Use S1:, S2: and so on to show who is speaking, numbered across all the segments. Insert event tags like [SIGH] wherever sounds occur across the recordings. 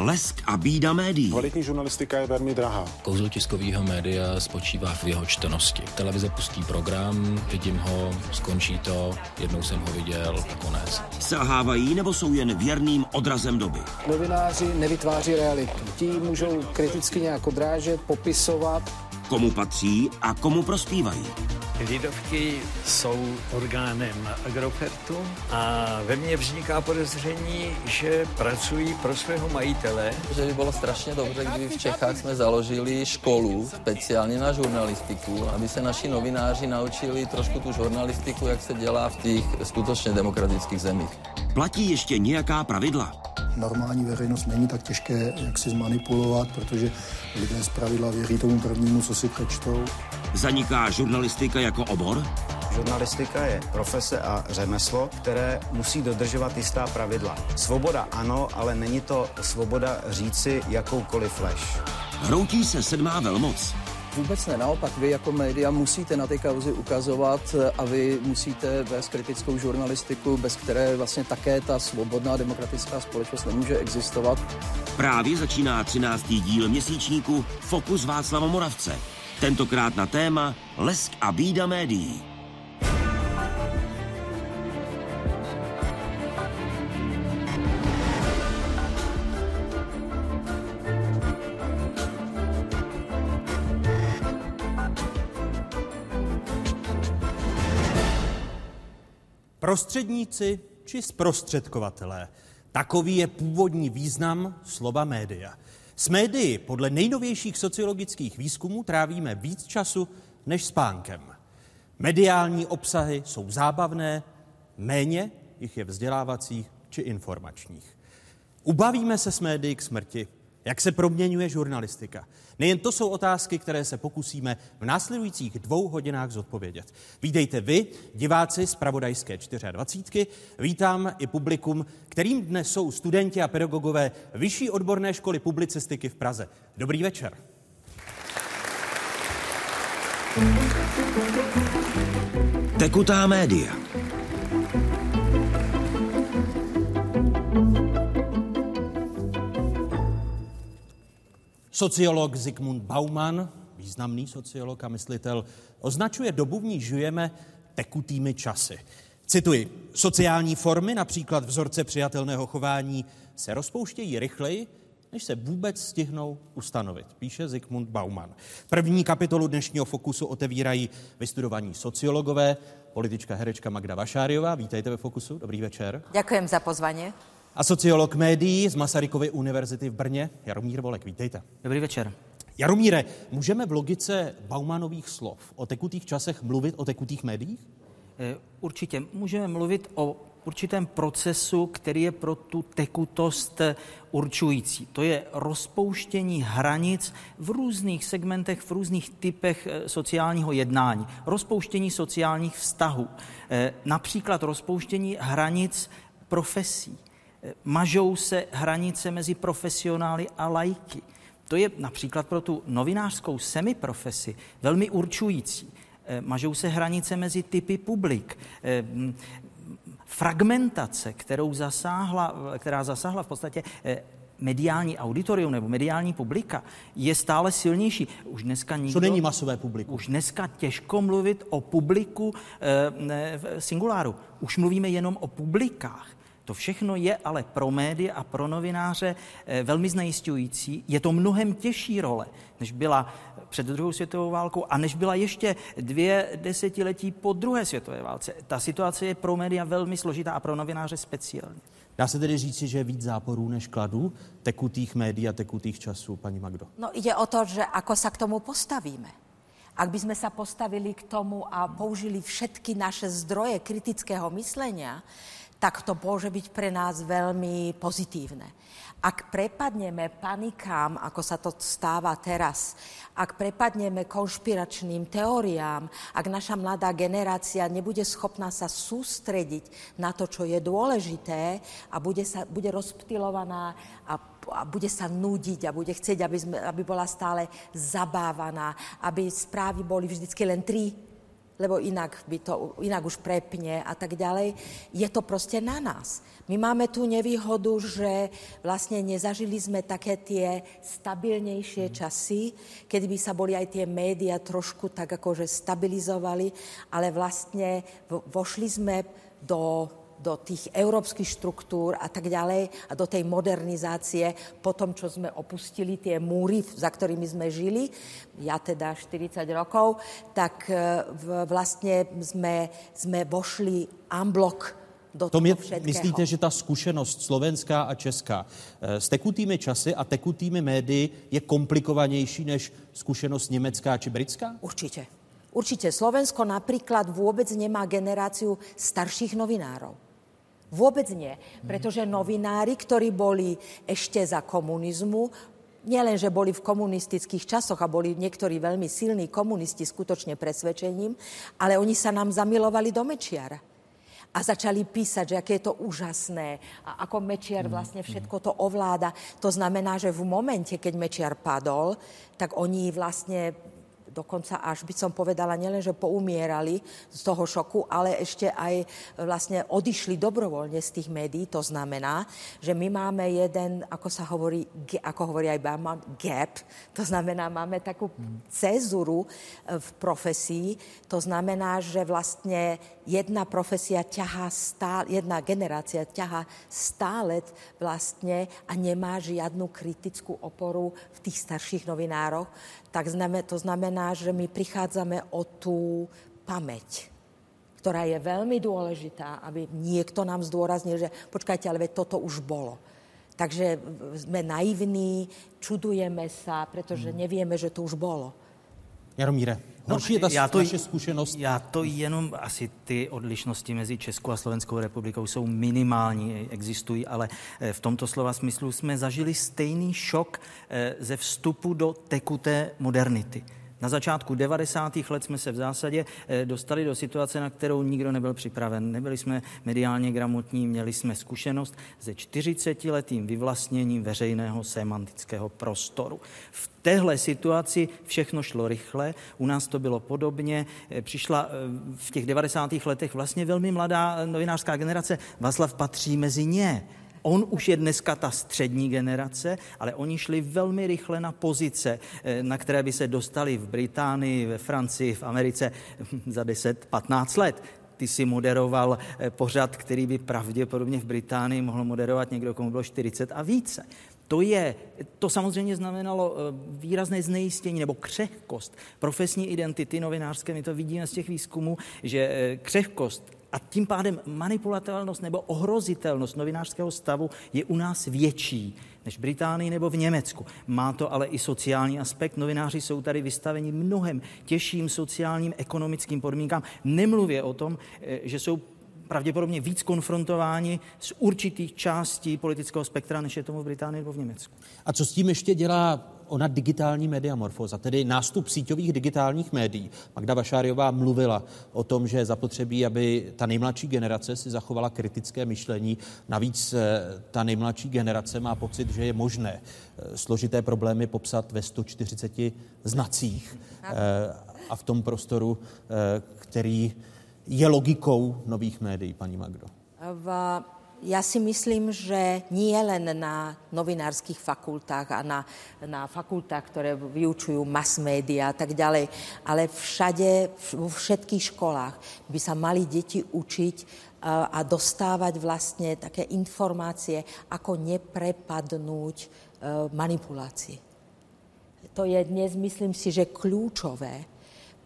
S1: Lesk a bída médií.
S2: Kvalitní žurnalistika je velmi drahá.
S3: Kouzlo tiskového média spočívá v jeho čtenosti. Televize pustí program, vidím ho, skončí to, jednou jsem ho viděl a konec.
S1: Selhávají nebo jsou jen věrným odrazem doby?
S4: Novináři nevytváří realitu. Ti můžou kriticky nějak odrážet, popisovat.
S1: Komu patří a komu prospívají?
S5: Lidovky jsou orgánem Agrofertu a ve mně vzniká podezření, že pracují pro svého majitele.
S6: Že by bylo strašně dobře, kdyby v Čechách jsme založili školu speciálně na žurnalistiku, aby se naši novináři naučili trošku tu žurnalistiku, jak se dělá v těch skutečně demokratických zemích.
S1: Platí ještě nějaká pravidla?
S7: Normální veřejnost není tak těžké, jak si zmanipulovat, protože lidé z pravidla věří tomu prvnímu, co si přečtou.
S1: Zaniká žurnalistika jako obor?
S8: Žurnalistika je profese a řemeslo, které musí dodržovat jistá pravidla. Svoboda ano, ale není to svoboda říci jakoukoliv lež.
S1: Hroutí se sedmá velmoc.
S4: Vůbec ne, naopak vy jako média musíte na ty kauzy ukazovat a vy musíte vést kritickou žurnalistiku, bez které vlastně také ta svobodná demokratická společnost nemůže existovat.
S1: Právě začíná 13. díl měsíčníku Fokus Václava Moravce. Tentokrát na téma Lesk a bída médií.
S9: Prostředníci či zprostředkovatelé. Takový je původní význam slova média. S médií podle nejnovějších sociologických výzkumů trávíme víc času než spánkem. Mediální obsahy jsou zábavné, méně jich je vzdělávacích či informačních. Ubavíme se s médií k smrti. Jak se proměňuje žurnalistika? Nejen to jsou otázky, které se pokusíme v následujících dvou hodinách zodpovědět. Vítejte vy, diváci z Pravodajské 24. Vítám i publikum, kterým dnes jsou studenti a pedagogové Vyšší odborné školy publicistiky v Praze. Dobrý večer.
S1: Tekutá média.
S9: Sociolog Zygmunt Bauman, významný sociolog a myslitel, označuje dobu, v ní žijeme, tekutými časy. Cituji, sociální formy, například vzorce přijatelného chování, se rozpouštějí rychleji, než se vůbec stihnou ustanovit, píše Zygmunt Bauman. První kapitolu dnešního Fokusu otevírají vystudovaní sociologové, politička herečka Magda Vašáriová. Vítejte ve Fokusu, dobrý večer.
S10: Ďakujem za pozvanie.
S9: A sociolog médií z Masarykovy univerzity v Brně, Jaromír Volek. Vítejte.
S11: Dobrý večer.
S9: Jaromíre, můžeme v logice Baumanových slov o tekutých časech mluvit o tekutých médiích?
S11: Určitě. Můžeme mluvit o určitém procesu, který je pro tu tekutost určující. To je rozpouštění hranic v různých segmentech, v různých typech sociálního jednání. Rozpouštění sociálních vztahů. Například rozpouštění hranic profesí. Mažou se hranice mezi profesionály a lajky. To je například pro tu novinářskou semiprofesi velmi určující. Mažou se hranice mezi typy publik fragmentace, kterou zasáhla, která zasáhla v podstatě mediální auditorium nebo mediální publika je stále silnější. Už dneska nikdo...
S9: Co není masové publikum?
S11: Už dneska těžko mluvit o publiku e, v singuláru. Už mluvíme jenom o publikách. To všechno je ale pro média a pro novináře velmi znejistující. Je to mnohem těžší role, než byla před druhou světovou válkou a než byla ještě dvě desetiletí po druhé světové válce. Ta situace je pro média velmi složitá a pro novináře speciální.
S9: Dá se tedy říci, že je víc záporů než kladů tekutých médií a tekutých časů, paní Magdo?
S10: No ide o to, že ako sa k tomu postavíme. Ak by sme sa postavili k tomu a použili všetky naše zdroje kritického myslenia, tak to môže byť pre nás veľmi pozitívne. Ak prepadneme panikám, ako sa to stáva teraz, ak prepadneme konšpiračným teóriám, ak naša mladá generácia nebude schopná sa sústrediť na to, čo je dôležité a bude, sa, bude rozptilovaná a, a bude sa nudiť a bude chcieť, aby, sme, aby bola stále zabávaná, aby správy boli vždycky len tri lebo inak, by to, inak už prepne a tak ďalej. Je to proste na nás. My máme tú nevýhodu, že vlastne nezažili sme také tie stabilnejšie časy, kedy by sa boli aj tie médiá trošku tak akože stabilizovali, ale vlastne vošli sme do do tých európskych štruktúr a tak ďalej a do tej modernizácie po tom, čo sme opustili tie múry, za ktorými sme žili, ja teda 40 rokov, tak e, vlastne sme, sme vošli unblock do
S9: to mě, myslíte, že ta zkušenost slovenská a česká e, s tekutými časy a tekutými médii je komplikovanější než zkušenost německá či britská?
S10: Určitě. Určite. Slovensko napríklad vôbec nemá generáciu starších novinárov. Vôbec nie. Pretože novinári, ktorí boli ešte za komunizmu, nielen, že boli v komunistických časoch a boli niektorí veľmi silní komunisti skutočne presvedčením, ale oni sa nám zamilovali do Mečiara. A začali písať, že aké je to úžasné a ako Mečiar mm, vlastne všetko to ovláda. To znamená, že v momente, keď Mečiar padol, tak oni vlastne dokonca až by som povedala, nielen, že poumierali z toho šoku, ale ešte aj vlastne odišli dobrovoľne z tých médií. To znamená, že my máme jeden, ako sa hovorí, ako hovorí aj Bama, gap. To znamená, máme takú cezuru e, v profesii. To znamená, že vlastne jedna profesia ťahá stále, jedna generácia ťahá stále vlastne a nemá žiadnu kritickú oporu v tých starších novinároch tak to znamená, že my prichádzame o tú pamäť, ktorá je veľmi dôležitá, aby niekto nám zdôraznil, že počkajte, ale toto už bolo. Takže sme naivní, čudujeme sa, pretože hmm. nevieme, že to už bolo.
S9: Jaromíre, no, horší je ta já to, naše zkušenost?
S11: Já to jenom asi ty odlišnosti mezi Českou a Slovenskou republikou jsou minimální, existují, ale eh, v tomto slova smyslu jsme zažili stejný šok eh, ze vstupu do tekuté modernity. Na začátku 90. let jsme se v zásadě eh, dostali do situace, na kterou nikdo nebyl připraven. Nebyli jsme mediálně gramotní, měli jsme zkušenost se 40-letým vyvlastněním veřejného semantického prostoru. V téhle situaci všechno šlo rychle, u nás to bylo podobně. Eh, přišla eh, v těch 90. letech vlastně velmi mladá novinářská generace. Václav patří mezi ně. On už je dneska ta střední generace, ale oni šli velmi rychle na pozice, eh, na které by se dostali v Británii, ve Francii, v Americe za 10-15 let ty si moderoval eh, pořad, který by pravděpodobně v Británii mohl moderovat někdo, komu bylo 40 a více. To, je, to samozřejmě znamenalo eh, výrazné znejistění nebo křehkost profesní identity novinářské. My to vidíme z těch výzkumů, že křehkost a tím pádem manipulatelnost nebo ohrozitelnost novinářského stavu je u nás větší než v Británii nebo v Německu. Má to ale i sociální aspekt. Novináři jsou tady vystaveni mnohem těžším sociálním, ekonomickým podmínkám. Nemluvě o tom, eh, že jsou pravděpodobně víc konfrontováni s určitých částí politického spektra, než je tomu v Británii nebo v Německu.
S9: A co s tím ještě dělá ona digitální mediamorfoza, tedy nástup síťových digitálních médií. Magda Bašáriová mluvila o tom, že zapotřebí, aby ta nejmladší generace si zachovala kritické myšlení. Navíc eh, ta nejmladší generace má pocit, že je možné eh, složité problémy popsat ve 140 znacích eh, a v tom prostoru, který je logikou nových médií, paní Magdo.
S10: V ja si myslím, že nie len na novinárskych fakultách a na, na fakultách, ktoré vyučujú mass media a tak ďalej, ale všade, vo všetkých školách by sa mali deti učiť a dostávať vlastne také informácie, ako neprepadnúť e, manipulácii. To je dnes, myslím si, že kľúčové,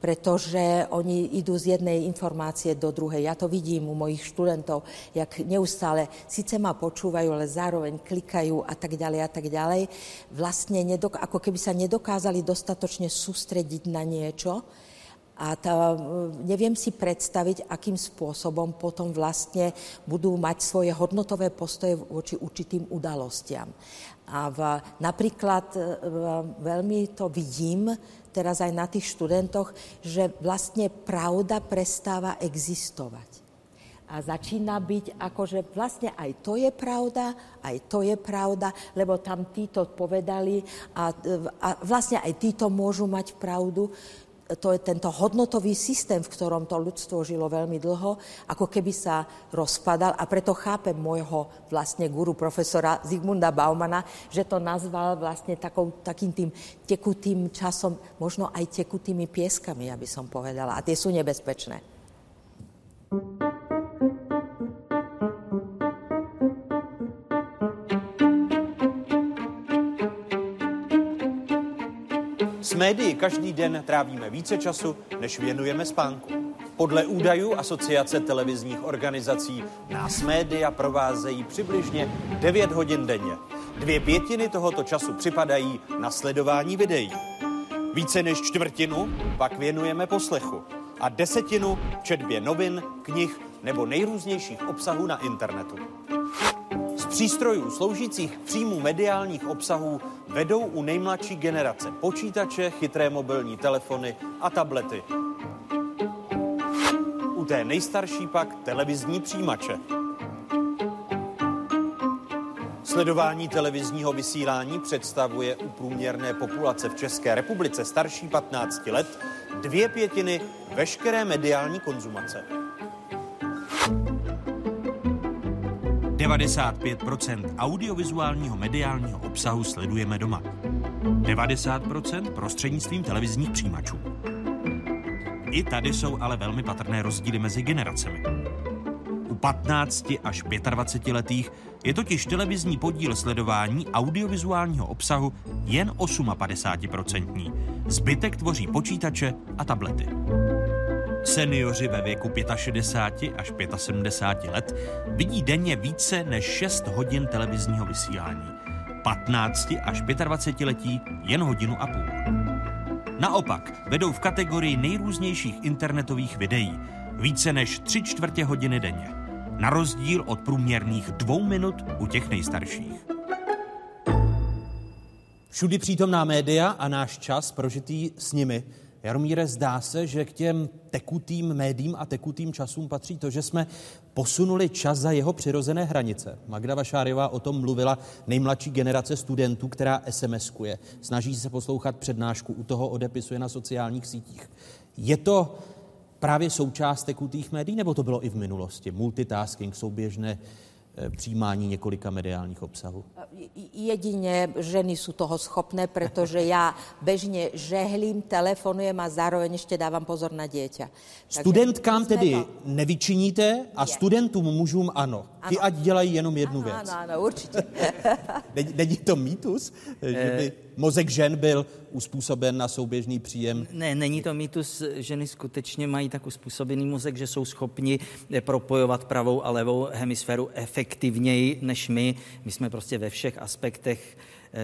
S10: pretože oni idú z jednej informácie do druhej. Ja to vidím u mojich študentov, jak neustále síce ma počúvajú, ale zároveň klikajú a tak ďalej a tak ďalej. Vlastne nedok- ako keby sa nedokázali dostatočne sústrediť na niečo, a tá, neviem si predstaviť, akým spôsobom potom vlastne budú mať svoje hodnotové postoje voči určitým udalostiam. A v, napríklad v, veľmi to vidím teraz aj na tých študentoch, že vlastne pravda prestáva existovať. A začína byť akože vlastne aj to je pravda, aj to je pravda, lebo tam títo povedali a, a vlastne aj títo môžu mať pravdu. To je tento hodnotový systém, v ktorom to ľudstvo žilo veľmi dlho, ako keby sa rozpadal a preto chápem môjho vlastne guru profesora Zigmunda Baumana, že to nazval vlastne takou, takým tým tekutým časom, možno aj tekutými pieskami, aby som povedala. A tie sú nebezpečné.
S9: Médií každý den trávíme více času, než věnujeme spánku. Podle údajů Asociace televizních organizací nás média provázejí přibližně 9 hodin denně. Dvě pětiny tohoto času připadají na sledování videí. Více než čtvrtinu pak věnujeme poslechu a desetinu četbě novin, knih nebo nejrůznějších obsahů na internetu. Přístrojů sloužících k příjmu mediálních obsahů vedou u nejmladší generace počítače, chytré mobilní telefony a tablety. U té nejstarší pak televizní přijímače. Sledování televizního vysílání představuje u průměrné populace v České republice starší 15 let dvě pětiny veškeré mediální konzumace. 95% audiovizuálního mediálního obsahu sledujeme doma. 90% prostřednictvím televizních přijímačů. I tady jsou ale velmi patrné rozdíly mezi generacemi. U 15 až 25 letých je totiž televizní podíl sledování audiovizuálního obsahu jen 58%. Zbytek tvoří počítače a tablety. Seniori ve věku 65 až 75 let vidí denně více než 6 hodin televizního vysílání. 15 až 25 letí jen hodinu a půl. Naopak vedou v kategorii nejrůznějších internetových videí více než 3 čtvrtě hodiny denně. Na rozdíl od průměrných dvou minut u těch nejstarších. Všudy přítomná média a náš čas prožitý s nimi Jaromíre, zdá se, že k těm tekutým médiím a tekutým časům patří to, že jsme posunuli čas za jeho přirozené hranice. Magda Vašáriová o tom mluvila nejmladší generace studentů, která SMS-kuje. Snaží se poslouchat přednášku, u toho odepisuje na sociálních sítích. Je to právě součást tekutých médií, nebo to bylo i v minulosti? Multitasking, souběžné přijímání několika mediálních obsahů?
S10: Jedině ženy jsou toho schopné, protože já bežně žehlím, telefonujem a zároveň ještě dávám pozor na dítě.
S9: Studentkám tedy to... nevyčiníte a je. studentům mužům ano. Ty ať dělají jenom jednu
S10: ano,
S9: věc.
S10: Ano, ano, určitě. [LAUGHS]
S9: Není to mýtus, že by mozek žen byl uspůsoben na souběžný příjem?
S11: Ne, není to mýtus. Ženy skutečně mají tak uspůsobený mozek, že jsou schopni propojovat pravou a levou hemisféru efektivněji než my. My jsme prostě ve všech aspektech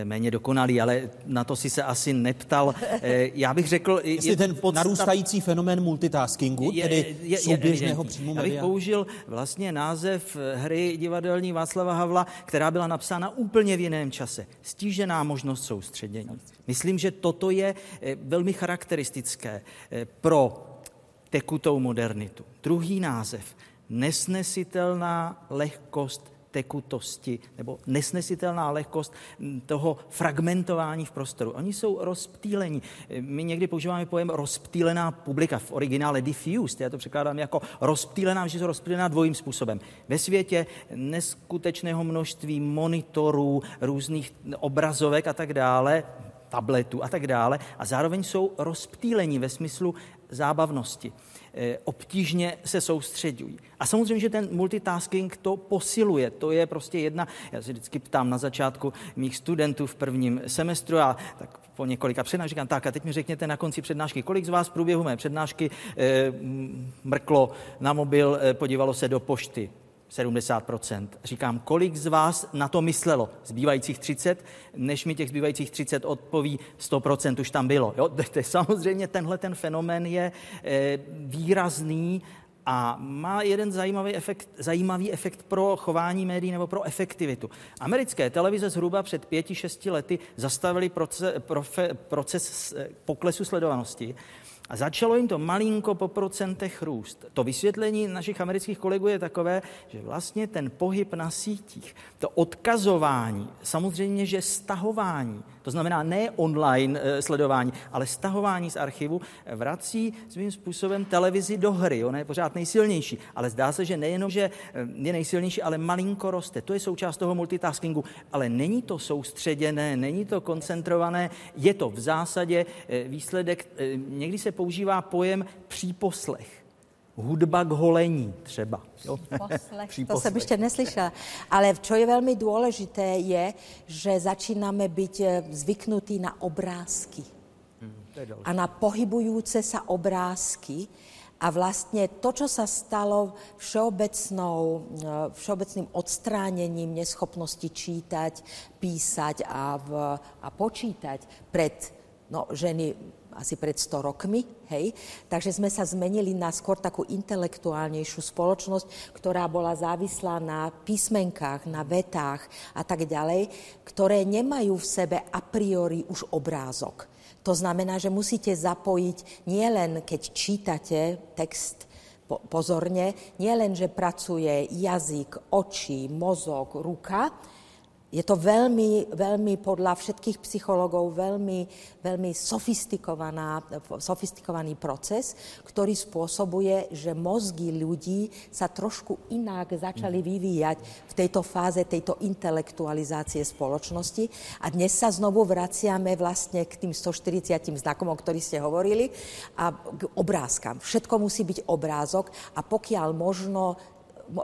S11: méně dokonalý, ale na to si se asi neptal. Eh, já bych řekl...
S9: Jestli ten podstat... narůstající fenomén multitaskingu, je, tedy je, je, souběžného příjmu
S11: Já bych použil vlastně název hry divadelní Václava Havla, která byla napsána úplně v jiném čase. Stížená možnost soustředění. Myslím, že toto je eh, velmi charakteristické pro tekutou modernitu. Druhý název. Nesnesitelná lehkost tekutosti nebo nesnesitelná lehkost toho fragmentování v prostoru. Oni jsou rozptýlení. My někdy používáme pojem rozptýlená publika, v originále diffused, já to překládám jako rozptýlená, že jsou rozptýlená dvojím způsobem. Ve světě neskutečného množství monitorů, různých obrazovek a tak dále, tabletů a tak dále, a zároveň jsou rozptýlení ve smyslu zábavnosti. Eh, obtížně se soustředují. A samozřejmě, že ten multitasking to posiluje. To je prostě jedna, já se vždycky ptám na začátku mých studentů v prvním semestru a tak po několika přednáškách říkám, tak a teď mi řekněte na konci přednášky, kolik z vás v průběhu mé přednášky e, mrklo na mobil, e, podívalo se do pošty. 70%. Říkám, kolik z vás na to myslelo? Zbývajících 30, než mi těch zbývajících 30 odpoví, 100% už tam bylo. Jo? Samozřejmě tenhle ten fenomén je e, výrazný a má jeden zajímavý efekt, zajímavý efekt pro chování médií nebo pro efektivitu. Americké televize zhruba před pěti, šesti lety zastavili proces, profe, proces poklesu sledovanosti A začalo jim to malinko po procentech růst. To vysvětlení našich amerických kolegů je takové, že vlastně ten pohyb na sítích, to odkazování, samozřejmě, že stahování, to znamená ne online e, sledování, ale stahování z archivu, vrací svým způsobem televizi do hry. Ona je pořád nejsilnější, ale zdá se, že nejenom, že eh, je nejsilnější, ale malinko roste. To je součást toho multitaskingu, ale není to soustředěné, není to koncentrované, je to v zásadě eh, výsledek, někdy se používá pojem příposlech. Hudba k holení třeba. Jo?
S10: Příposlech, to jsem ještě neslyšela. Ale co je velmi důležité, je, že začínáme být eh, zvyknutí na obrázky. Hmm, a na pohybující se obrázky. A vlastně to, co se stalo všeobecnou, eh, všeobecným odstráněním neschopnosti čítať, písať a, v, a počítať před no, ženy asi pred 100 rokmi, hej. Takže sme sa zmenili na skôr takú intelektuálnejšiu spoločnosť, ktorá bola závislá na písmenkách, na vetách a tak ďalej, ktoré nemajú v sebe a priori už obrázok. To znamená, že musíte zapojiť nielen, keď čítate text pozorne, nielen, že pracuje jazyk, oči, mozog, ruka, je to velmi, velmi podle všetkých psychologů velmi, velmi sofistikovaná, sofistikovaný proces, který způsobuje, že mozgy lidí sa trošku jinak začali hmm. vyvíjať v této fáze, této intelektualizácie spoločnosti. A dnes sa znovu vraciame vlastně k tým 140 znakom, o ktorých ste hovorili, a k obrázkám. Všetko musí byť obrázok a pokiaľ možno,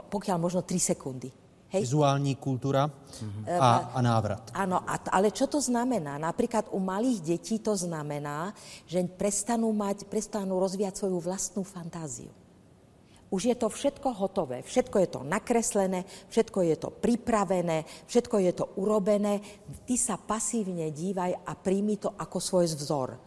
S10: pokiaľ možno 3 sekundy.
S9: Hej. Vizuální kultura mm-hmm. a, a návrat.
S10: Ano, a, ale čo to znamená? Například u malých dětí to znamená, že prestanú, mať, prestanú rozvíjať svoju vlastnú fantáziu. Už je to všetko hotové, všetko je to nakreslené, všetko je to pripravené, všetko je to urobené. Ty sa pasívne dívaj a príjmi to ako svoj vzor.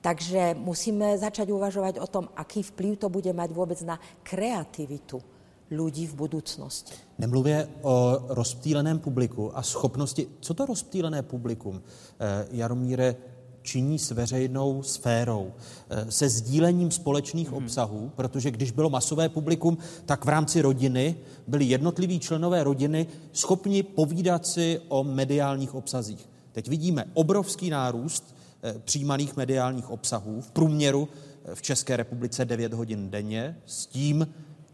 S10: Takže musíme začať uvažovať o tom, aký vplyv to bude mať vôbec na kreativitu lidí v budoucnosti.
S9: Nemluvě o rozptýleném publiku a schopnosti. Co to rozptýlené publikum, eh, Jaromíre, činí s veřejnou sférou, eh, se sdílením společných hmm. obsahů, protože když bylo masové publikum, tak v rámci rodiny byli jednotliví členové rodiny schopni povídat si o mediálních obsazích. Teď vidíme obrovský nárůst eh, přijímaných mediálních obsahů, v průměru v České republice 9 hodin denně, s tím,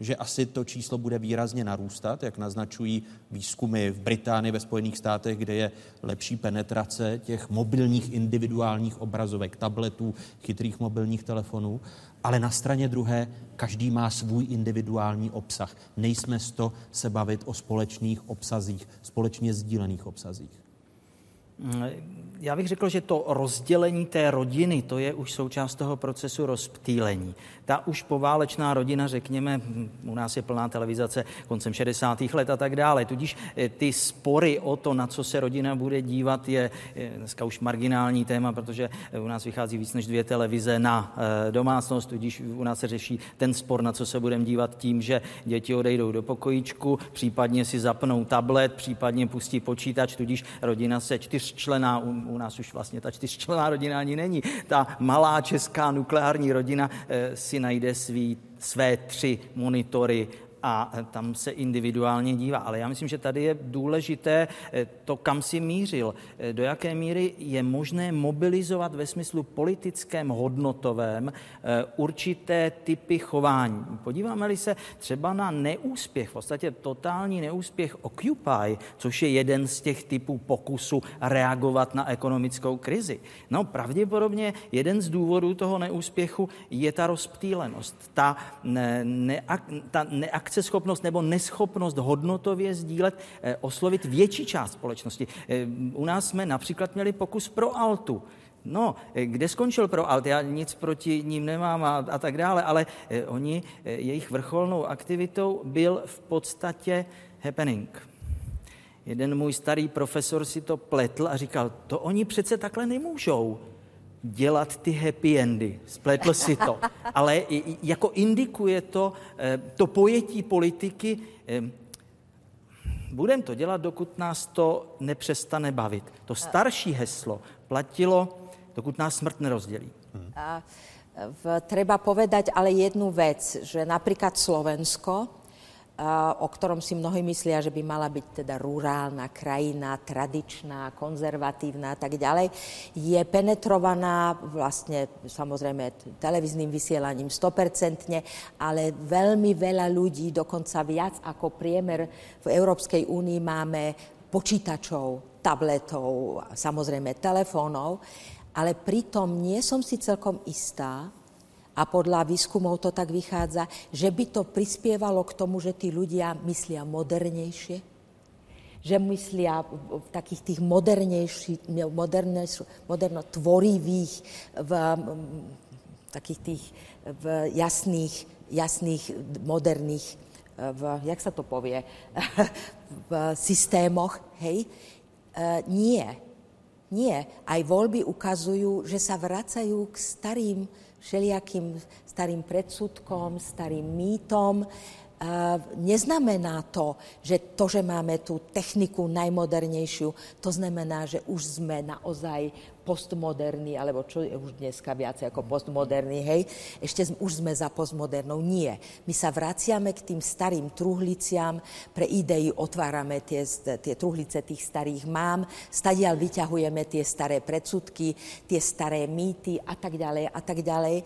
S9: že asi to číslo bude výrazně narůstat, jak naznačují výzkumy v Británii, ve Spojených státech, kde je lepší penetrace těch mobilních individuálních obrazovek, tabletů, chytrých mobilních telefonů. Ale na straně druhé, každý má svůj individuální obsah. Nejsme z to se bavit o společných obsazích, společně sdílených obsazích.
S11: Já bych řekl, že to rozdělení té rodiny, to je už součást toho procesu rozptýlení. Ta už poválečná rodina, řekněme, u nás je plná televizace koncem 60. let a tak dále. Tudíž eh, ty spory o to, na co se rodina bude dívat, je dneska už marginální téma, protože u nás vychází víc než dvě televize na eh, domácnost, tudíž u nás se řeší ten spor, na co se budeme dívat tím, že děti odejdou do pokojíčku, případně si zapnou tablet, případně pustí počítač, tudíž rodina se čtyřčlená, u, u nás už vlastně ta čtyřčlená rodina ani není, ta malá česká nukleární rodina eh, si najde svý, své tři monitory a tam se individuálně dívá. Ale já myslím, že tady je důležité eh, to, kam si mířil, eh, do jaké míry je možné mobilizovat ve smyslu politickém, hodnotovém eh, určité typy chování. Podíváme-li se třeba na neúspěch, v podstatě totální neúspěch Occupy, což je jeden z těch typů pokusu reagovat na ekonomickou krizi. No pravděpodobně jeden z důvodů toho neúspěchu je ta rozptýlenost, ta, ne, ne, ta neakce akceschopnost nebo neschopnost hodnotově sdílet, eh, oslovit větší část společnosti. Eh, u nás jsme například měli pokus pro Altu. No, eh, kde skončil pro Alt? Já nic proti ním nemám a, a tak dále, ale oni, jejich vrcholnou aktivitou byl v podstatě happening. Jeden můj starý profesor si to pletl a říkal, to oni přece takhle nemůžou dělat ty happy endy. Spletl si to. [LAUGHS] Ale jako indikuje to, eh, to pojetí politiky, eh, budeme to dělat, dokud nás to nepřestane bavit. To starší heslo platilo, dokud nás smrt nerozdělí.
S10: A v, treba povedať ale jednu vec, že napríklad Slovensko, o ktorom si mnohí myslia, že by mala byť teda rurálna krajina, tradičná, konzervatívna a tak ďalej, je penetrovaná vlastne samozrejme televíznym vysielaním 100%, ale veľmi veľa ľudí, dokonca viac ako priemer v Európskej únii máme počítačov, tabletov, samozrejme telefónov, ale pritom nie som si celkom istá, a podľa výskumov to tak vychádza, že by to prispievalo k tomu, že tí ľudia myslia modernejšie, že myslia v takých tých modernejších, moderno tvorivých, v, v takých tých v jasných, jasných, moderných, v, jak sa to povie, [LAUGHS] v systémoch, hej? E, nie, nie. Aj voľby ukazujú, že sa vracajú k starým všelijakým starým predsudkom, starým mýtom. Neznamená to, že to, že máme tú techniku najmodernejšiu, to znamená, že už sme naozaj postmoderný, alebo čo je už dneska viac ako postmoderný, hej, ešte už sme za postmodernou. Nie. My sa vraciame k tým starým truhliciam, pre idei otvárame tie, tie truhlice tých starých mám, stadiaľ vyťahujeme tie staré predsudky, tie staré mýty a tak ďalej a tak ďalej.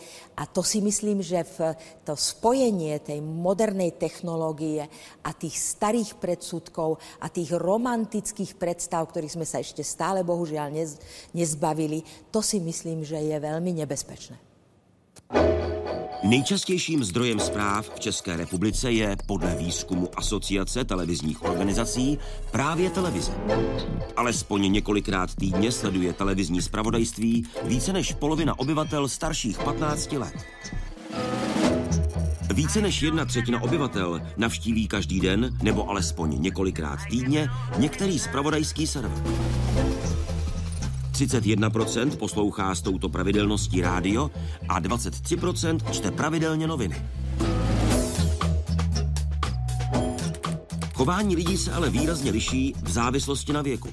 S10: A to si myslím, že v to spojenie tej modernej technológie a tých starých predsudkov a tých romantických predstav, ktorých sme sa ešte stále bohužiaľ nez, nezbavili, zbavili, to si myslím, že je velmi nebezpečné.
S1: Nejčastějším zdrojem zpráv v České republice je podle výzkumu Asociace televizních organizací právě televize. Alespoň několikrát týdně sleduje televizní zpravodajství více než polovina obyvatel starších 15 let. Více než jedna třetina obyvatel navštíví každý den nebo alespoň několikrát týdně některý zpravodajský server. 31% poslouchá s touto pravidelností rádio a 23% čte pravidelně noviny. Chování lidí se ale výrazně liší v závislosti na věku.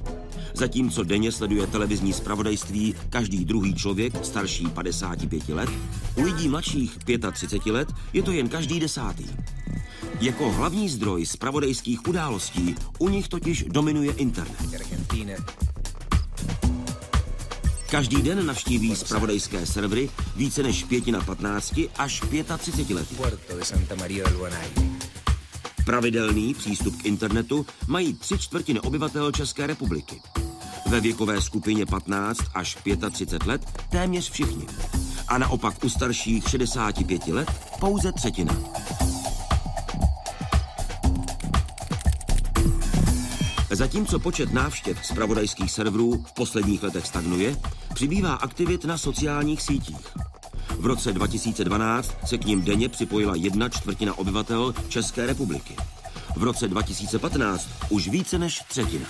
S1: Zatímco denně sleduje televizní zpravodajství každý druhý člověk starší 55 let, u lidí mladších 35 let je to jen každý desátý. Jako hlavní zdroj zpravodajských událostí u nich totiž dominuje internet. Každý den navštíví zpravodajské servery více než 5 na 15 až 35 let. Pravidelný přístup k internetu mají tři čtvrtiny obyvatel České republiky. Ve věkové skupině 15 až 35 let téměř všichni. A naopak u starších 65 let pouze třetina. Zatímco počet návštěv zpravodajských serverů v posledních letech stagnuje, přibývá aktivit na sociálních sítích. V roce 2012 se k ním denně připojila jedna čtvrtina obyvatel České republiky. V roce 2015 už více než třetina.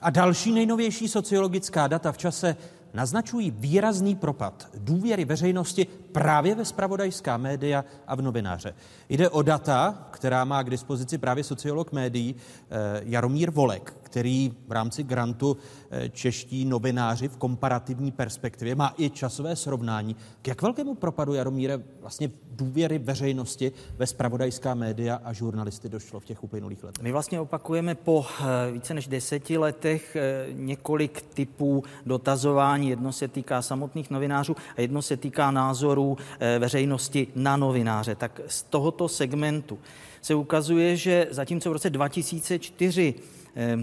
S9: A další nejnovější sociologická data v čase naznačují výrazný propad důvěry veřejnosti právě ve spravodajská média a v novináře. Jde o data, která má k dispozici právě sociolog médií eh, Jaromír Volek, který v rámci grantu eh, Čeští novináři v komparativní perspektivě má i časové srovnání. K jak velkému propadu, Jaromíre, vlastně důvěry veřejnosti ve spravodajská média a žurnalisty došlo v těch uplynulých letech?
S11: My vlastně opakujeme po eh, více než deseti letech několik typů dotazování. Jedno se týká samotných novinářů a jedno se týká názorů veřejnosti na novináře. Tak z tohoto segmentu se ukazuje, že zatímco v roce 2004 eh,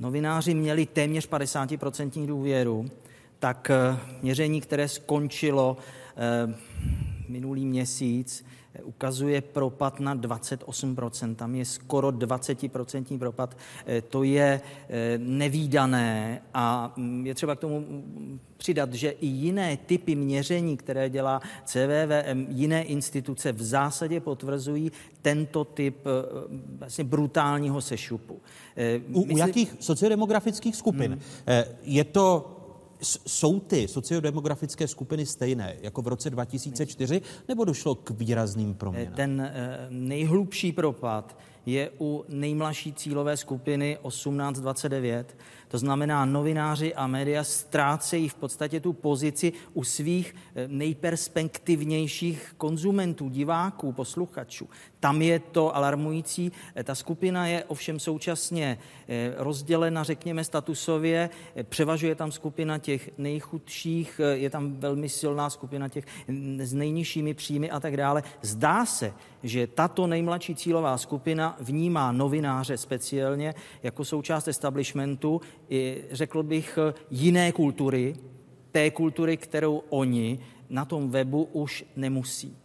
S11: novináři měli téměř 50% důvěru, tak eh, měření, které skončilo eh, minulý měsíc, ukazuje propad na 28%, tam je skoro 20% propad. Eh, to je eh, nevýdané a mm, je třeba k tomu mm, přidat, že i jiné typy měření, které dělá CVVM, jiné instituce v zásadě potvrzují tento typ eh, vlastně brutálního sešupu.
S9: U, Myslím... u jakých sociodemografických skupin? Hmm. Je to jsou ty sociodemografické skupiny stejné jako v roce 2004, nebo došlo k výrazným proměnám?
S11: Ten eh, nejhlubší propad je u nejmladší cílové skupiny 18-29. To znamená, novináři a média ztrácejí v podstatě tu pozici u svých eh, nejperspektivnějších konzumentů, diváků, posluchačů. Tam je to alarmující. Eh, ta skupina je ovšem současně eh, rozdělena, řekněme, statusově. Převažuje tam skupina těch nejchudších, je tam velmi silná skupina těch s nejnižšími příjmy a tak dále. Zdá se, že tato nejmladší cílová skupina vnímá novináře speciálně jako součást establishmentu, i, řekl bych, jiné kultury, té kultury, kterou oni na tom webu už nemusí.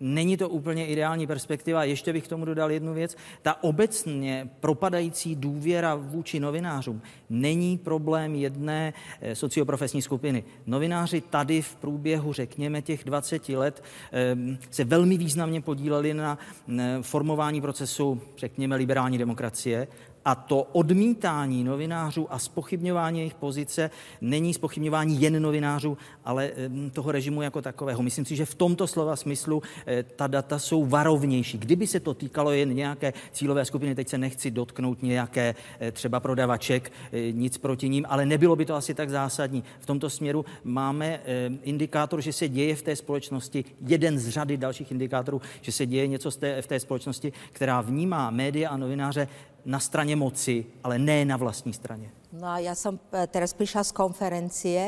S11: Není to úplně ideální perspektiva. Ještě bych k tomu dodal jednu věc. Ta obecně propadající důvěra vůči novinářům není problém jedné eh, socioprofesní skupiny. Novináři tady v průběhu, řekněme, těch 20 let eh, se velmi významně podíleli na eh, formování procesu, řekněme, liberální demokracie a to odmítání novinářů a spochybňování jejich pozice není spochybňování jen novinářů, ale toho režimu jako takového. Myslím si, že v tomto slova smyslu eh, ta data jsou varovnější. Kdyby se to týkalo jen nějaké cílové skupiny, teď se nechci dotknout nějaké eh, třeba prodavaček, eh, nic proti ním, ale nebylo by to asi tak zásadní. V tomto směru máme indikátor, že se děje v té společnosti, jeden z řady dalších indikátorů, že se děje něco v té společnosti, která vnímá média a novináře na straně moci, ale ne na vlastní straně.
S10: No a ja som e, teraz prišla z konferencie,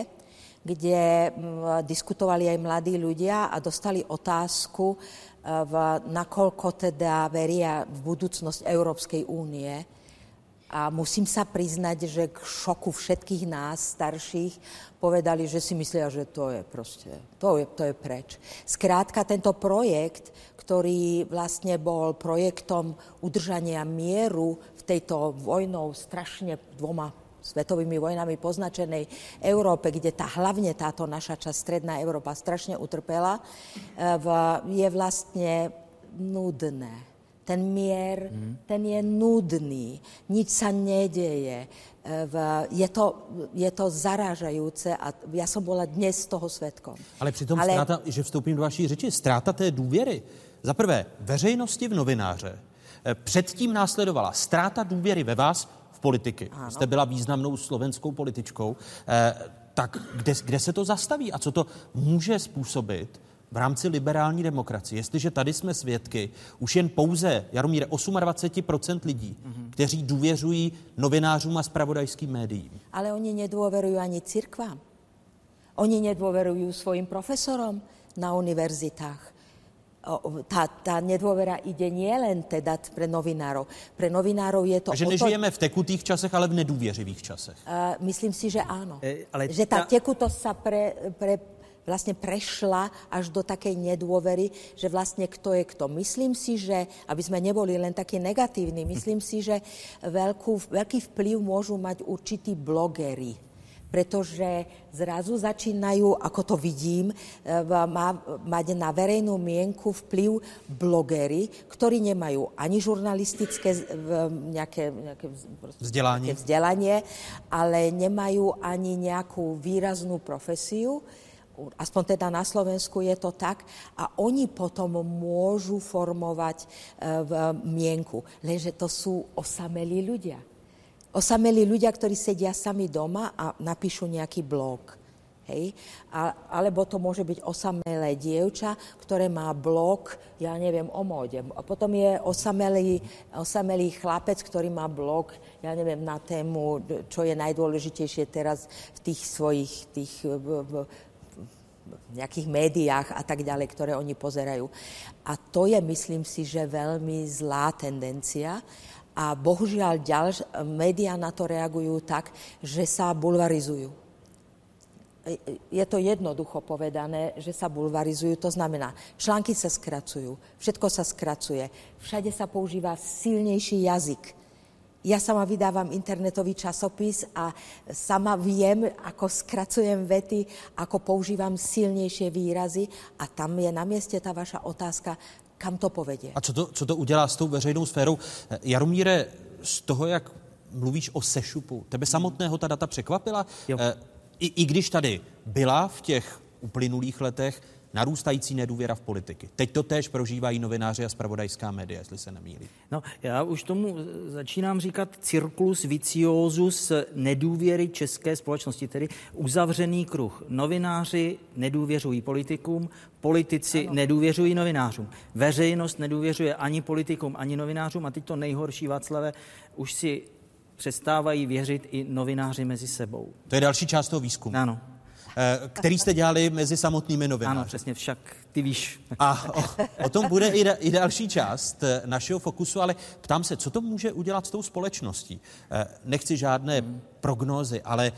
S10: kde diskutovali aj mladí ľudia a dostali otázku, e, v, nakoľko teda veria v budúcnosť Európskej únie. A musím sa priznať, že k šoku všetkých nás, starších, povedali, že si myslia, že to je proste, to je, to je preč. Skrátka, tento projekt ktorý vlastne bol projektom udržania mieru v tejto vojnou strašne dvoma svetovými vojnami poznačenej Európe, kde tá, hlavne táto naša časť, stredná Európa, strašne utrpela, eh, je vlastne nudné. Ten mier, mm. ten je nudný, nič sa nedeje. Eh, je to, je to zarážajúce a ja som bola dnes z toho svetkom.
S9: Ale přitom Ale... ztráta, že vstoupím do vaší řeči, ztráta té důvěry za prvé, veřejnosti v novináře. Eh, předtím následovala ztráta důvěry ve vás v politiky. Ano. Jste byla významnou slovenskou političkou. Eh, tak kde, kde se to zastaví a co to může způsobit v rámci liberální demokracie, jestliže tady jsme svědky už jen pouze, Jaromíre, 28% lidí, mm-hmm. kteří důvěřují novinářům a spravodajským médiím.
S10: Ale oni nedôverujú ani církvám. Oni nedôverujú svojim profesorom na univerzitách tá, tá nedôvera ide nie len teda pre novinárov. Pre novinárov je to...
S9: Takže nežijeme v tekutých časech, ale v nedůvěřivých časech.
S10: Uh, myslím si, že áno. E, ale že tá ta... tekutosť sa pre, pre, vlastne prešla až do takej nedôvery, že vlastne kto je kto. Myslím si, že, aby sme neboli len takí negatívni, myslím si, že veľkú, veľký vplyv môžu mať určití blogery pretože zrazu začínajú, ako to vidím, e, mať na verejnú mienku vplyv blogery, ktorí nemajú ani žurnalistické nejaké, nejaké,
S9: vzdelanie.
S10: nejaké vzdelanie, ale nemajú ani nejakú výraznú profesiu aspoň teda na Slovensku je to tak, a oni potom môžu formovať e, v mienku. Lenže to sú osamelí ľudia osamelí ľudia, ktorí sedia sami doma a napíšu nejaký blog. Hej? A, alebo to môže byť osamelé dievča, ktoré má blog, ja neviem, o móde. A potom je osamelý, osamelý chlapec, ktorý má blog, ja neviem, na tému, čo je najdôležitejšie teraz v tých svojich tých, v, v nejakých médiách a tak ďalej, ktoré oni pozerajú. A to je, myslím si, že veľmi zlá tendencia a bohužiaľ ďalš, médiá na to reagujú tak, že sa bulvarizujú. Je to jednoducho povedané, že sa bulvarizujú, to znamená, články sa skracujú, všetko sa skracuje, všade sa používa silnejší jazyk. Ja sama vydávam internetový časopis a sama viem, ako skracujem vety, ako používam silnejšie výrazy a tam je na mieste tá vaša otázka, kam to povedie.
S9: A co to, co to udělá s tou veřejnou sférou? Jaromíre, z toho, jak mluvíš o sešupu, tebe samotného ta data překvapila? Jo. E, i, I když tady byla v těch uplynulých letech narůstající nedůvěra v politiky. Teď to též prožívají novináři a spravodajská média, jestli se nemýlí.
S11: No, já už tomu začínám říkat circulus viciosus nedůvěry české společnosti, tedy uzavřený kruh. Novináři nedůvěřují politikům, politici ano. nedůvěřují novinářům. Veřejnost nedůvěřuje ani politikům, ani novinářům a teď to nejhorší, Václave, už si přestávají věřit i novináři mezi sebou.
S9: To je další část toho výzkumu.
S11: Ano.
S9: Eh, který jste dělali mezi samotnými novináři.
S11: Ano, přesně, však ty víš.
S9: A o, o tom bude i, da, i další část eh, našeho fokusu, ale ptám se, co to může udělat s tou společností? Eh, nechci žádné hmm. prognózy, ale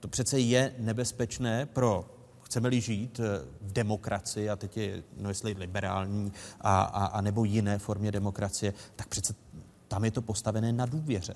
S9: to přece je nebezpečné pro chceme-li žít v demokracii, a teď je, no jestli liberální, a, a, a nebo jiné formě demokracie, tak přece tam je to postavené na důvěře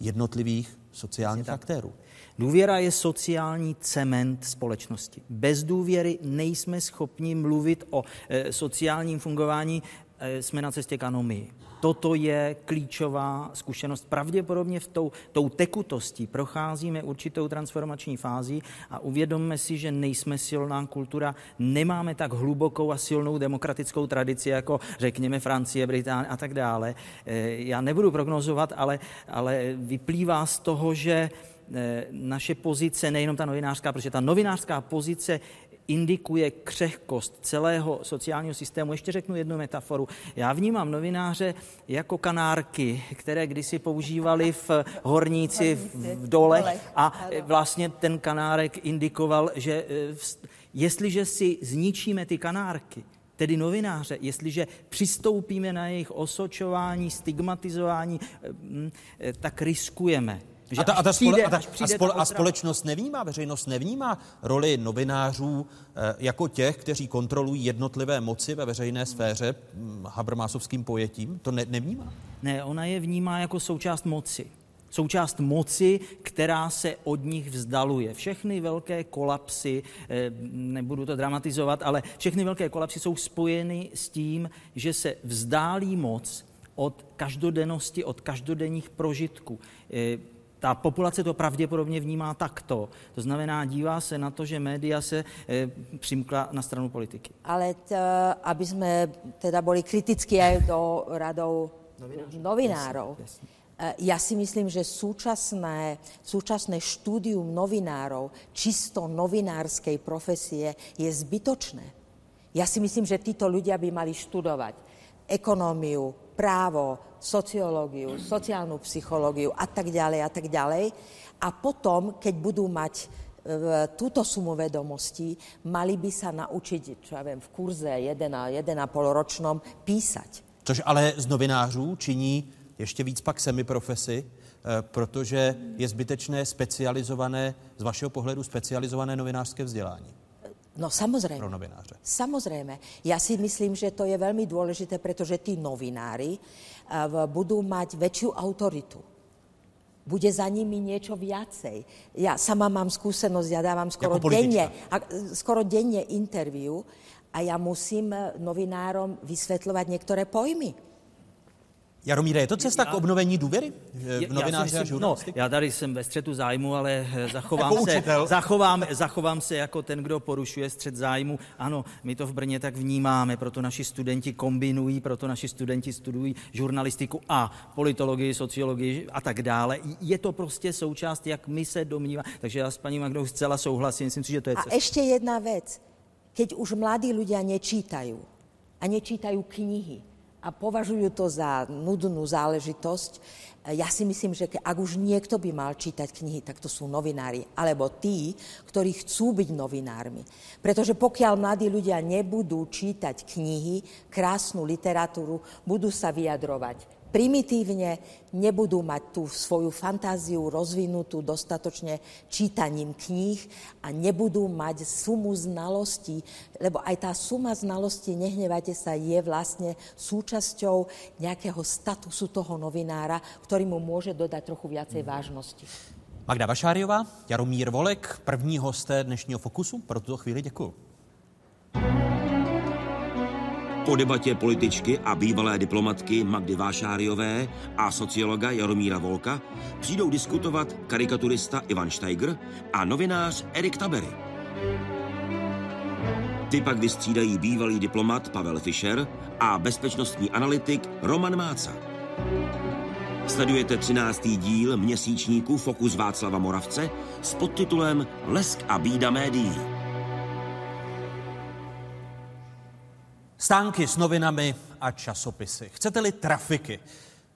S9: jednotlivých sociálních aktérů.
S11: Důvěra je sociální cement společnosti. Bez důvěry nejsme schopni mluvit o e, sociálním fungování, e, jsme na cestě k anomii. Toto je klíčová zkušenost. Pravděpodobně v tou, tou tekutostí procházíme určitou transformační fází a uvědomme si, že nejsme silná kultura, nemáme tak hlubokou a silnou demokratickou tradici, jako řekněme Francie, Británie a tak dále. E, já nebudu prognozovat, ale, ale vyplývá z toho, že Eh, naše pozice, nejenom ta novinářská, protože ta novinářská pozice indikuje křehkost celého sociálního systému. Ještě řeknu jednu metaforu. Já vnímám novináře jako kanárky, které kdysi používali v horníci v dole a vlastně ten kanárek indikoval, že eh, jestliže si zničíme ty kanárky, tedy novináře, jestliže přistoupíme na jejich osočování, stigmatizování, eh, mm, tak riskujeme,
S9: že a, ta, a, ta přijde, spole, a, ta, a, spole, a společnost nevnímá, veřejnost nevnímá roli novinářů eh, jako těch, kteří kontrolují jednotlivé moci ve veřejné sféře hm, habermásovským pojetím? To ne, nevnímá?
S11: Ne, ona je vnímá jako součást moci. Součást moci, která se od nich vzdaluje. Všechny velké kolapsy, eh, nebudu to dramatizovat, ale všechny velké kolapsy jsou spojeny s tím, že se vzdálí moc od každodennosti, od každodenních prožitků. Eh, ta populace to pravděpodobně vnímá takto. To znamená, dívá se na to, že média se e, přimkla na stranu politiky.
S10: Ale t, aby jsme teda byli kritickí aj do radou novinárov. novinárov. Jasne, jasne. Ja si myslím, že súčasné, súčasné štúdium novinárov, čisto novinárskej profesie, je zbytočné. Ja si myslím, že títo ľudia by mali študovať ekonómiu, právo, sociológiu, sociálnu psychológiu a tak ďalej a tak ďalej. A potom, keď budú mať e, túto sumu vedomostí, mali by sa naučiť, čo ja viem, v kurze 1,5 ročnom písať.
S9: Což ale z novinářů činí ještě víc pak semiprofesy, e, protože je zbytečné specializované, z vašeho pohledu specializované novinářské vzdělání.
S10: No samozrejme.
S9: Pro novináře.
S10: Samozrejme. Ja si myslím, že to je veľmi dôležité, pretože tí novinári uh, budú mať väčšiu autoritu. Bude za nimi niečo viacej. Ja sama mám skúsenosť, ja dávam skoro denne, skoro denne interviu a ja musím eh, novinárom vysvetľovať niektoré pojmy
S9: Jaromíre, je to cesta já, k obnovení důvěry v novináře a
S11: no, Já tady jsem ve střetu zájmu, ale eh, zachovám, jako se, zachovám, zachovám se jako ten, kdo porušuje střet zájmu. Ano, my to v Brně tak vnímáme, proto naši studenti kombinují, proto naši studenti studují žurnalistiku a politologii, sociologii a tak dále. Je to prostě součást, jak my se domníváme. Takže já s paní Magdou zcela souhlasím, myslím si, že to je cesta.
S10: A ještě jedna věc. Keď už mladí ľudia nečítajú a nečítajú knihy, a považujú to za nudnú záležitosť. Ja si myslím, že ak už niekto by mal čítať knihy, tak to sú novinári, alebo tí, ktorí chcú byť novinármi. Pretože pokiaľ mladí ľudia nebudú čítať knihy, krásnu literatúru, budú sa vyjadrovať primitívne, nebudú mať tú svoju fantáziu rozvinutú dostatočne čítaním kníh a nebudú mať sumu znalostí, lebo aj tá suma znalostí, nehnevajte sa, je vlastne súčasťou nejakého statusu toho novinára, ktorý mu môže dodať trochu viacej vážnosti.
S9: Magda Vašáriová, Jaromír Volek, první hosté dnešního Fokusu. Pro tuto chvíli děkuji.
S1: Po debatě političky a bývalé diplomatky Magdy Vášáriové a sociologa Jaromíra Volka přijdou diskutovat karikaturista Ivan Steiger a novinář Erik Tabery. Ty pak vystřídají bývalý diplomat Pavel Fischer a bezpečnostní analytik Roman Máca. Sledujete 13. díl měsíčníku Fokus Václava Moravce s podtitulem Lesk a bída médií.
S9: Stánky s novinami a časopisy. Chcete-li trafiky?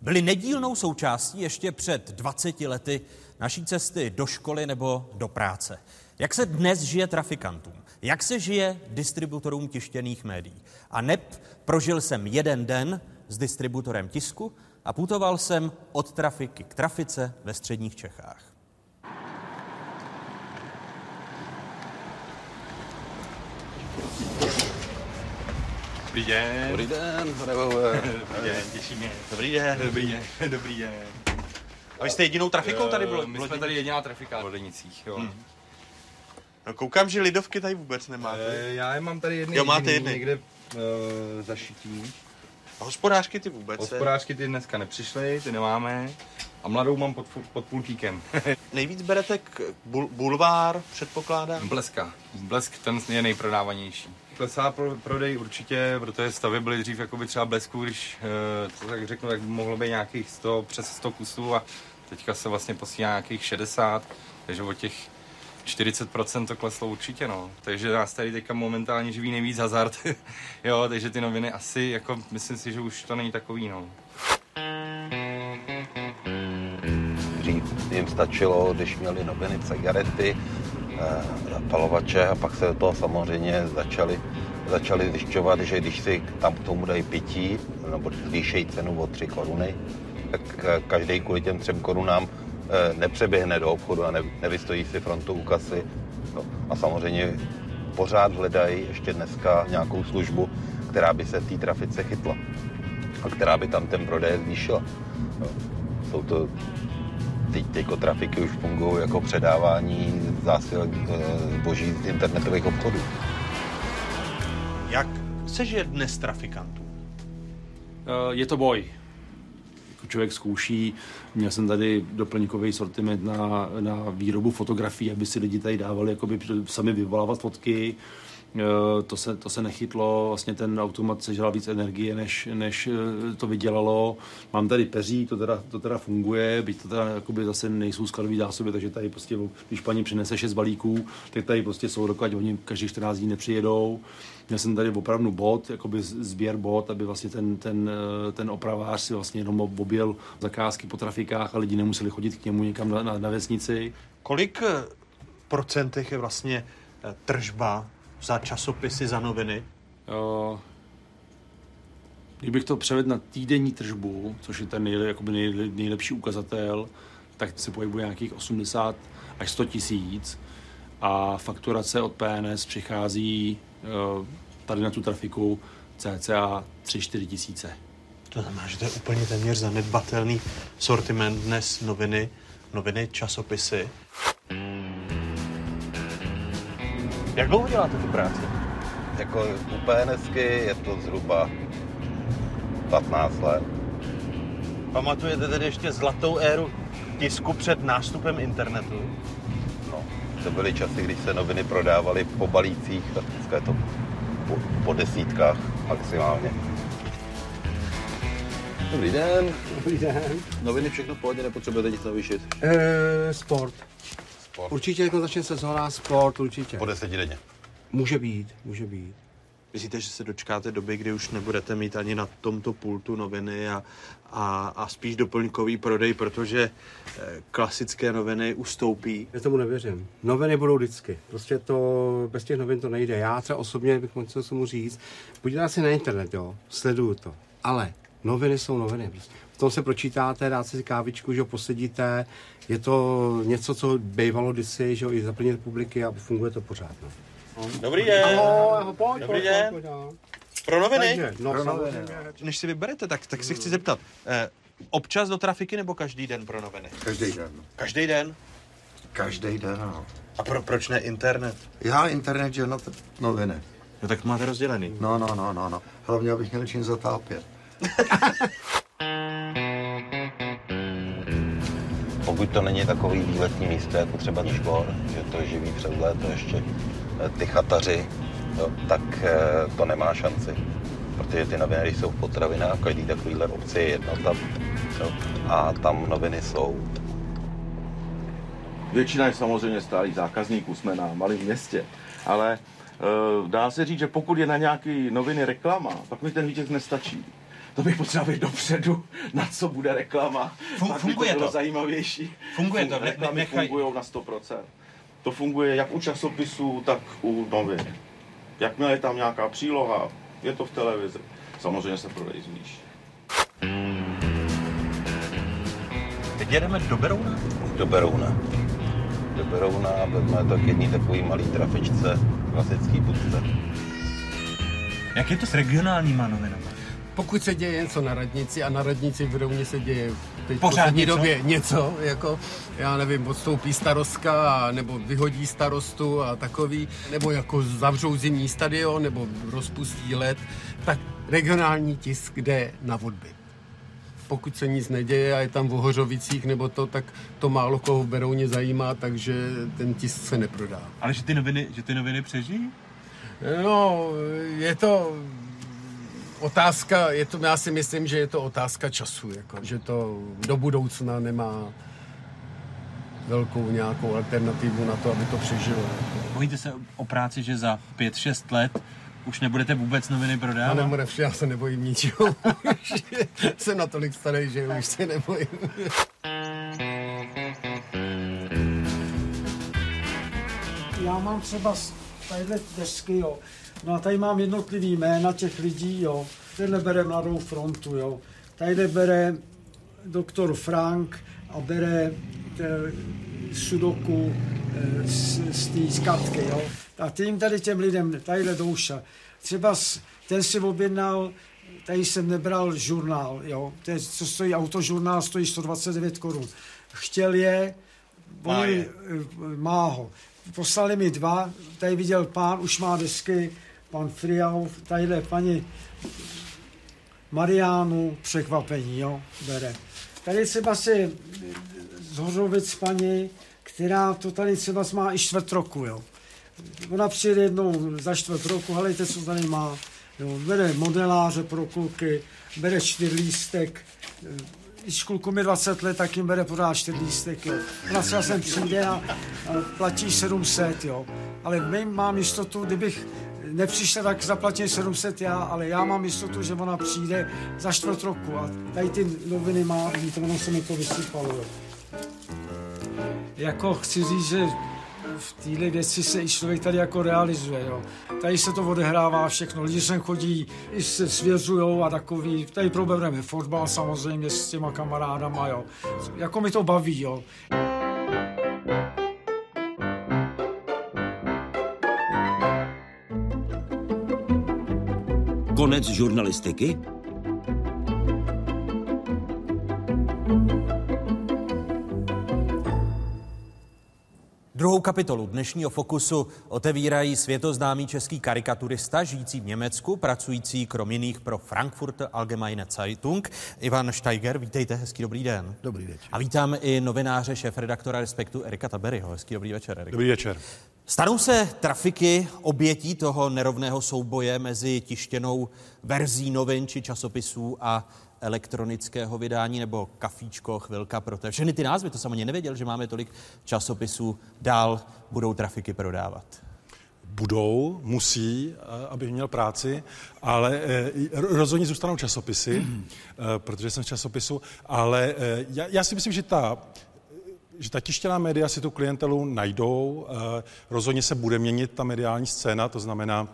S9: Byly nedílnou součástí ještě před 20 lety naší cesty do školy nebo do práce. Jak se dnes žije trafikantům? Jak se žije distributorům tištěných médií? A neb prožil jsem jeden den s distributorem tisku a putoval jsem od trafiky k trafice ve středních Čechách.
S12: Dobrý den.
S6: Dobrý den, [LAUGHS]
S12: Dobrý den, těší mě. Dobrý den. Dobrý den. [LAUGHS] Dobrý den.
S9: A vy jste jedinou trafikou tady bylo?
S12: My jsme tady jediná trafika v Lodenicích, jo. Hmm.
S13: No koukám, že lidovky tady vůbec nemáte.
S12: E, já je mám tady jedny
S13: Jo, máte
S12: jediný,
S13: jedny.
S12: někde e, zašitý.
S13: A hospodářky ty vůbec?
S12: Hospodářky ty dneska nepřišly, ty nemáme. A mladou mám pod, pod pultíkem. [LAUGHS]
S13: Nejvíc berete k bul- bulvár, předpokládám?
S12: Bleska. Blesk ten je nejprodávanější. Klesá pro, prodej určitě, protože stavy byly dřív jakoby třeba blesku, když eh, to tak řeknu, tak by mohlo být nějakých 100, přes 100 kusů a teďka se vlastně posílá nějakých 60, takže o těch 40% to kleslo určitě, no. Takže nás tady teďka momentálně živí nejvíc hazard, [LAUGHS] jo, takže ty noviny asi, jako myslím si, že už to není takový, no.
S14: Dřív jim stačilo, když měli noviny, cigarety, eh, palovače a pak se do toho samozřejmě začali, začali zjišťovat, že když si tam k tomu dají pití nebo zvýšejí cenu o 3 koruny, tak eh, každý kvůli těm 3 korunám eh, nepřeběhne do obchodu a ne, nevystojí si frontu u kasy. No, a samozřejmě pořád hledají ještě dneska nějakou službu, která by se té trafice chytla a která by tam ten prodej zvýšila. No, jsou to teď jako trafiky už fungují jako předávání zásil eh, zboží z internetových obchodů.
S13: Jak se žije dnes trafikantů?
S15: Eh, Je to boj. Jako člověk zkouší, měl jsem tady doplňkový sortiment na, na výrobu fotografií, aby si lidi tady dávali jakoby sami vyvolávat fotky. To se, to se nechytlo, vlastně ten automat sežral víc energie, než, než eh, to vydělalo. Mám tady peří, to teda, to teda funguje, byť to teda jakoby zase nejsou skladové zásoby, takže tady prostě, když paní přinese šest balíků, tak tady prostě jsou dokud oni každých 14 dní nepřijedou. Měl jsem tady opravdu bot, jakoby sběr bot, aby vlastně ten, ten, eh, ten opravář si vlastně jenom objel zakázky po trafikách a lidi nemuseli chodit k němu někam na, na, na vesnici.
S13: Kolik eh, procentech je vlastně eh, tržba za časopisy, za noviny?
S15: Uh, kdybych to převedl na týdenní tržbu, což je ten nejle, jakoby nejle, nejlepší ukazatel, tak se pohybuje nějakých 80 až 100 tisíc a fakturace od PNS přichází uh, tady na tu trafiku cca 3-4 tisíce.
S13: To znamená, že to je úplně téměř zanedbatelný sortiment dnes noviny, noviny, časopisy. Jak dlouho děláte tu práci?
S14: Jako u PNSky je to zhruba 15 let.
S13: Pamatujete tedy ještě zlatou éru tisku před nástupem internetu?
S14: No, to byly časy, když se noviny prodávaly po balících, tak dneska je to po, po desítkách maximálně.
S16: Dobrý den.
S17: Dobrý den.
S16: Noviny všechno v pohodě, nepotřebujete nic navýšit.
S17: E, sport.
S14: Sport.
S17: Určitě, jako začne sezóna, sport, určitě.
S14: Po deseti denně.
S17: Může být, může být.
S13: Myslíte, že se dočkáte doby, kdy už nebudete mít ani na tomto pultu noviny a, a, a spíš doplňkový prodej, protože eh, klasické noviny ustoupí?
S17: Já tomu nevěřím. Noviny budou vždycky. Prostě to, bez těch novin to nejde. Já třeba osobně bych mohl něco mu říct. Podívejte si na internet, jo, sleduju to. Ale noviny jsou noviny. Prostě. Tom se pročítáte, dáte si kávičku, že jo, posedíte. Je to něco, co bývalo kdysi, že jo, i za první republiky a funguje to pořád. No.
S13: Dobrý den.
S17: Ahoj, ahoj, pojď,
S13: Dobrý
S17: pojď,
S13: den.
S17: pojď, pojď,
S13: Pro noviny?
S17: Takže, no,
S13: pro noviny. Než si vyberete, tak, tak si chci zeptat. Eh, občas do trafiky nebo každý den pro noviny?
S18: Každý den.
S13: Každý den?
S18: Každý den, ano.
S13: A pro, proč ne internet?
S18: Já internet, že no, t- noviny.
S13: No tak máte rozdělený.
S18: No, no, no, no, no. Hlavně, abych měl čím zatápět. [LAUGHS]
S14: Pokud to není takový výletní místo, jako třeba Nížbor, že to je živý přes léto ještě, eh, ty chataři, jo, tak eh, to nemá šanci. Protože ty noviny jsou v potravinách, každý takovýhle obci je jednota jo, a tam noviny jsou.
S19: Většina je samozřejmě stálých zákazníků, jsme na malém městě, ale e, dá se říct, že pokud je na nějaký noviny reklama, pak mi ten výtěh nestačí. To bych potřeboval vědět dopředu, na co bude reklama.
S9: Fun-
S19: pak by
S9: funguje
S19: to bylo
S9: to.
S19: zajímavější.
S9: Funguje to,
S19: Reklamy
S9: nechaj-
S19: fungují na 100%. To funguje jak u časopisů, tak u novin. Jakmile je tam nějaká příloha, je to v televizi. Samozřejmě se prodej zvýší.
S9: Teď jedeme do Berouna?
S14: Do Berouna. Do Berouna a vezme to k jedný takový malý trafičce, klasický budce.
S9: Jak je to s regionálníma novinama?
S20: Pokud se děje něco na radnici a na radnici v Rovně se děje teď v poslední
S9: něco?
S20: době něco, jako já nevím, odstoupí starostka a, nebo vyhodí starostu a takový, nebo jako zavřou zimní stadion nebo rozpustí let, tak regionální tisk jde na vodby. Pokud se nic neděje a je tam v Hořovicích nebo to, tak to málo koho v Berouně zajímá, takže ten tisk se neprodá.
S9: Ale že ty noviny, že ty noviny přežijí?
S20: No, je to otázka, je to, já si myslím, že je to otázka času, jako, že to do budoucna nemá velkou nějakou alternativu na to, aby to přežilo.
S9: Bojíte se o práci, že za 5-6 let už nebudete vůbec noviny
S20: Já,
S9: prodávat?
S20: nemůžu, já se nebojím ničeho. [LAUGHS] Jsem natolik starý, že už se nebojím.
S21: Já mám třeba z tadyhle desky, jo. No a tady mám jednotlivý jména těch lidí, jo. Tenhle bere Mladou frontu, jo. Tady bere doktor Frank a bere te, sudoku eh, z, z té skatky, jo. A tím tady těm lidem, tadyhle douša. Třeba ten si objednal, tady jsem nebral žurnál, jo. To je, co stojí, autožurnál stojí 129 korun. Chtěl je,
S9: Má je.
S21: eh, má ho. Poslali mi dva, tady viděl pán, už má desky, pan Friau, tadyhle paní Mariánu, překvapení, jo, bere. Tady třeba si z Hořovic paní, která to tady třeba má i čtvrt roku, jo. Ona přijede jednou za čtvrt roku, helejte, co tady má. Jo, bere modeláře pro kluky, bere čtyřlístek, když klukům je 20 let, tak jim bere pořád čtyřlístek, jo. Ona třeba sem přijde a, a platí 700, jo. Ale my mám jistotu, kdybych nepřišla, tak zaplatím 700 já, ale já mám jistotu, že ona přijde za čtvrt roku a tady ty noviny má, vidíte, ono se mi to vysypalo. Jako chci říct, že v téhle věci se i člověk tady jako realizuje, jo. Tady se to odehrává všechno, lidi sem chodí, i se svěřujou a takový, tady probereme fotbal samozřejmě s těma kamarádama, jo. Jako mi to baví, jo.
S1: Konec žurnalistiky?
S9: Druhou kapitolu dnešního Fokusu otevírají světoznámý český karikaturista, žijící v Německu, pracující krom jiných pro Frankfurter Allgemeine Zeitung. Ivan Steiger, vítejte, hezký dobrý den.
S7: Dobrý večer.
S9: A vítám i novináře, šéf-redaktora Respektu Erika Taberyho. Hezký dobrý večer, Erik.
S2: Dobrý večer.
S9: Stanou se trafiky obětí toho nerovného souboje mezi tištěnou verzí novin či časopisů a elektronického vydání nebo kafíčko, chvilka pro te. Všechny ty názvy, to jsem ani nevěděl, že máme tolik časopisů, dál budou trafiky prodávat.
S2: Budou, musí, eh, abych měl práci, ale eh, rozhodně zůstanou časopisy, [CLEARS THROAT] eh, protože jsem z časopisu, ale já, já si myslím, že ta že ta tištěná média si tu klientelu najdou, eh, rozhodně se bude měnit ta mediální scéna, to znamená,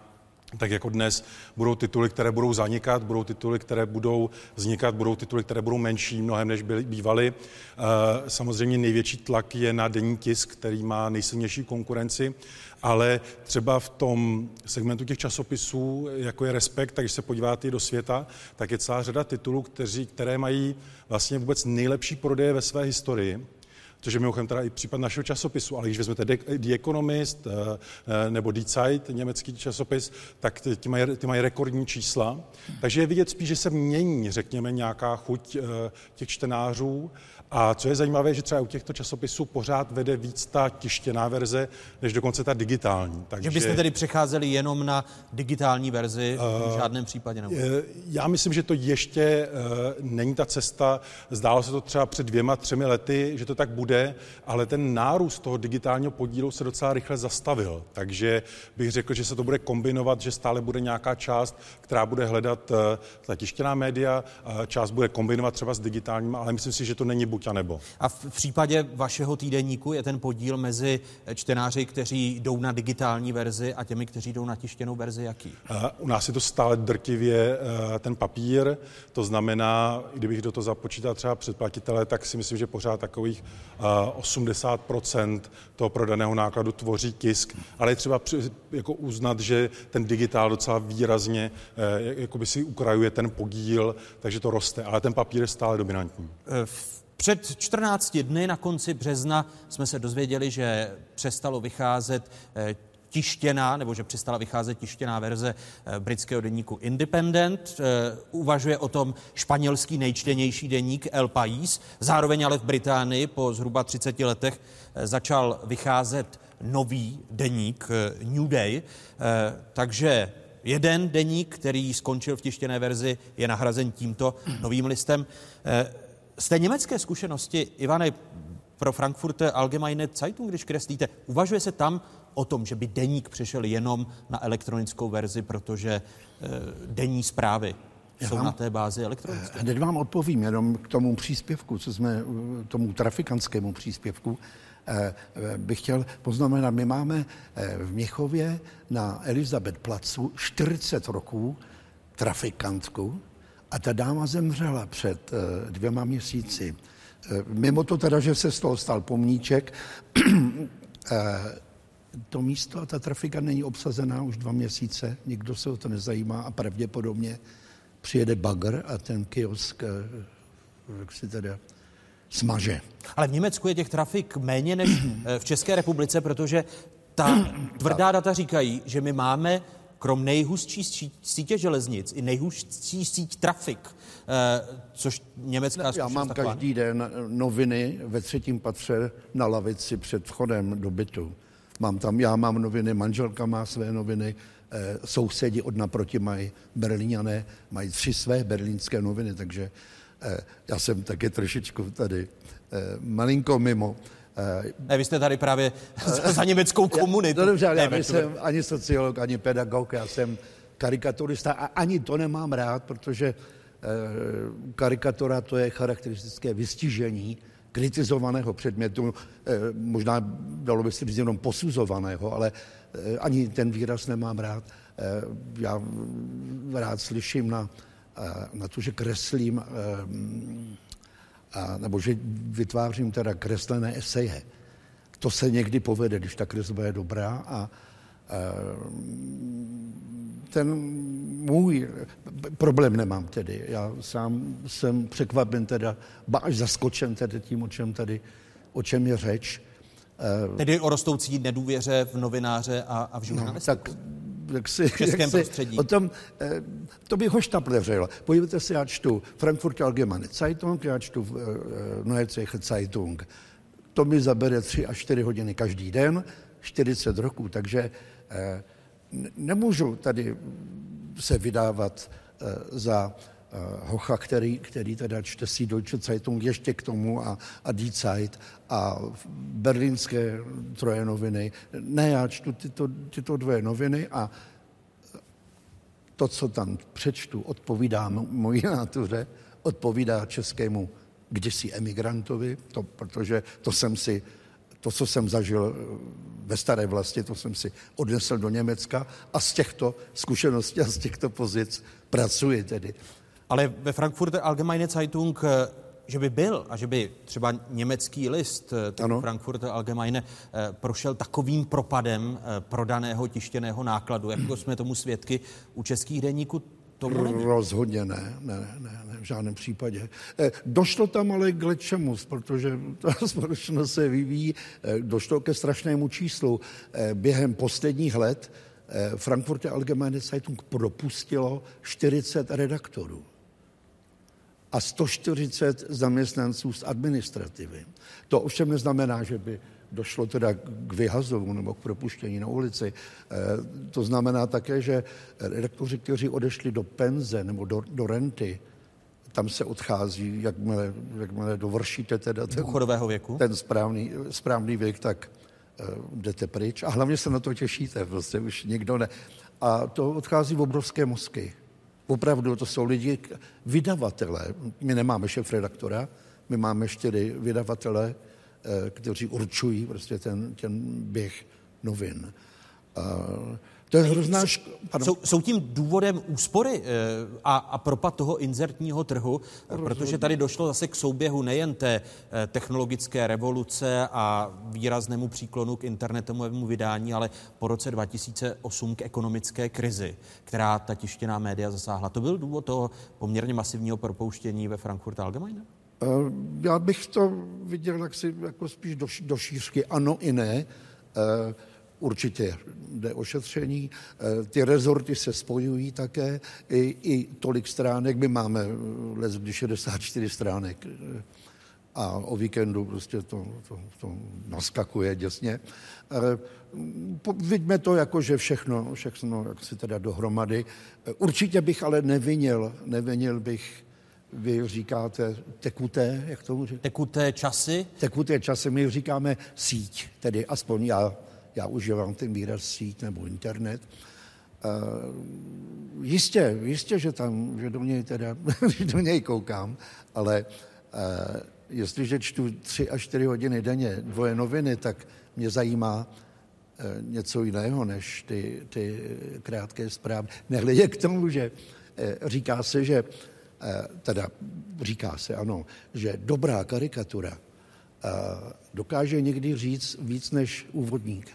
S2: tak jako dnes budou tituly, které budou zanikat, budou tituly, které budou vznikat, budou tituly, které budou menší mnohem, než byly, bývaly. Eh, Samozřejmě největší tlak je na denní tisk, který má nejsilnější konkurenci, ale třeba v tom segmentu těch časopisů, jako je Respekt, tak když se podíváte do světa, tak je celá řada titulů, kteří, které mají vlastně vůbec nejlepší prodeje ve své historii. Což je mimochodem teda i případ našeho časopisu, ale když vezmete The Economist eh, eh, nebo Die Zeit, německý časopis, tak ty mají, ty mají rekordní čísla. Takže je vidět spíš, že se mění, řekněme, nějaká chuť eh, těch čtenářů a co je zajímavé, že třeba u těchto časopisů pořád vede víc ta tištěná verze, než dokonce ta digitální.
S9: Takže... Že byste tedy přecházeli jenom na digitální verzi, uh, v žádném případě nebo?
S2: Já myslím, že to ještě uh, není ta cesta. Zdálo se to třeba před dvěma, třemi lety, že to tak bude, ale ten nárůst toho digitálního podílu se docela rychle zastavil. Takže bych řekl, že se to bude kombinovat, že stále bude nějaká část, která bude hledat uh, ta tištěná média, uh, část bude kombinovat třeba s digitálním, ale myslím si, že to není buď a nebo.
S9: A v případě vašeho týdenníku je ten podíl mezi čtenáři, kteří jdou na digitální verzi a těmi, kteří jdou na tištěnou verzi, jaký?
S2: U nás je to stále drtivě eh, ten papír, to znamená, kdybych do toho započítal třeba předplatitele, tak si myslím, že pořád takových 80% eh, toho prodaného nákladu tvoří tisk, ale je třeba jako uznat, že ten digitál docela výrazně eh, jakoby si ukrajuje ten podíl, takže to roste, ale ten papír je stále dominantní.
S9: V před 14 dny na konci března jsme se dozvěděli, že přestalo vycházet eh, tištěná, nebo že přestala vycházet tištěná verze eh, britského deníku Independent. Eh, uvažuje o tom španělský nejčtenější deník El País. Zároveň ale v Británii po zhruba 30 letech začal vycházet nový deník New Day. Takže jeden deník, který skončil v tištěné verzi, je nahrazen tímto novým listem. Z té německé zkušenosti, Ivane, pro Frankfurter Allgemeine Zeitung, když kreslíte, uvažuje se tam o tom, že by deník přešel jenom na elektronickou verzi, protože e, denní zprávy jsou vám, na té bázi elektronické?
S18: Hned vám odpovím jenom k tomu příspěvku, co jsme, tomu trafikanskému příspěvku, bych chtěl poznamenat, my máme v Měchově na Elizabeth Placu 40 roků trafikantku, a ta dáma zemřela před uh, dvěma měsíci. Uh, mimo to teda, že se z toho stal pomníček, uh, [CLEARS THROAT] to místo a ta trafika není obsazená už dva měsíce, nikdo se o to nezajímá a pravděpodobně přijede bagr a ten kiosk, jak si teda smaže.
S9: Ale v Německu je těch trafik méně než [CLEARS THROAT] v České republice, protože ta tvrdá data říkají, že my máme krom nejhustší sítě železnic i nejhustší síť trafik, eh, což německá
S18: Já mám taková... každý den noviny ve třetím patře na lavici před vchodem do bytu. Mám tam, já mám noviny, manželka má své noviny, eh, sousedi od naproti mají berlíňané, mají tři své berlínské noviny, takže eh, já jsem taky trošičku tady malinko mimo.
S9: Ne, vy jste tady právě [LAUGHS] za, německou komunitu.
S18: No dobře, ale já nejsem ani sociolog, ani pedagog, já jsem karikaturista a ani to nemám rád, protože e, karikatura to je charakteristické vystižení kritizovaného předmětu, e, možná dalo by se říct jenom posuzovaného, ale e, ani ten výraz nemám rád. Já rád slyším na, na to, že kreslím a, nebo že vytvářím teda kreslené eseje. To se někdy povede, když ta kresba je dobrá a, a ten můj problém nemám tedy. Já sám jsem překvapen teda, ba až zaskočen tedy tím, o čem tady, o čem je řeč.
S9: Tedy o rostoucí nedůvěře v novináře a, a v žurnalistiku? No,
S18: tak jak si,
S9: v českém jak si, prostředí.
S18: O tom, eh, to bych ho štapleřil. Podívejte se, já čtu Frankfurt Allgemeine Zeitung, já čtu uh, Neue Zeche Zeitung. To mi zabere tři až čtyři hodiny každý den, 40 roků, takže eh, nemůžu tady se vydávat za Hocha, který, který teda čte si Deutsche Zeitung ještě k tomu a, a Die Zeit a berlínské troje noviny. Ne, já čtu tyto, tyto dvě noviny a to, co tam přečtu, odpovídá mojí nátuře, odpovídá českému kdysi emigrantovi, to, protože to jsem si, to, co jsem zažil ve staré vlasti, to jsem si odnesl do Německa a z těchto zkušeností a z těchto pozic pracuji tedy.
S9: Ale ve Frankfurter Allgemeine Zeitung eh, že by byl a že by třeba německý list eh, Frankfurter Allgemeine eh, prošel takovým propadem prodaného tištěného nákladu, jako jsme tomu svědky u českých denníků, tomu není.
S18: Rozhodně ne, ne, ne, ne, v žádném případě. Došlo tam ale k lečemu, protože [LAUGHS] ta společnost se vyvíjí, došlo ke strašnému číslu. Během posledních let Frankfurter Allgemeine Zeitung propustilo 40 redaktorů a 140 zaměstnanců z administrativy. To ovšem neznamená, že by došlo teda k vyhazovu nebo k propuštění na ulici. Eh, To znamená také, že redaktoři, kteří odešli do penze nebo do, do renty, tam se odchází, jakmile, jakmile dovršíte teda ten,
S9: věku?
S18: ten správný, správný věk, tak uh, jdete pryč. A hlavně se na to těšíte, prostě už nikdo ne. A to odchází v obrovské mozky. Opravdu to jsou lidi, vydavatelé. My nemáme šéf redaktora, my máme čtyři vydavatele, eh, kteří určují prostě ten, ten běh novin. A to je hrozná šk- pardon.
S9: Jsou, jsou tím důvodem úspory eh, a, a propad toho inzertního trhu, eh, protože tady došlo zase k souběhu nejen té eh, technologické revoluce a výraznému příklonu k internetovému vydání, ale po roce 2008 k ekonomické krizi, která ta tištěná média zasáhla. To byl důvod toho poměrně masivního propouštění ve Frankfurt Allgemeine?
S18: Eh, Já bych to viděl jaksi, jako spíš do, do šířky. Ano i ne. Eh, Určitě jde o šetření. Eh, Ty rezorty se spojují také. I, i tolik stránek. My máme les, když 64 stránek. eh, A o víkendu prostě to, to, to naskakuje děsně. Eh, Vidíme to jako, že všechno, všechno jak si teda dohromady. Eh, Určitě bych ale nevinil, nevinil bych vy říkáte tekuté, jak to může?
S9: Tekuté časy?
S18: Tekuté časy, my říkáme síť, tedy aspoň já, já užívám ten výraz síť nebo internet. Uh, jistě, jistě, že tam, že do něj teda, [LAUGHS] do něj koukám, ale uh, jestliže čtu tři až čtyři hodiny denně dvoje noviny, tak mě zajímá uh, něco jiného než ty, ty krátké zprávy. Nehledě k tomu, že uh, říká se, že Eh, teda říká se, ano, že dobrá karikatura eh, dokáže někdy říct víc než úvodník,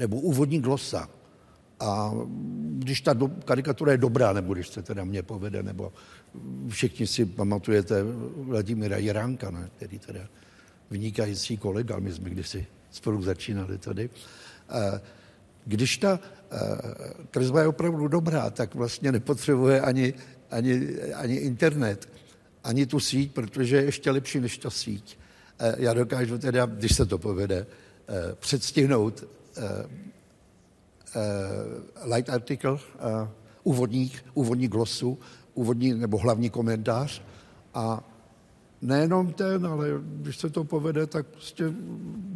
S18: nebo úvodní glosa. A když ta do, karikatura je dobrá, nebo když se teda mě povede, nebo všichni si pamatujete Vladimíra Jiránka, ne, který teda vynikající kolega, my jsme kdysi spolu začínali tady. Eh, Když ta eh, kresba je opravdu dobrá, tak vlastně nepotřebuje ani, ani, ani internet, ani tu síť, protože je ještě lepší než ta síť. Eh, Já dokážu teda, když se to povede, eh, předstihnout eh, eh, light article, eh, úvodní, glosu, úvodní nebo hlavní komentář a nejenom ten, ale když se to povede, tak prostě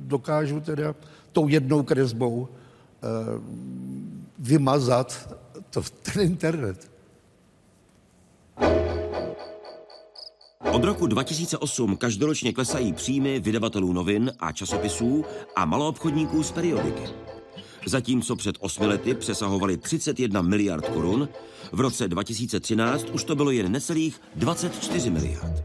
S18: dokážu teda tou jednou kresbou eh, vymazat to, ten internet.
S1: Od roku 2008 každoročně klesají příjmy vydavatelů novin a časopisů a maloobchodníků z periodiky. Zatímco před osmi lety přesahovali 31 miliard korun, v roce 2013 už to bylo jen necelých 24 miliard.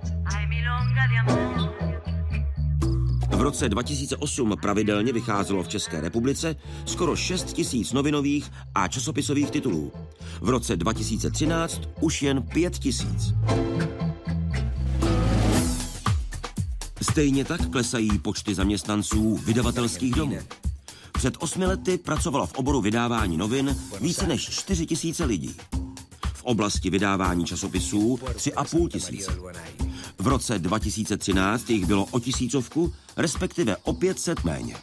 S1: V roce 2008 pravidelně vycházelo v České republice skoro 6 tisíc novinových a časopisových titulů. V roce 2013 už jen 5 tisíc. Stejně tak klesají počty zaměstnanců vydavatelských domů. Před osmi lety pracovalo v oboru vydávání novin více než 4 tisíce lidí. V oblasti vydávání časopisů 3,5 tisíce. V roce 2013 jich bylo o tisícovku, respektive o 500 méně.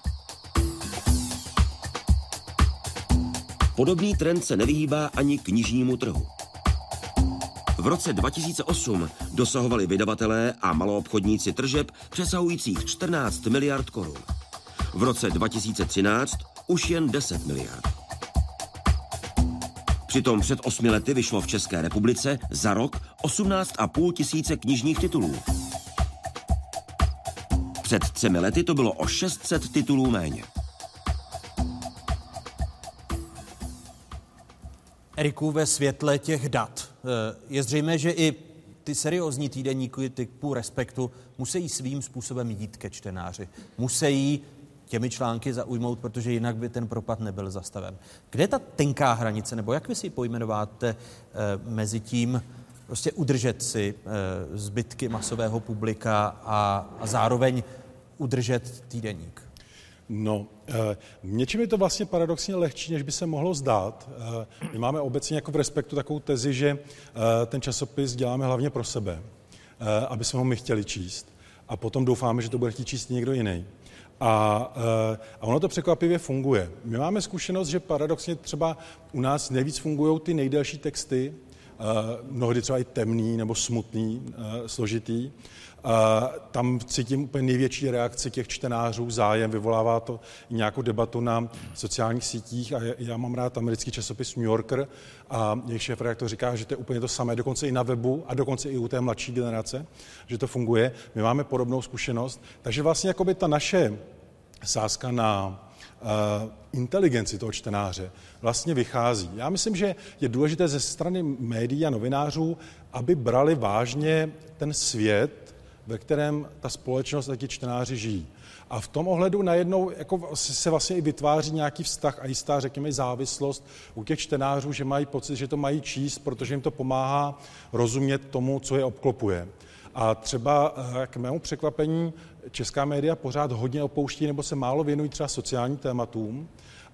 S1: Podobný trend se nevyhýbá ani knižnímu trhu. V roce 2008 dosahovali vydavatelé a maloobchodníci tržeb přesahujících 14 miliard korun. V roce 2013 už jen 10 miliard. Přitom před osmi lety vyšlo v České republice za rok 18,5 tisíce knižních titulů. Před třemi lety to bylo o 600 titulů méně.
S9: Eriku, ve světle těch dat eh, je zřejmé, že i ty seriózní týdeníky typu Respektu musí svým způsobem jít ke čtenáři. Musí těmi články zaujmout, protože jinak by ten propad nebyl zastaven. Kde je ta tenká hranice, nebo jak vy si pojmenováte eh, mezi tím prostě udržet si eh, zbytky masového publika a, a zároveň udržet týdeník?
S2: No, eh, něčím je to vlastně paradoxně lehčí, než by se mohlo zdát. Eh, my máme obecně jako v respektu takovou tezi, že eh, ten časopis děláme hlavně pro sebe, aby jsme ho my chtěli číst. A potom doufáme, že to bude chtít číst někdo jiný. A, a ono to překvapivě funguje. My máme zkušenost, že paradoxně třeba u nás nejvíc fungují ty nejdelší texty, mnohdy třeba i temný nebo smutný, složitý. Tam cítím úplně největší reakci těch čtenářů, zájem, vyvolává to nějakou debatu na sociálních sítích a já- mám rád americký časopis New Yorker a jejich šéf redaktor říká, že to je úplně to samé, dokonce i na webu a dokonce i u té mladší generace, že to funguje. My máme podobnou zkušenost, takže vlastně jakoby ta naše sázka na uh, inteligenci toho čtenáře vlastně vychází. Já myslím, že je důležité ze strany médií a novinářů, aby brali vážně ten svět, ve kterém ta společnost a ti čtenáři žijí. A v tom ohledu najednou jako se vlastně i vytváří nějaký vztah a jistá, řekněme, závislost u těch čtenářů, že mají pocit, že to mají číst, protože jim to pomáhá rozumět tomu, co je obklopuje. A třeba eh, k mému překvapení česká média pořád hodně opouští nebo se málo věnují třeba sociálním tématům.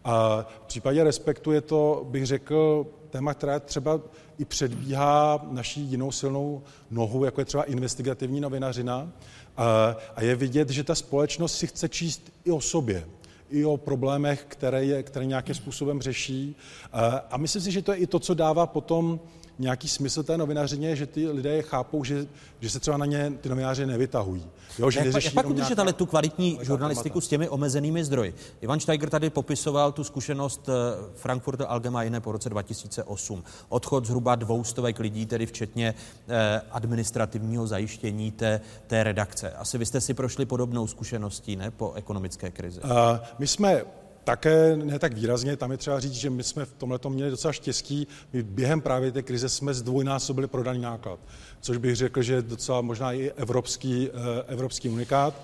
S2: A v případě respektu je to, bych řekl, téma, která třeba i předbíhá naší jinou silnou nohu, jako je třeba investigativní novinařina. A, a je vidět, že ta společnost si chce číst i o sobě, i o problémech, které, je, které nějakým způsobem řeší. A, a myslím si, že to je i to, co dává potom nějaký smysl té novinařině, že ty lidé chápou, že, že se třeba na ně ty novináři nevytahují. Jo, že
S9: Jak, jak pak udržet
S2: nějaká-
S9: ale tu kvalitní žurnalistiku s těmi omezenými zdroji? Ivan Steiger tady popisoval tu zkušenost eh, Frankfurter Allgemeine po roce 2008. Odchod zhruba dvoustovek lidí, tedy včetně eh, administrativního zajištění té, té redakce. Asi vy jste si prošli podobnou zkušeností, ne, po ekonomické krizi.
S2: A my jsme také ne tak výrazně, tam je třeba říct, že my jsme v tomhle měli docela štěstí. My během právě té krize jsme zdvojnásobili prodaný náklad, což bych řekl, že je docela možná i evropský, eh, evropský unikát.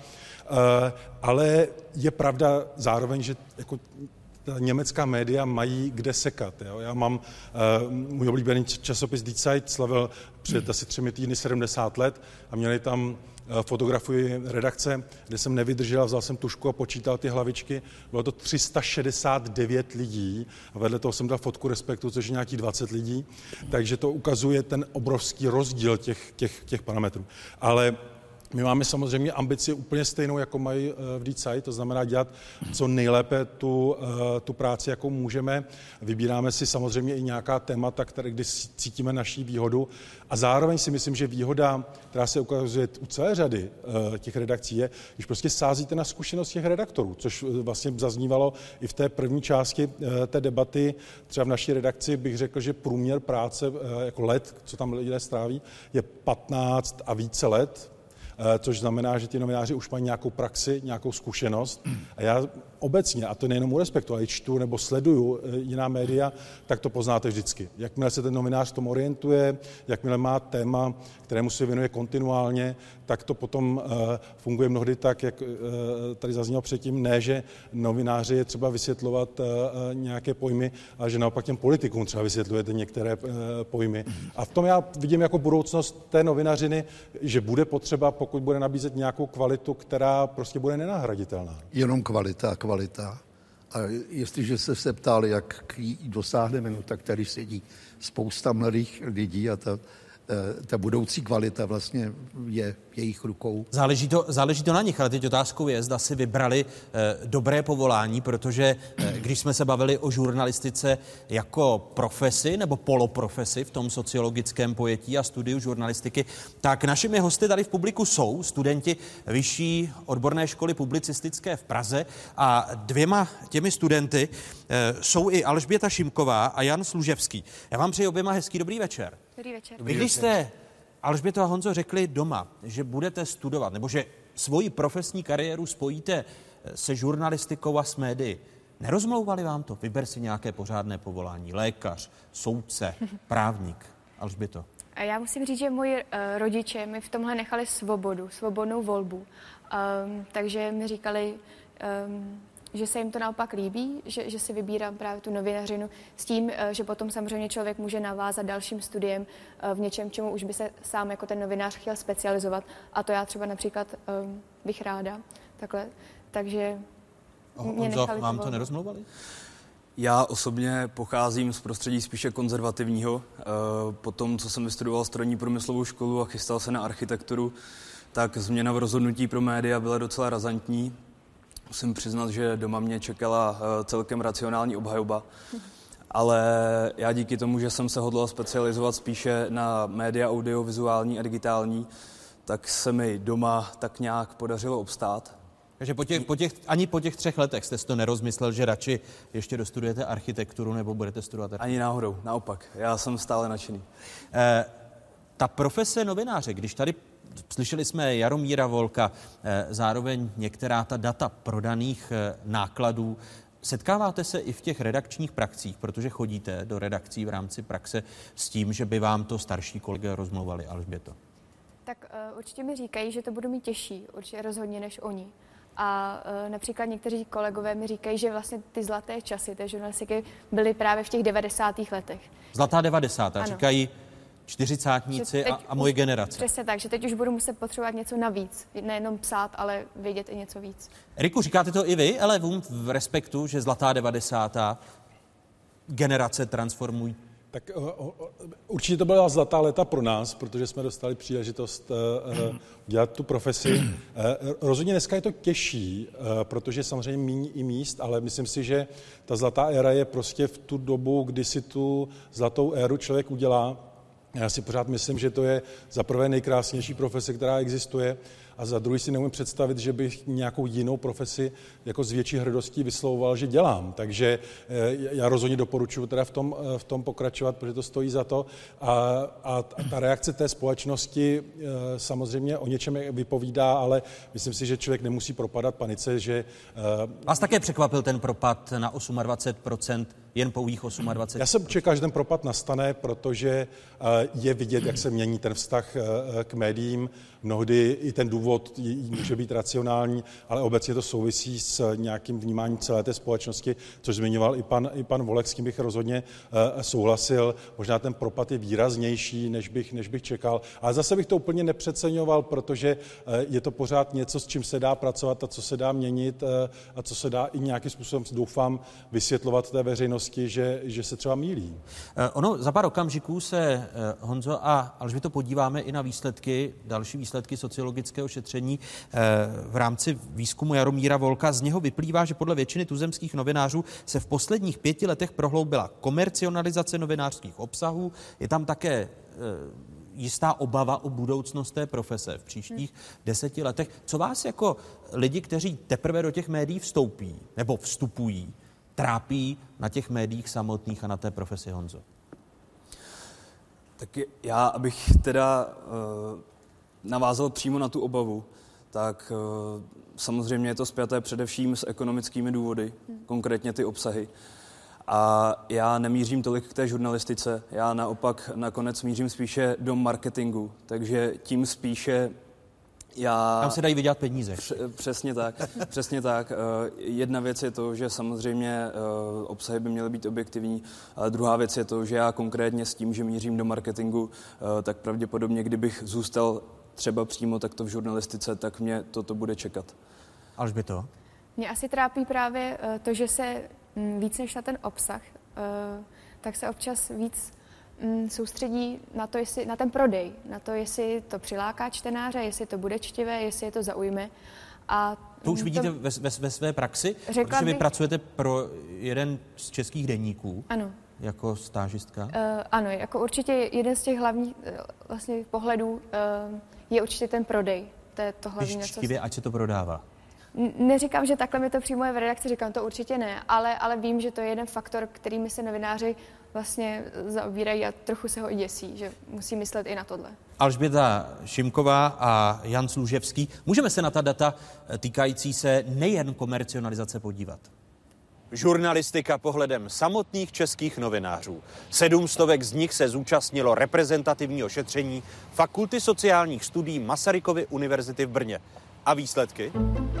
S2: Eh, Ale je pravda zároveň, že jako ta německá média mají kde sekat. Jo? Já mám, uh, můj oblíbený časopis Die Zeit slavil před asi třemi týdny 70 let a měli tam uh, fotografii redakce, kde jsem nevydržel, vzal jsem tušku a počítal ty hlavičky. Bylo to 369 lidí a vedle toho jsem dal fotku Respektu, což je nějakých 20 lidí. Takže to ukazuje ten obrovský rozdíl těch, těch, těch parametrů. Ale my máme samozřejmě ambici úplně stejnou, jako mají eh, v DCI, to znamená dělat co nejlépe tu, eh, tu práci, jakou můžeme. Vybíráme si samozřejmě i nějaká témata, které, kdy cítíme naší výhodu. A zároveň si myslím, že výhoda, která se ukazuje u celé řady eh, těch redakcí, je, když prostě sázíte na zkušenost těch redaktorů, což vlastně zaznívalo i v té první části té debaty. Třeba v naší redakci bych řekl, že průměr práce jako let, co tam lidé stráví, je 15 a více let, což znamená, že ti novináři už mají nějakou praxi, nějakou zkušenost. A já obecně, a to nejenom u Respektu, ale i čtu nebo sleduju eh, jiná média, tak to poznáte vždycky. Jakmile se ten novinář v tom orientuje, jakmile má téma, kterému se věnuje kontinuálně, tak to potom eh, funguje mnohdy tak, jak eh, tady zaznělo předtím, ne, že novináři je třeba vysvětlovat nějaké pojmy, ale že naopak těm politikům třeba vysvětlujete některé pojmy. A v tom já vidím jako budoucnost té novinařiny, že bude potřeba, pokud bude nabízet nějakou kvalitu, která prostě bude nenahraditelná.
S18: Jenom kvalita a kvalita. A jestliže jste se ptali, jak k jí dosáhneme, no tak tady sedí spousta mladých lidí a ta, ta budoucí kvalita vlastně je jejich rukou.
S9: Záleží to, záleží to na nich, ale teď otázkou je, zda si vybrali eh, dobré povolání, protože eh, když jsme se bavili o žurnalistice jako profesi nebo poloprofesi v tom sociologickém pojetí a studiu žurnalistiky, tak našimi hosty tady v publiku jsou studenti Vyšší odborné školy publicistické v Praze a dvěma těmi studenty eh, jsou i Alžběta Šimková a Jan Služevský. Já vám přeji oběma hezký dobrý večer.
S22: Dobrý večer.
S9: Vy když jste, Alžběto a Honzo, řekli doma, že budete studovat, nebo že svoji profesní kariéru spojíte eh, se žurnalistikou a s médií, nerozmlouvali vám to? Vyber si nějaké pořádné povolání. Lékař, soudce, [LAUGHS] právník. Alžběto.
S22: A Já musím říct, že moji uh, rodiče mi v tomhle nechali svobodu, svobodnou volbu. Um, takže mi říkali, um, že se jim to naopak líbí, že, že si vybírám právě tu novinařinu s tím, eh, že potom samozřejmě člověk může navázat dalším studiem eh, v něčem, čemu už by se sám jako ten novinář chtěl specializovat. A to já třeba například um, bych ráda. Takhle. Takže mě
S9: Honzo,
S22: nechali
S9: vám to
S22: volno.
S9: nerozmluvali?
S23: Já osobně pocházím z prostředí spíše konzervativního. Eh, Po tom, co jsem vystudoval strojní průmyslovou školu a chystal se na architekturu, tak změna v rozhodnutí pro média byla docela razantní. Musím přiznat, že doma mě čekala eh, celkem racionální obhajoba. [LAUGHS] Ale já díky tomu, že jsem se hodlal specializovat spíše na média audiovizuální a digitální, tak se mi doma tak nějak podařilo obstát.
S9: Takže po těch, po těch, ani po těch třech letech jste si to nerozmyslel, že radši ještě dostudujete architekturu nebo budete studovat architekturu?
S23: Ani náhodou, naopak. Já jsem stále nadšený.
S9: Eh, ta profese novináře, když tady slyšeli jsme Jaromíra Volka, eh, zároveň některá ta data prodaných eh, nákladů, setkáváte se i v těch redakčních praxích, protože chodíte do redakcí v rámci praxe s tím, že by vám to starší kolegy rozmluvali, Alžběto?
S22: Tak uh, určitě mi říkají, že to budu mít těžší, určitě rozhodně než oni. A například někteří kolegové mi říkají, že vlastně ty zlaté časy té žurnalistiky byly právě v těch 90. letech.
S9: Zlatá 90.
S22: Ano.
S9: říkají čtyřicátníci a, a moje generace.
S22: Přesně tak, že teď už budu muset potřebovat něco navíc. Nejenom psát, ale vědět i něco víc.
S9: Eriku, říkáte to i vy, ale vům v respektu, že zlatá 90. generace transformují
S2: Tak o, o, o, určitě to byla zlatá léta pro nás, protože jsme dostali příležitost uh, dělat tu profesi. Uh, rozhodně dneska je to těžší, uh, protože samozřejmě míní i míst, ale myslím si, že ta zlatá éra je prostě v tu dobu, kdy si tu zlatou éru člověk udělá. Já si pořád myslím, že to je za prvé nejkrásnější profese, která existuje, a za druhý si neumím představit, že bych nějakou jinou profesi jako s větší hrdostí vyslovoval, že dělám. Takže eh, já rozhodně doporučuji teda v tom, eh, v tom pokračovat, protože to stojí za to. A, a ta reakce té společnosti eh, samozřejmě o něčem vypovídá, ale myslím si, že člověk nemusí propadat panice, že...
S9: Vás také překvapil ten propad na 28%, jen pouhých 28%?
S2: Já jsem čekal, že ten propad nastane, protože eh, je vidět, jak se mění ten vztah eh, k médiím. Mnohdy i ten důvod může být racionální, ale obecně to souvisí s nějakým vnímáním celé té společnosti, což zmiňoval i pan, i pan Volek, s tím bych rozhodně eh, souhlasil. Možná ten propad je výraznější, než bych, než bych čekal. Ale zase bych to úplně nepřeceňoval, protože je to pořád něco, s čím se dá pracovat a co se dá měnit a co se dá i nějakým způsobem, doufám, vysvětlovat té veřejnosti, že, že se třeba mílí.
S9: Eh, Ono za pár okamžiků se, eh, Honzo a Alžběto, podíváme i na výsledky, další výsledky sociologického šetření eh, v rámci výzkumu Jaromíra Volka. Z něho vyplývá, že podle většiny tuzemských novinářů se v posledních pěti letech prohloubila komercionalizace novinářských obsahů. Je tam také jistá obava o budoucnost té profese v příštích deseti letech. Co vás jako lidi, kteří teprve do těch médií vstoupí nebo vstupují, trápí na těch médiích samotných a na té profesi Honzo?
S23: Tak já, abych teda uh, navázal přímo na tu obavu, tak uh, samozřejmě je to spjaté především s ekonomickými důvody, konkrétně ty obsahy. A já nemířím tolik k té žurnalistice, já naopak nakonec mířím spíše do marketingu, takže tím spíše já...
S9: Tam se dají vydělat peníze.
S23: Pře- Přesně tak, [LAUGHS] přesně tak. Eh, Jedna věc je to, že samozřejmě eh, obsahy by měly být objektivní, ale druhá věc je to, že já konkrétně s tím, že mířím do marketingu, eh, tak pravděpodobně, kdybych zůstal třeba přímo takto v žurnalistice, tak mě toto bude čekat.
S9: Alžběto?
S22: Mě asi trápí právě to, že se mm, víc než na ten obsah, eh, tak se občas víc soustředí na to, jestli, na ten prodej, na to, jestli to přiláká čtenáře, jestli to bude čtivé, jestli je to zaujme. A
S9: To už
S22: mm,
S9: vidíte ve, ve, ve své praxi,
S22: Řekla
S9: protože vy
S22: bych-
S9: pracujete pro jeden z českých deníků
S22: Ano.
S9: jako stážistka.
S22: Uh, ano, jako určitě jeden z těch hlavních uh, vlastně pohledů uh, je určitě ten prodej. To je to hlavní,
S9: Když
S22: co
S9: čtivě, ať se to prodává.
S22: Neříkám, že takhle mi to přímo je v redakci, říkám to určitě ne, ale, ale vím, že to je jeden faktor, kterými se novináři vlastně zaobírají a trochu se ho i děsí, že musí myslet i na tohle.
S9: Alžběta Šimková a Jan Služevský. Můžeme se na ta data týkající se nejen komercionalizace podívat.
S24: Žurnalistika pohledem samotných českých novinářů. Sedm stovek z nich se zúčastnilo reprezentativního šetření Fakulty sociálních studií Masarykovy univerzity v Brně. A výsledky?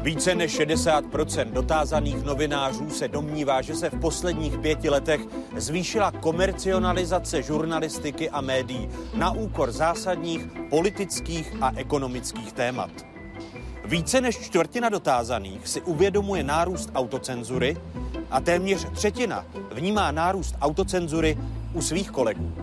S24: Více než 60% dotázaných novinářů se domnívá, že se v posledních pěti letech zvýšila komercionalizace žurnalistiky a médií na úkor zásadních politických a ekonomických témat. Více než čtvrtina dotázaných si uvědomuje nárůst autocenzury a téměř třetina vnímá nárůst autocenzury u svých kolegů.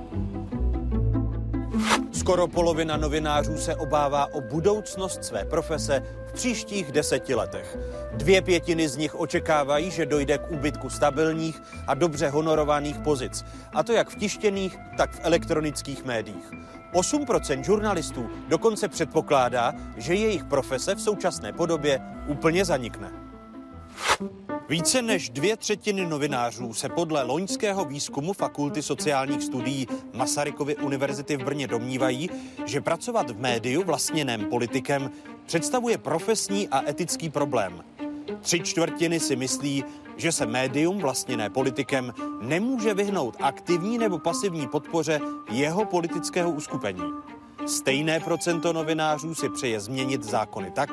S24: Skoro polovina novinářů se obává o budoucnost své profese v příštích deseti letech. Dvě pětiny z nich očekávají, že dojde k úbytku stabilních a dobře honorovaných pozic, a to jak v tištěných, tak v elektronických médiích. 8% žurnalistů dokonce předpokládá, že jejich profese v současné podobě úplně zanikne. Více než dvě třetiny novinářů se podle loňského výzkumu Fakulty sociálních studií Masarykovy univerzity v Brně domnívají, že pracovat v médiu vlastněném politikem představuje profesní a etický problém. Tři čtvrtiny si myslí, že se médium vlastněné politikem nemůže vyhnout aktivní nebo pasivní podpoře jeho politického uskupení. Stejné procento novinářů si přeje změnit zákony tak,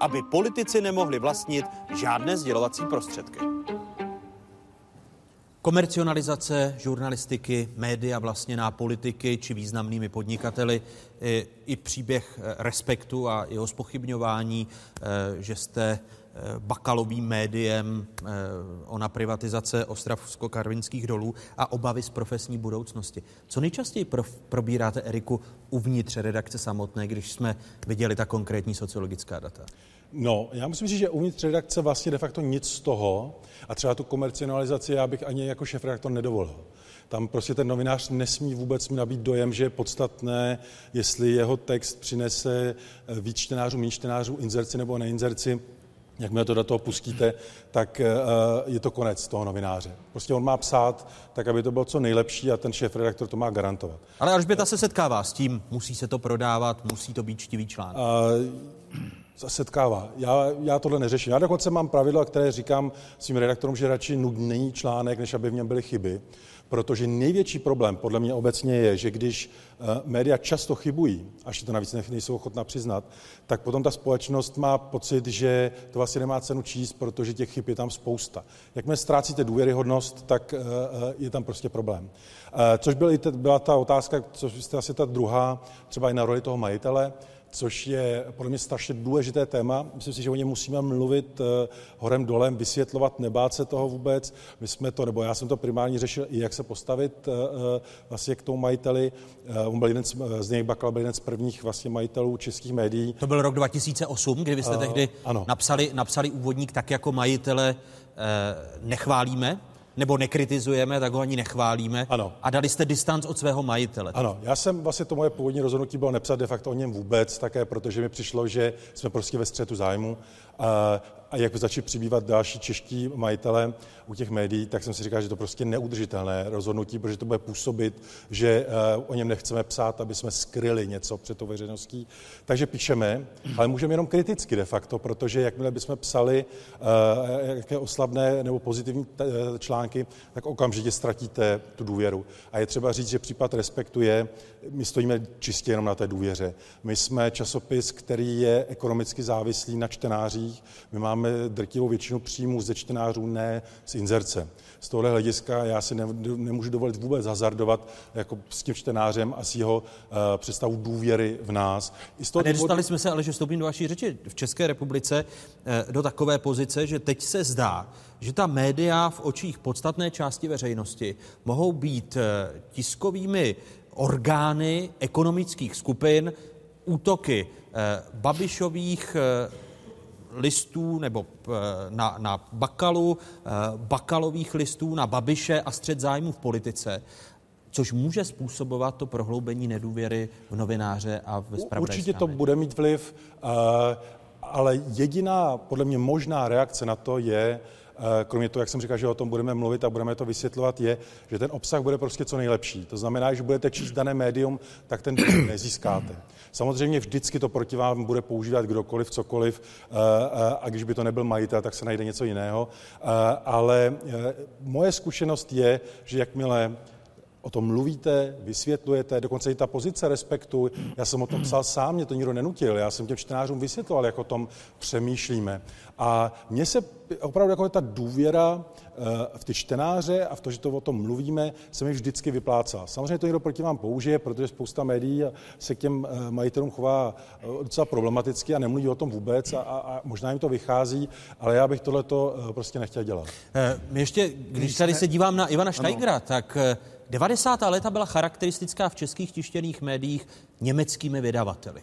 S24: aby politici nemohli vlastnit žádné sdělovací prostředky.
S9: Komercionalizace žurnalistiky, média vlastněná politiky či významnými podnikateli, i, příběh eh, respektu a jeho spochybňování, eh, že jste bakalovým médiem ona privatizace ostravsko-karvinských dolů a obavy z profesní budoucnosti. Co nejčastěji prof, probíráte, Eriku, uvnitř redakce samotné, když jsme viděli ta konkrétní sociologická data?
S2: No, já musím říct, že uvnitř redakce vlastně de facto nic z toho a třeba tu komercionalizaci já bych ani jako šéf redaktor nedovolil. Tam prostě ten novinář nesmí vůbec nabít dojem, že je podstatné, jestli jeho text přinese eh, víc čtenářů, méně čtenářů, inzerci nebo neinzerci. Jakmile to do toho pustíte, tak uh, je to konec toho novináře. Prostě on má psát tak, aby to bylo co nejlepší a ten šéf redaktor to má garantovat.
S9: Ale Alžběta se setkává s tím, musí se to prodávat, musí to být čtivý článek. Uh,
S2: setkává. Já, já tohle neřeším. Já dokonce mám pravidla, které říkám svým redaktorům, že radši nudný článek, než aby v něm byly chyby. Protože největší problém podle mě obecně je, že když uh, média často chybují, až to navíc nejsou ochotná přiznat, tak potom ta společnost má pocit, že to vlastně nemá cenu číst, protože těch chyb je tam spousta. Jakmile ztrácíte důvěryhodnost, tak uh, je tam prostě problém. Což byl i byla ta otázka, což jste asi ta druhá, třeba i na roli toho majitele což je podle mě strašně důležité téma. Myslím si, že o něm musíme mluvit uh, horem dolem, vysvětlovat, nebát se toho vůbec. My jsme to, nebo já jsem to primárně řešil i jak se postavit uh, vlastně k tomu majiteli. On byl jeden z, z něj Bakal byl jeden z prvních vlastně majitelů českých médií.
S9: To byl rok 2008, kdy vy jste uh, tehdy ano. Napsali, napsali úvodník tak jako majitele nechválíme nebo nekritizujeme, tak ho ani nechválíme.
S2: Ano.
S9: A dali jste distanc od svého majitele.
S2: Ano, já jsem vlastně to moje původní rozhodnutí bylo nepsat de facto o něm vůbec, také protože mi přišlo, že jsme prostě ve střetu zájmu. A, a jak začali přibývat další čeští majitele u těch médií, tak jsem si říkal, že to prostě neudržitelné rozhodnutí, protože to bude působit, že uh, o něm nechceme psát, aby jsme skryli něco před tou veřejností. Takže píšeme, ale můžeme jenom kriticky de facto, protože jakmile bychom psali uh, jaké oslavné nebo pozitivní eh, články, tak okamžitě ztratíte tu důvěru. A je třeba říct, že případ respektuje, my stojíme čistě jenom na té důvěře. My jsme časopis, který je ekonomicky závislý na čtenářích. My máme drtivou většinu příjmů ze čtenářů, ne z inzerce. Z tohle hlediska já si ne, nemůžu dovolit vůbec hazardovat jako s tím čtenářem a s jeho uh, představu důvěry v nás.
S9: I z toho a nedostali důvodu... jsme se, ale že vstoupím do vaší řeči, v České republice uh, do takové pozice, že teď se zdá, že ta média v očích podstatné části veřejnosti mohou být uh, tiskovými orgány ekonomických skupin, útoky eh, Babišových eh, listů nebo eh, na, na Bakalu, eh, Bakalových listů na Babiše a střed zájmu v politice, což může způsobovat to prohloubení nedůvěry v novináře a ve spravodajství.
S2: Určitě to bude mít vliv, eh, ale jediná podle mě možná reakce na to je, kromě toho, jak jsem říkal, že o tom budeme mluvit a budeme to vysvětlovat, je, že ten obsah bude prostě co nejlepší. To znamená, že budete číst dané médium, tak ten [COUGHS] nezískáte. Samozřejmě vždycky to proti vám bude používat kdokoliv, cokoliv, eh, eh, a když by to nebyl majitel, tak se najde něco jiného. Ale moje zkušenost je, že jakmile o tom mluvíte, vysvětlujete, dokonce i ta pozice respektu. Já jsem o tom psal sám, mě to nikdo nenutil. Já jsem těm čtenářům vysvětloval, jak o tom přemýšlíme. A mně se opravdu jako ta důvěra eh, v ty čtenáře a v to, že to o tom mluvíme, se mi vždycky vyplácá. Samozřejmě to někdo proti vám použije, protože spousta médií se k těm eh, majitelům chová eh, docela problematicky a nemluví o tom vůbec a, a, možná jim to vychází, ale já bych tohleto prostě nechtěl dělat.
S9: Ještě, když tady se dívám na Ivana Steigera, tak 90. léta byla charakteristická v českých tištěných médiích německými vydavateli.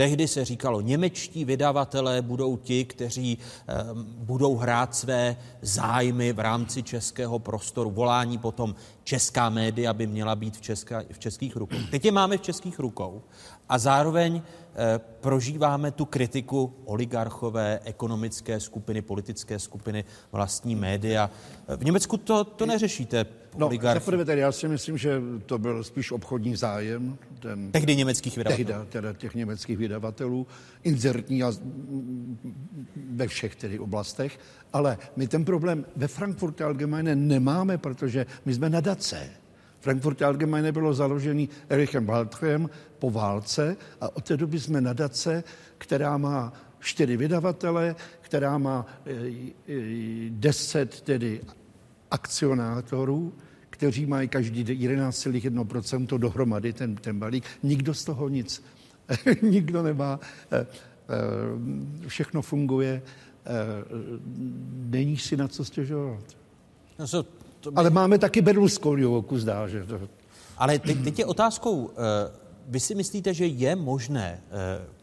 S9: Tehdy se říkalo, němečtí vydavatelé budou ti, kteří e, budou hrát své zájmy v rámci českého prostoru. Volání potom česká média by měla být v, česká, v českých rukou. Teď je máme v českých rukou a zároveň e, prožíváme tu kritiku oligarchové, ekonomické skupiny, politické skupiny, vlastní média. V Německu to, to neřešíte.
S18: No, zaprvé tedy já si myslím, že to byl spíš obchodní zájem. Ten,
S9: tehdy německých vydavatelů.
S18: Tehdy, teda těch německých vydavatelů, inzertní a ve všech tedy oblastech. Ale my ten problém ve Frankfurtu Allgemeine nemáme, protože my jsme nadace. Frankfurt Allgemeine bylo založený Erichem Waldchem po válce a od té doby jsme nadace, která má čtyři vydavatele, která má e, e, deset tedy akcionátorů, kteří mají každý 11,1% dohromady ten, ten balík. Nikdo z toho nic, [LAUGHS] nikdo nemá, e, všechno funguje, není si na co stěžovat. No, so, by... Ale máme taky Berlusconiho kus dál, že to...
S9: Ale teď, teď je otázkou, vy si myslíte, že je možné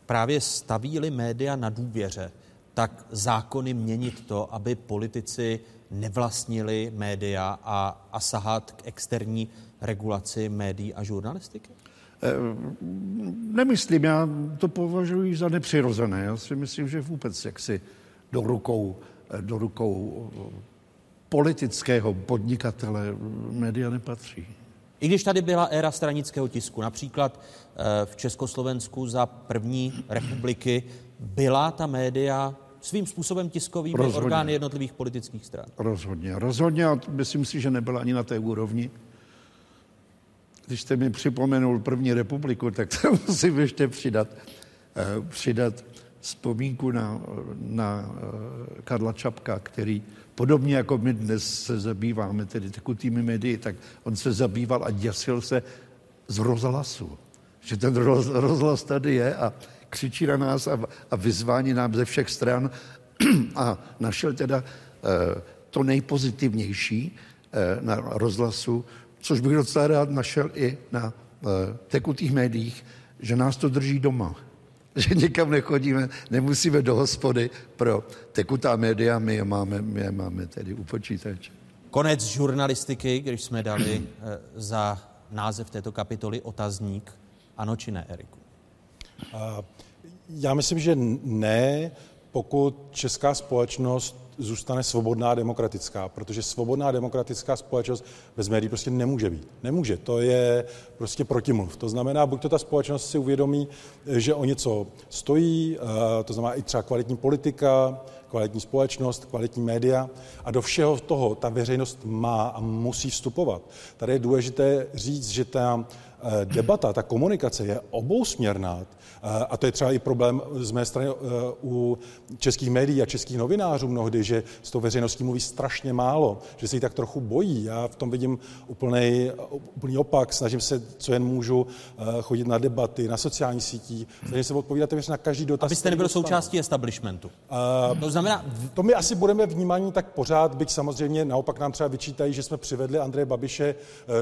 S9: právě staví-li média na důvěře, tak zákony měnit to, aby politici nevlastnili média a, a sahat k externí regulaci médií a žurnalistiky?
S18: Eh, nemyslím, já to považuji za nepřirozené. Já si myslím, že vůbec jaksi do rukou, eh, do rukou eh, politického podnikatele média nepatří.
S9: I když tady byla éra stranického tisku, například v Československu za první republiky byla ta média svým způsobem tiskovými rozhodně. orgány jednotlivých politických stran.
S18: Rozhodně, rozhodně a myslím si, že nebyla ani na té úrovni. Když jste mi připomenul první republiku, tak [LAUGHS] to musím ještě přidat, eh, přidat vzpomínku na, na eh, Karla Čapka, který podobně jako my dnes se zabýváme tedy tekutými médii, tak on se zabýval a děsil se z rozhlasu. Že ten rozhlas tady je a křičí na nás a, a vyzvání nám ze všech stran [CLEARS THROAT] a našel teda eh, to nejpozitivnější eh, na rozhlasu, což bych docela rád našel i na eh, tekutých médiích, že nás to drží doma. [LAUGHS] Že někam nechodíme, nemusíme do hospody pro tekutá média, my je máme, my je máme tedy u počítače.
S9: Konec žurnalistiky, když jsme dali za název této kapitoly otazník, ano či ne, Eriku?
S2: Já myslím, že ne, pokud česká společnost zůstane svobodná demokratická, protože svobodná demokratická společnost bez médií prostě nemůže být. Nemůže, to je prostě protimluv. To znamená, buď to ta společnost si uvědomí, že o něco stojí, eh, to znamená i třeba kvalitní politika, kvalitní společnost, kvalitní média a do všeho toho ta veřejnost má a musí vstupovat. Tady je důležité říct, že ta debata, ta komunikace je obousměrná. A to je třeba i problém z mé strany eh, u českých médií a českých novinářů mnohdy, že s tou veřejností mluví strašně málo, že se jí tak trochu bojí. Já v tom vidím úplný, úplný opak, snažím se, co jen můžu, eh, chodit na debaty, na sociální sítí, snažím se odpovídat na každý dotaz.
S9: Abyste nebyl součástí establishmentu.
S2: Uh, to znamená... To my asi budeme vnímaní tak pořád, byť samozřejmě naopak nám třeba vyčítají, že jsme přivedli Andreje Babiše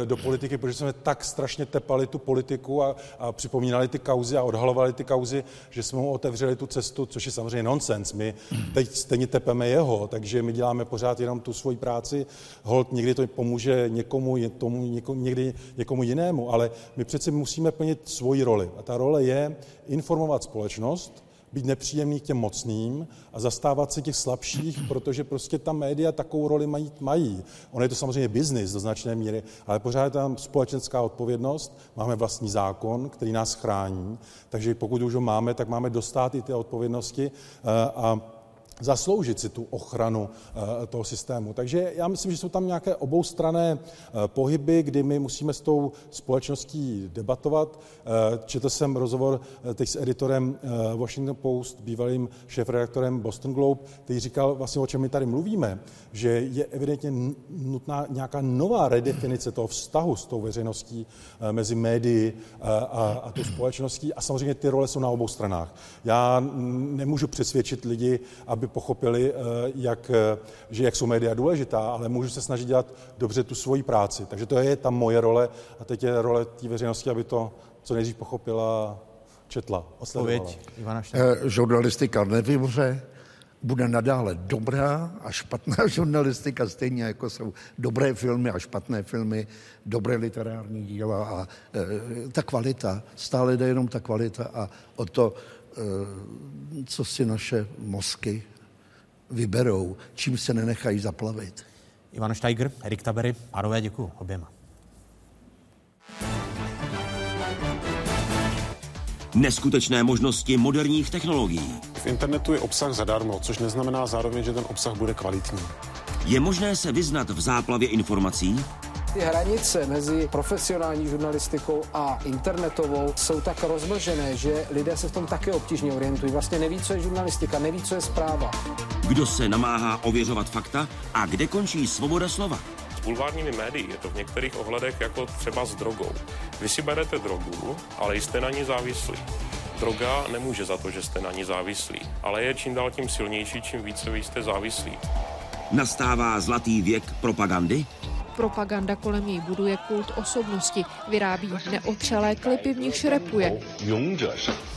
S2: do politiky, protože jsme tak strašně tepali tu politiku a, a připomínali ty kauzy a odhalovali ty kauzy, že jsme mu otevřeli tu cestu, což je samozřejmě nonsens. My teď stejně tepeme jeho, takže my děláme pořád jenom tu svoji práci. Hold, někdy to pomůže někomu, tomu, někomu, někdy někomu jinému, ale my přece musíme plnit svoji roli. A ta role je informovat společnost, být nepříjemný k těm mocným a zastávat se těch slabších, protože prostě ta média takovou roli mají. mají. On je to samozřejmě biznis do značné míry, ale pořád je tam společenská odpovědnost, máme vlastní zákon, který nás chrání, takže pokud už ho máme, tak máme dostat i ty odpovědnosti eh, a zasloužit si tu ochranu eh, toho systému. Takže já myslím, že jsou tam nějaké oboustrané eh, pohyby, kdy my musíme s tou společností debatovat. Eh, četl jsem rozhovor teď s editorem Washington Post, bývalým šéf-redaktorem Boston Globe, který říkal vlastně, o čem my tady mluvíme, že je evidentně nutná nějaká nová redefinice toho vztahu s tou veřejností mezi médií a, a tou společností a samozřejmě ty role jsou na obou stranách. Já nemůžu přesvědčit lidi, aby pochopili, eh, jak, eh, že jak jsou média důležitá, ale můžu se snažit dělat dobře tu svoji práci. Takže to je tam moje role a teď je role té veřejnosti, aby to co nejdřív pochopila, četla, osledovala.
S18: Ivana eh, žurnalistika nevymře, bude nadále dobrá a špatná [LAUGHS] žurnalistika, stejně jako jsou dobré filmy a špatné filmy, dobré literární díla a e, ta kvalita, stále jde jenom ta kvalita a o to, e, co si naše mozky vyberou, čím se nenechají zaplavit.
S9: Ivan Steiger, Erik Tabery, pánové, děkuji oběma.
S1: Neskutečné možnosti moderních technologií.
S25: V internetu je obsah zadarmo, což neznamená zároveň, že ten obsah bude kvalitní.
S1: Je možné se vyznat v záplavě informací?
S26: Ty hranice mezi profesionální žurnalistikou a internetovou jsou tak rozmlžené, že lidé se v tom také obtížně orientují. Vlastně neví, co je žurnalistika, neví, co je zpráva.
S1: Kdo se namáhá ověřovat fakta a kde končí svoboda slova?
S27: S bulvárními médií je to v některých ohledech jako třeba s drogou. Vy si berete drogu, ale jste na ní závislí. Droga nemůže za to, že jste na ní závislí, ale je čím dál tím silnější, čím více vy jste závislí.
S1: Nastává zlatý věk propagandy?
S28: Propaganda kolem něj buduje kult osobnosti, vyrábí neotřelé klipy, v nichž repuje.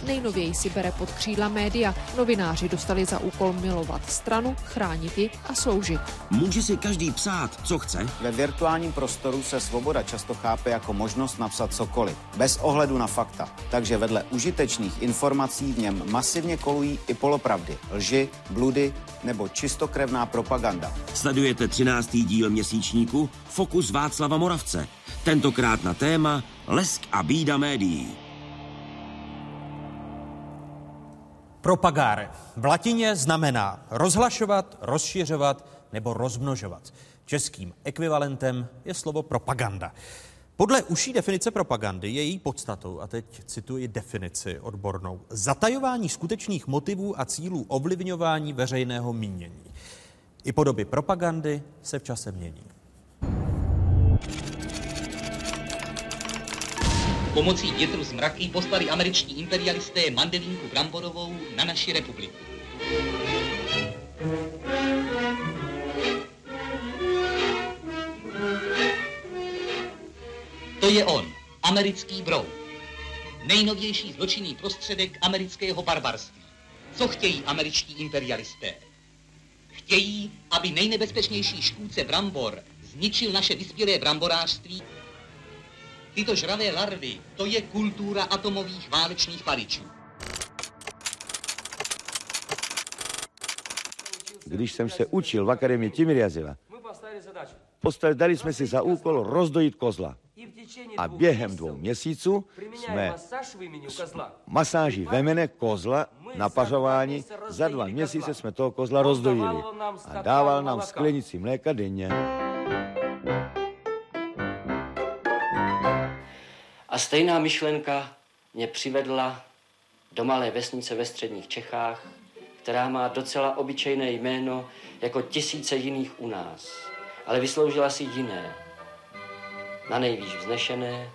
S28: Nejnověji si bere pod křídla média. Novináři dostali za úkol milovat stranu, chránit ji a sloužit.
S1: Může si každý psát, co chce?
S29: Ve virtuálním prostoru se svoboda často chápe jako možnost napsat cokoliv, bez ohledu na fakta. Takže vedle užitečných informací v něm masivně kolují i polopravdy, lži, bludy nebo čistokrevná propaganda.
S1: Sledujete 13. díl měsíčníku Fokus Václava Moravce. Tentokrát na téma Lesk a bída médií.
S9: Propagáre v latině znamená rozhlašovat, rozšiřovat nebo rozmnožovat. Českým ekvivalentem je slovo propaganda. Podle užší definice propagandy je její podstatou, a teď cituji definici odbornou, zatajování skutečných motivů a cílů ovlivňování veřejného mínění. I podoby propagandy se v čase mění.
S30: Pomocí větru z mraky poslali američtí imperialisté Mandelínku Bramborovou na naši republiku. To je on, americký brouk. Nejnovější zločinný prostředek amerického barbarství. Co chtějí američtí imperialisté? Chtějí, aby nejnebezpečnější škůdce brambor zničil naše vyspělé bramborářství Tyto žravé larvy, to je kultura atomových válečných paličů.
S31: Když jsem se učil v Akademii Timiryazila, dali jsme si za úkol rozdojit kozla. A během dvou měsíců jsme masáží vemene kozla na pařování. Za dva měsíce jsme toho kozla rozdojili a dával nám sklenici mléka denně.
S32: A stejná myšlenka mě přivedla do malé vesnice ve středních Čechách, která má docela obyčejné jméno jako tisíce jiných u nás, ale vysloužila si jiné, na nejvýš vznešené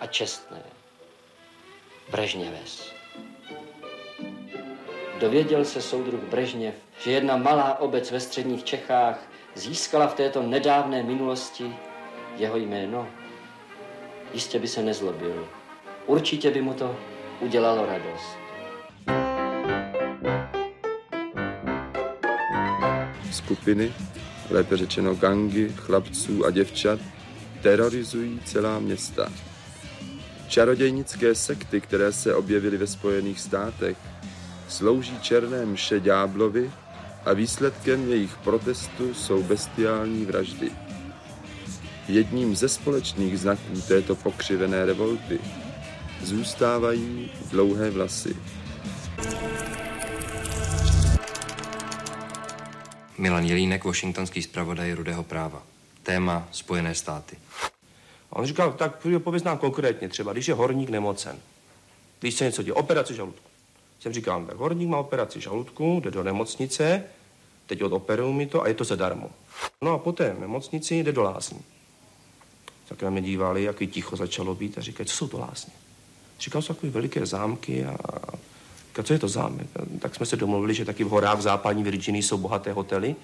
S32: a čestné. Brežněves. Dověděl se soudruh Brežněv, že jedna malá obec ve středních Čechách získala v této nedávné minulosti jeho jméno jistě by se nezlobil. Určitě by mu to udělalo radost.
S33: Skupiny, lépe řečeno gangy, chlapců a děvčat, terorizují celá města. Čarodějnické sekty, které se objevily ve Spojených státech, slouží černé mše ďáblovi a výsledkem jejich protestu jsou bestiální vraždy. Jedním ze společných znaků této pokřivené revolty zůstávají dlouhé vlasy.
S34: Milan Jelínek, washingtonský zpravodaj Rudého práva. Téma Spojené státy.
S35: A on říkal, tak pověz nám konkrétně třeba, když je horník nemocen. Když se něco děje, operace žaludku. Jsem říkal, tak horník má operaci žaludku, jde do nemocnice, teď odoperují mi to a je to zadarmo. No a poté v nemocnici jde do lázní. Tak na mě dívali, jaký ticho začalo být a říkají, co jsou to lázně? Říkal, jsou takové veliké zámky a říkal, co je to zámek? Tak jsme se domluvili, že taky v horách v západní Virginii jsou bohaté hotely,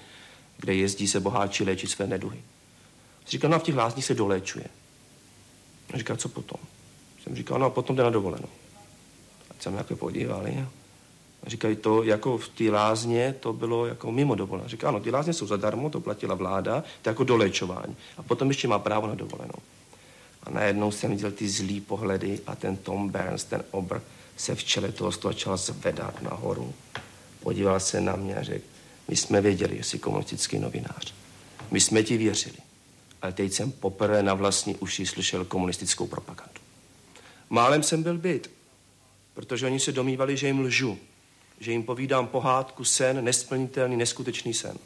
S35: kde jezdí se boháči léčit své neduhy. Říkal, no a v těch lázních se doléčuje. A říkal, co potom? Jsem říkal, no a potom jde na dovolenou. Se jako podívali. A říkají to, jako v té lázně, to bylo jako mimo dovolenou. Říká, ano, ty lázně jsou zadarmo, to platila vláda, to jako doléčování. A potom ještě má právo na dovolenou. A najednou jsem viděl ty zlý pohledy a ten Tom Burns, ten obr, se v čele toho začal zvedat nahoru. Podíval se na mě a řekl, my jsme věděli, že jsi komunistický novinář. My jsme ti věřili. Ale teď jsem poprvé na vlastní uši slyšel komunistickou propagandu. Málem jsem byl byt, protože oni se domývali, že jim lžu, že jim povídám pohádku, sen, nesplnitelný, neskutečný sen.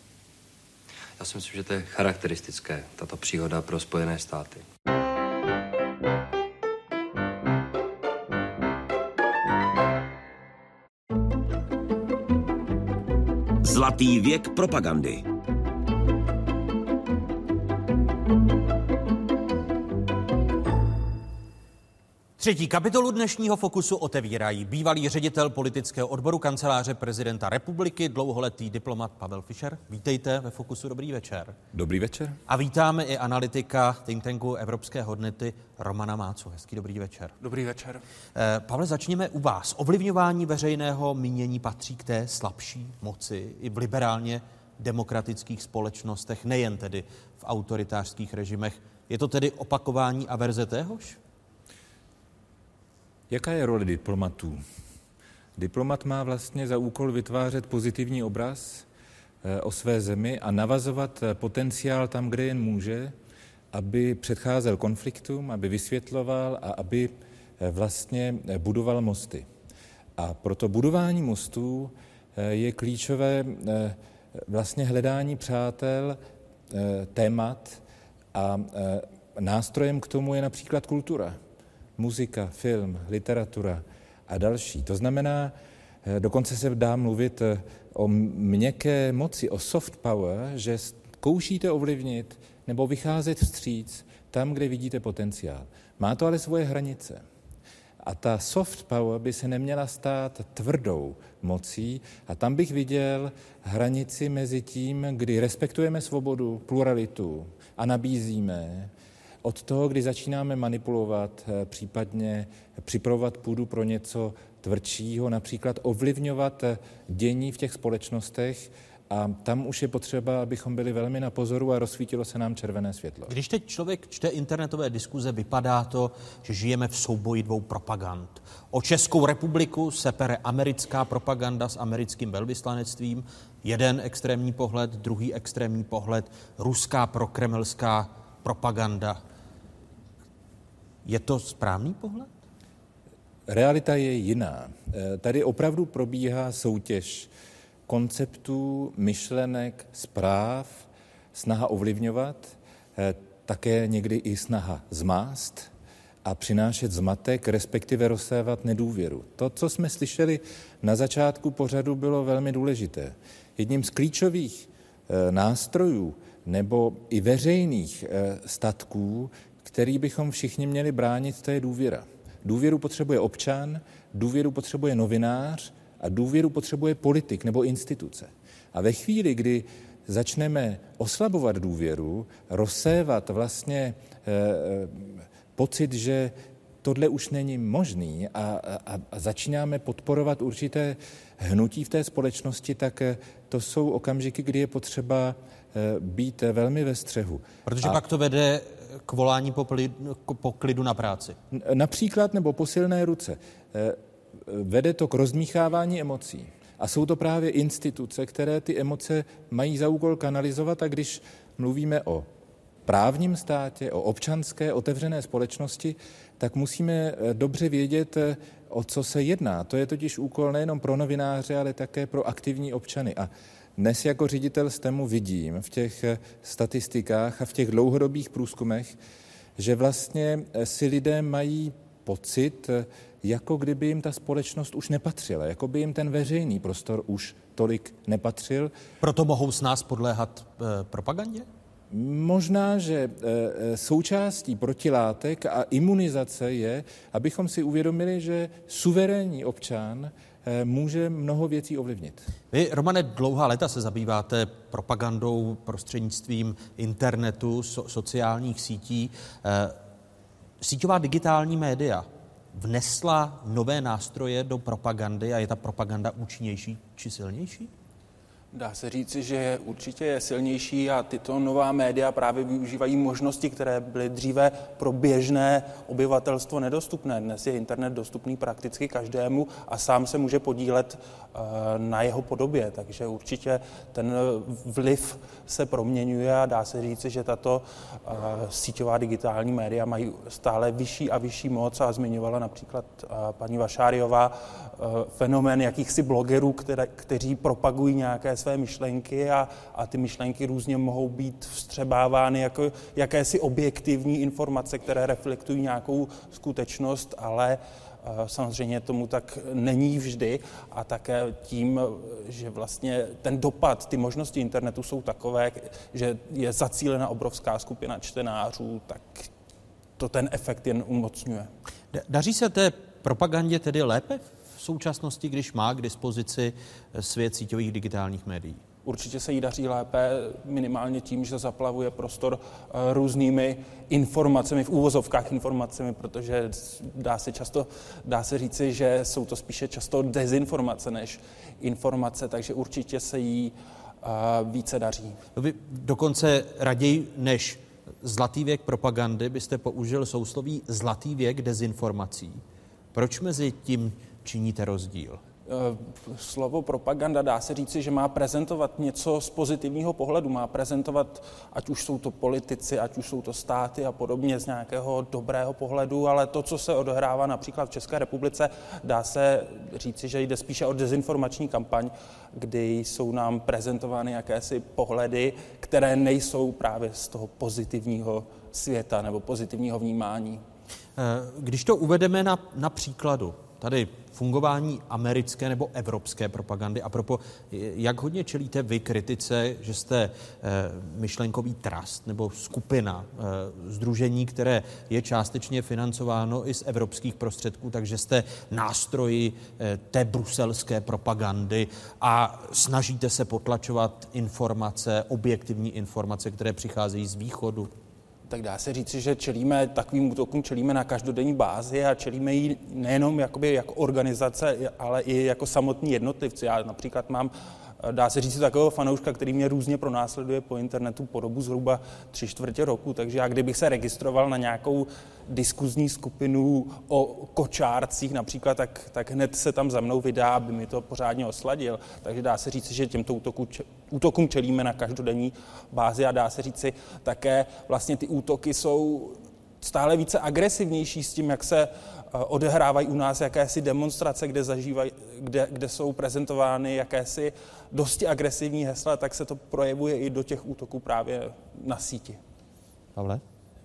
S34: Já si myslím, že to je charakteristické, tato příhoda pro Spojené státy.
S1: Zlatý věk propagandy.
S9: Třetí kapitolu dnešního Fokusu otevírají bývalý ředitel politického odboru kanceláře prezidenta republiky, dlouholetý diplomat Pavel Fischer. Vítejte ve Fokusu, dobrý večer.
S36: Dobrý večer.
S9: A vítáme i analytika think tanku Evropské hodnoty Romana Mácu. Hezký dobrý večer.
S36: Dobrý večer.
S9: Eh, Pavle, začněme u vás. Ovlivňování veřejného mínění patří k té slabší moci i v liberálně demokratických společnostech, nejen tedy v autoritářských režimech. Je to tedy opakování a verze téhož?
S36: Jaká je role diplomatů? Diplomat má vlastně za úkol vytvářet pozitivní obraz eh, o své zemi a navazovat eh, potenciál tam, kde jen může, aby předcházel konfliktům, aby vysvětloval a aby eh, vlastně budoval mosty. A proto budování mostů je klíčové vlastně hledání přátel, témat a nástrojem k tomu je například kultura muzika, film, literatura a další. To znamená, eh, dokonce se dá mluvit eh, o měkké moci, o soft power, že zkoušíte ovlivnit nebo vycházet vstříc tam, kde vidíte potenciál. Má to ale svoje hranice. A ta soft power by se neměla stát tvrdou mocí a tam bych viděl hranici mezi tím, kdy respektujeme svobodu, pluralitu a nabízíme od toho, kdy začínáme manipulovat, eh, případně připravovat půdu pro něco tvrdšího, například ovlivňovat eh, dění v těch společnostech, a tam už je potřeba, abychom byli velmi na pozoru a rozsvítilo se nám červené světlo.
S9: Když teď člověk čte internetové diskuze, vypadá to, že žijeme v souboji dvou propagand. O Českou republiku se pere americká propaganda s americkým velvyslanectvím, jeden extrémní pohled, druhý extrémní pohled, ruská prokremelská propaganda. Je to správný pohled?
S36: Realita je jiná. Eh, tady opravdu probíhá soutěž konceptů, myšlenek, zpráv, snaha ovlivňovat, eh, také někdy i snaha zmást a přinášet zmatek, respektive rozsévat nedůvěru. To, co jsme slyšeli na začátku pořadu, bylo velmi důležité. Jedním z klíčových eh, nástrojů nebo i veřejných statků který bychom všichni měli bránit, to je důvěra. Důvěru potřebuje občan, důvěru potřebuje novinář a důvěru potřebuje politik nebo instituce. A ve chvíli, kdy začneme oslabovat důvěru, rozsévat vlastně e, pocit, že tohle už není možný a, a, a začínáme podporovat určité hnutí v té společnosti, tak eh, to jsou okamžiky, kdy je potřeba být velmi ve střehu.
S9: Protože a... pak to vede k volání po, klidu, po klidu na práci?
S36: Například nebo po silné ruce. Eh, vede to k rozmíchávání emocí. A jsou to právě instituce, které ty emoce mají za úkol kanalizovat a když mluvíme o právním státě, o občanské otevřené společnosti, tak musíme eh, dobře vědět, eh, o co se jedná. To je totiž úkol nejenom pro novináře, ale také pro aktivní občany. A Dnes jako ředitel STEMu vidím v těch statistikách a v těch dlouhodobých průzkumech, že vlastně si lidé mají pocit, jako kdyby jim ta společnost už nepatřila, jako by jim ten veřejný prostor už tolik nepatřil.
S9: Proto mohou s nás podléhat e, propagandě?
S36: Možná, že součástí protilátek a imunizace je, abychom si uvědomili, že suverénní občan může mnoho věcí ovlivnit.
S9: Vy, Romane, dlouhá léta se zabýváte propagandou prostřednictvím internetu, so, sociálních sítí. E, síťová digitální média vnesla nové nástroje do propagandy a je ta propaganda účinnější či silnější?
S37: Dá se říci, že určitě je silnější a tyto nová média právě využívají možnosti, které byly dříve pro běžné obyvatelstvo nedostupné. Dnes je internet dostupný prakticky každému a sám se může podílet eh, na jeho podobě, takže určitě ten vliv se proměňuje a dá se říci, že tato eh, síťová digitální média mají stále vyšší a vyšší moc a zmiňovala například eh, paní Vašáriová fenomén jakýchsi blogerů, které, kteří propagují nějaké své myšlenky a, a ty myšlenky různě mohou být vstřebávány jako jakési objektivní informace, které reflektují nějakou skutečnost, ale eh, Samozřejmě tomu tak není vždy a také tím, že vlastně ten dopad, ty možnosti internetu jsou takové, že je zacílena obrovská skupina čtenářů, tak to ten efekt jen umocňuje.
S9: Daří se té propagandě tedy lépe současnosti, když má k dispozici eh, svět síťových digitálních médií?
S37: Určitě se jí daří lépe minimálně tím, že zaplavuje prostor eh, různými informacemi, v úvozovkách informacemi, protože dá se často, dá se říci, že jsou to spíše často dezinformace než informace, takže určitě se jí eh, více daří.
S9: Vy dokonce raději než zlatý věk propagandy byste použil sousloví zlatý věk dezinformací. Proč mezi tím činíte rozdíl?
S37: Eh, slovo propaganda dá se říci, že má prezentovat něco z pozitivního pohledu, má prezentovat, ať už jsou to politici, ať už jsou to státy a podobně z nějakého dobrého pohledu, ale to, co se odehrává například v České republice, dá se říci, že jde spíše o dezinformační kampaň, kdy jsou nám prezentovány jakési pohledy, které nejsou právě z toho pozitivního světa nebo pozitivního vnímání.
S9: Eh, když to uvedeme na, na příkladu, tady fungování americké nebo evropské propagandy. A propo, jak hodně čelíte vy kritice, že jste e, myšlenkový trust nebo skupina, združení, které je částečně financováno i z evropských prostředků, takže jste nástroji e, té bruselské propagandy a snažíte se potlačovat informace, objektivní informace, které přicházejí z východu?
S37: Tak dá se říci, že čelíme takovým útokům, čelíme na každodenní bázi a čelíme ji nejenom jakoby jako organizace, ale i jako samotní jednotlivci. Já například mám dá se říct takového fanouška, který mě různě pronásleduje po internetu po dobu zhruba tři čtvrtě roku, takže já kdybych se registroval na nějakou diskuzní skupinu o kočárcích například, tak, tak hned se tam za mnou vydá, aby mi to pořádně osladil. Takže dá se říct, že těmto útoku, útokům čelíme na každodenní bázi a dá se říci také vlastně ty útoky jsou stále více agresivnější s tím, jak se odehrávají u nás jakési demonstrace, kde, zažívají, kde, kde jsou prezentovány jakési dosti agresivní hesla, tak se to projevuje i do těch útoků právě na síti.
S9: Pavle?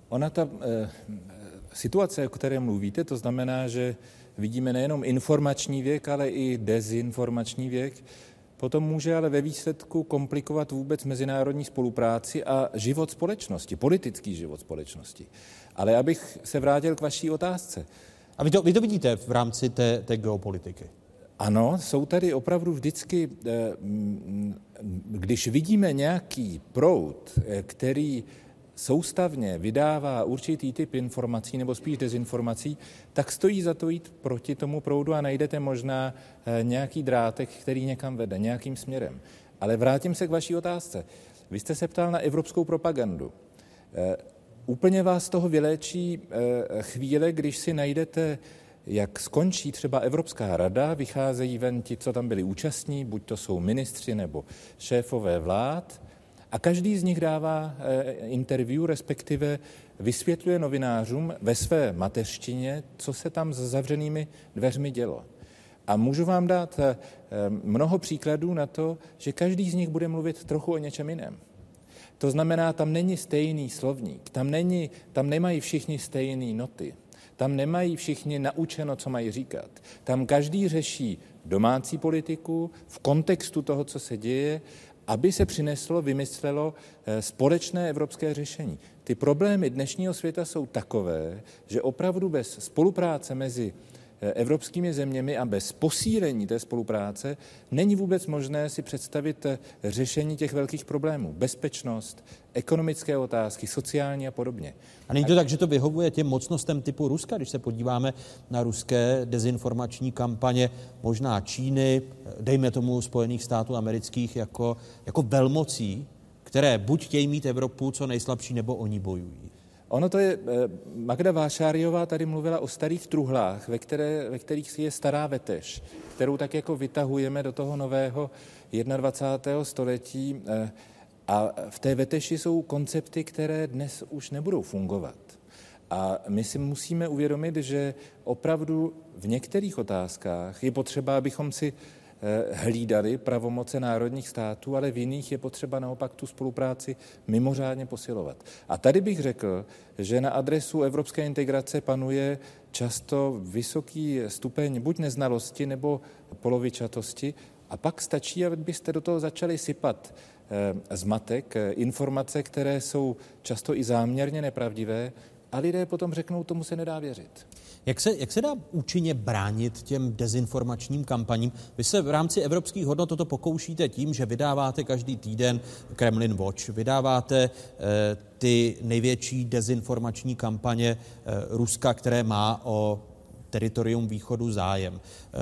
S36: Ona ta e, situace, o které mluvíte, to znamená, že vidíme nejenom informační věk, ale i dezinformační věk, potom může ale ve výsledku komplikovat vůbec mezinárodní spolupráci a život společnosti, politický život společnosti. Ale abych se vrátil k vaší otázce.
S9: A vy to, vy to vidíte v rámci té, té geopolitiky?
S36: Ano, jsou tady opravdu vždycky, eh, když vidíme nějaký proud, eh, který soustavně vydává určitý typ informací nebo spíš dezinformací, tak stojí za to jít proti tomu proudu a najdete možná eh, nějaký drátek, který někam vede, nějakým směrem. Ale vrátím se k vaší otázce. Vy jste se ptal na evropskou propagandu. Úplně vás z toho vyléčí eh, chvíle, když si najdete, jak skončí třeba Evropská rada, vycházejí ven ti, co tam byli účastní, buď to jsou ministři nebo šéfové vlád, a každý z nich dává eh, interview, respektive vysvětluje novinářům ve své mateřštině, co se tam s zavřenými dveřmi dělo. A můžu vám dát eh, mnoho příkladů na to, že každý z nich bude mluvit trochu o něčem jiném. To znamená, tam není stejný slovník, tam, není, tam nemají všichni stejné noty, tam nemají všichni naučeno, co mají říkat. Tam každý řeší domácí politiku v kontextu toho, co se děje, aby se přineslo, vymyslelo eh, společné evropské řešení. Ty problémy dnešního světa jsou takové, že opravdu bez spolupráce mezi evropskými zeměmi a bez posílení té spolupráce není vůbec možné si představit eh, řešení těch velkých problémů. Bezpečnost, ekonomické otázky, sociální a podobně.
S9: A není to tak, že to vyhovuje těm mocnostem typu Ruska, když se podíváme na ruské dezinformační kampaně, možná Číny, dejme tomu Spojených států amerických jako, jako velmocí, které buď chtějí mít Evropu co nejslabší, nebo oni bojují.
S36: Ono to je, eh, Magda Vášáriová tady mluvila o starých truhlách, ve, které, ve kterých je stará vetež, kterou tak jako vytahujeme do toho nového 21. století. Eh, a v té veteši jsou koncepty, které dnes už nebudou fungovat. A my si musíme uvědomit, že opravdu v některých otázkách je potřeba, abychom si hlídali pravomoce národních států, ale v jiných je potřeba naopak tu spolupráci mimořádně posilovat. A tady bych řekl, že na adresu evropské integrace panuje často vysoký stupeň buď neznalosti nebo polovičatosti, a pak stačí, abyste do toho začali sypat eh, zmatek, eh, informace, které jsou často i záměrně nepravdivé, a lidé potom řeknou, tomu se nedá věřit.
S9: Jak se, jak se dá účinně bránit těm dezinformačním kampaním? Vy se v rámci evropských hodnot toto pokoušíte tím, že vydáváte každý týden Kremlin Watch, vydáváte e, ty největší dezinformační kampaně e, Ruska, které má o teritorium východu zájem. Eh,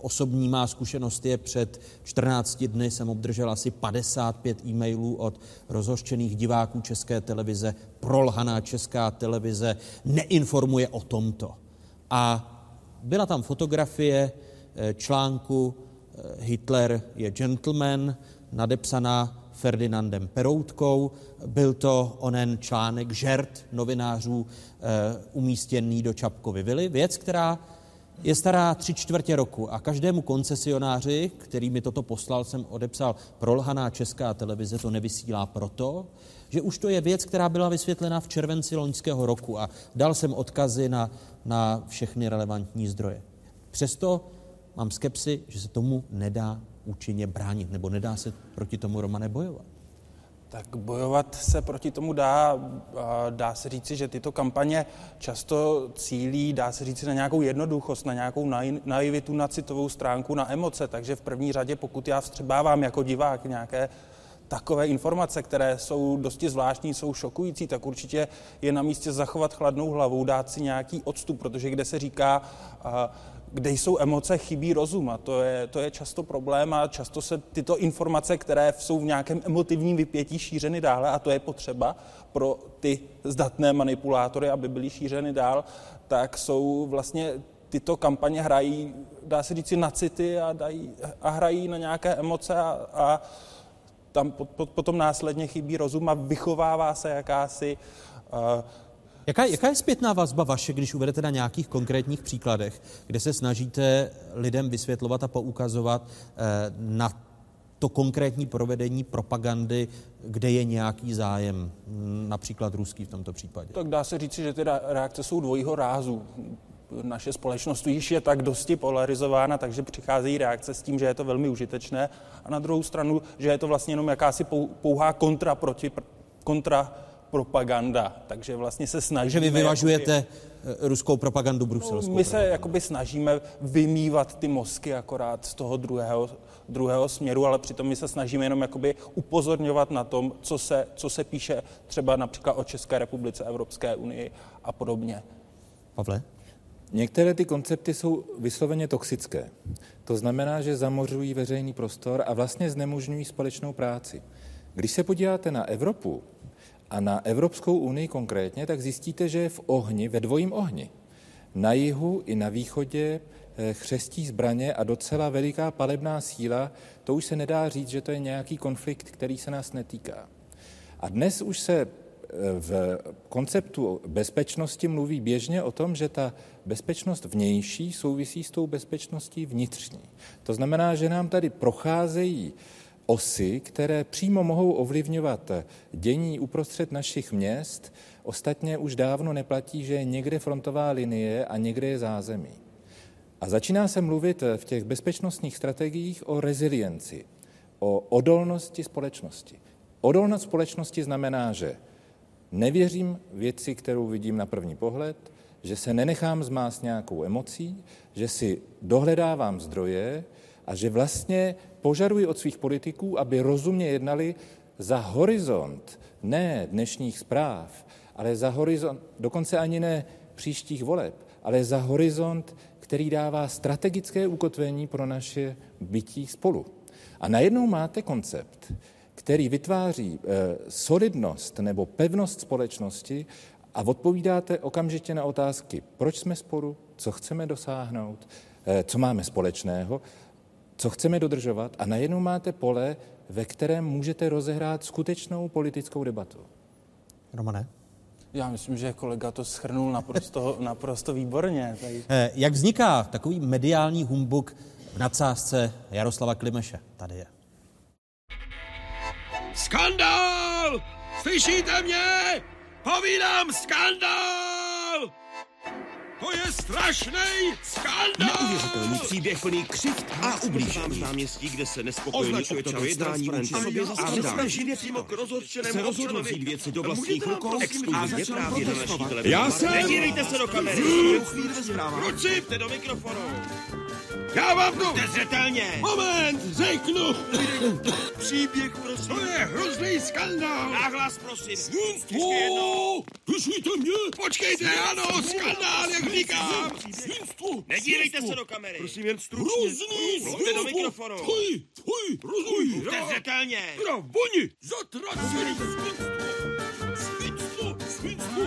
S9: osobní má zkušenost je před 14 dny jsem obdržel asi 55 e-mailů od rozhořčených diváků České televize, prolhaná Česká televize neinformuje o tomto. A byla tam fotografie eh, článku eh, Hitler je gentleman, nadepsaná Ferdinandem Peroutkou. Byl to onen článek žert novinářů eh, umístěný do Čapkovy vily. Věc, která je stará tři čtvrtě roku a každému koncesionáři, který mi toto poslal, jsem odepsal, prolhaná česká televize to nevysílá proto, že už to je věc, která byla vysvětlena v červenci loňského roku a dal jsem odkazy na, na všechny relevantní zdroje. Přesto mám skepsi, že se tomu nedá účinně bránit, nebo nedá se proti tomu, Romane, bojovat?
S37: Tak bojovat se proti tomu dá, dá se říci, že tyto kampaně často cílí, dá se říci, na nějakou jednoduchost, na nějakou naivitu, na citovou stránku, na emoce. Takže v první řadě, pokud já vstřebávám jako divák nějaké takové informace, které jsou dosti zvláštní, jsou šokující, tak určitě je na místě zachovat chladnou hlavu, dát si nějaký odstup, protože kde se říká, kde jsou emoce, chybí rozum. A to je, to je často problém a často se tyto informace, které jsou v nějakém emotivním vypětí šířeny dále. A to je potřeba pro ty zdatné manipulátory, aby byly šířeny dál, tak jsou vlastně tyto kampaně hrají, dá se říct, na city a, dají, a hrají na nějaké emoce a, a tam potom následně chybí rozum a vychovává se jakási uh,
S9: Jaká, jaká je zpětná vazba vaše, když uvedete na nějakých konkrétních příkladech, kde se snažíte lidem vysvětlovat a poukazovat eh, na to konkrétní provedení propagandy, kde je nějaký zájem, například ruský v tomto případě?
S37: Tak dá se říci, že ty reakce jsou dvojího rázu. Naše společnost již je tak dosti polarizována, takže přicházejí reakce s tím, že je to velmi užitečné. A na druhou stranu, že je to vlastně jenom jakási pouhá kontra proti kontra propaganda, takže vlastně se snažíme...
S9: že vy vyvažujete jakoby, ruskou propagandu bruselskou.
S37: No, my se jakoby snažíme vymývat ty mozky akorát z toho druhého, druhého směru, ale přitom my se snažíme jenom jakoby upozorňovat na tom, co se, co se píše třeba například o České republice, Evropské unii a podobně.
S9: Pavle?
S36: Některé ty koncepty jsou vysloveně toxické. To znamená, že zamořují veřejný prostor a vlastně znemožňují společnou práci. Když se podíváte na Evropu, a na Evropskou unii konkrétně, tak zjistíte, že je v ohni, ve dvojím ohni. Na jihu i na východě eh, chřestí zbraně a docela veliká palebná síla, to už se nedá říct, že to je nějaký konflikt, který se nás netýká. A dnes už se v konceptu bezpečnosti mluví běžně o tom, že ta bezpečnost vnější souvisí s tou bezpečností vnitřní. To znamená, že nám tady procházejí osy, které přímo mohou ovlivňovat dění uprostřed našich měst. Ostatně už dávno neplatí, že je někde frontová linie a někde je zázemí. A začíná se mluvit v těch bezpečnostních strategiích o rezilienci, o odolnosti společnosti. Odolnost společnosti znamená, že nevěřím věci, kterou vidím na první pohled, že se nenechám zmást nějakou emocí, že si dohledávám zdroje a že vlastně požaduji od svých politiků, aby rozumně jednali za horizont ne dnešních zpráv, ale za horizont, dokonce ani ne příštích voleb, ale za horizont, který dává strategické ukotvení pro naše bytí spolu. A najednou máte koncept, který vytváří eh, solidnost nebo pevnost společnosti a odpovídáte okamžitě na otázky, proč jsme spolu, co chceme dosáhnout, eh, co máme společného, co chceme dodržovat a najednou máte pole, ve kterém můžete rozehrát skutečnou politickou debatu.
S9: Romane?
S37: Já myslím, že kolega to schrnul naprosto, [LAUGHS] naprosto výborně.
S9: Tady. Eh, jak vzniká takový mediální humbuk v nadsázce Jaroslava Klimeše? Tady je.
S38: Skandál! Slyšíte mě? Povídám skandál! To je strašný skandál!
S1: Neuvěřitelný příběh plný křivt a ublížení. náměstí, kde se nespokojení občané jednání vůči sobě skandál.
S38: živě přímo k rozhodčenému
S1: Se rozhodl vzít věci do vlastních rukou exkluzivně právě na naší televizi.
S38: Já jsem...
S1: Nedívejte se do kamery.
S38: Kluci,
S1: do mikrofonu.
S38: Já vám to...
S1: Zřetelně.
S38: Moment, řeknu. Příběh, prosím. To je hrozný skandál.
S1: Nahlas, prosím.
S38: Ještě jednou. Slyšíte mě? Počkejte, ano, skandál, jak říkám.
S1: Nedívejte se do kamery.
S38: Prosím, jen stručně.
S1: Hrozný. Mluvte do mikrofonu.
S38: Fuj, fuj, rozumí.
S1: Jste zřetelně.
S38: Teda voni, zatracený svinstvo, svinstvo,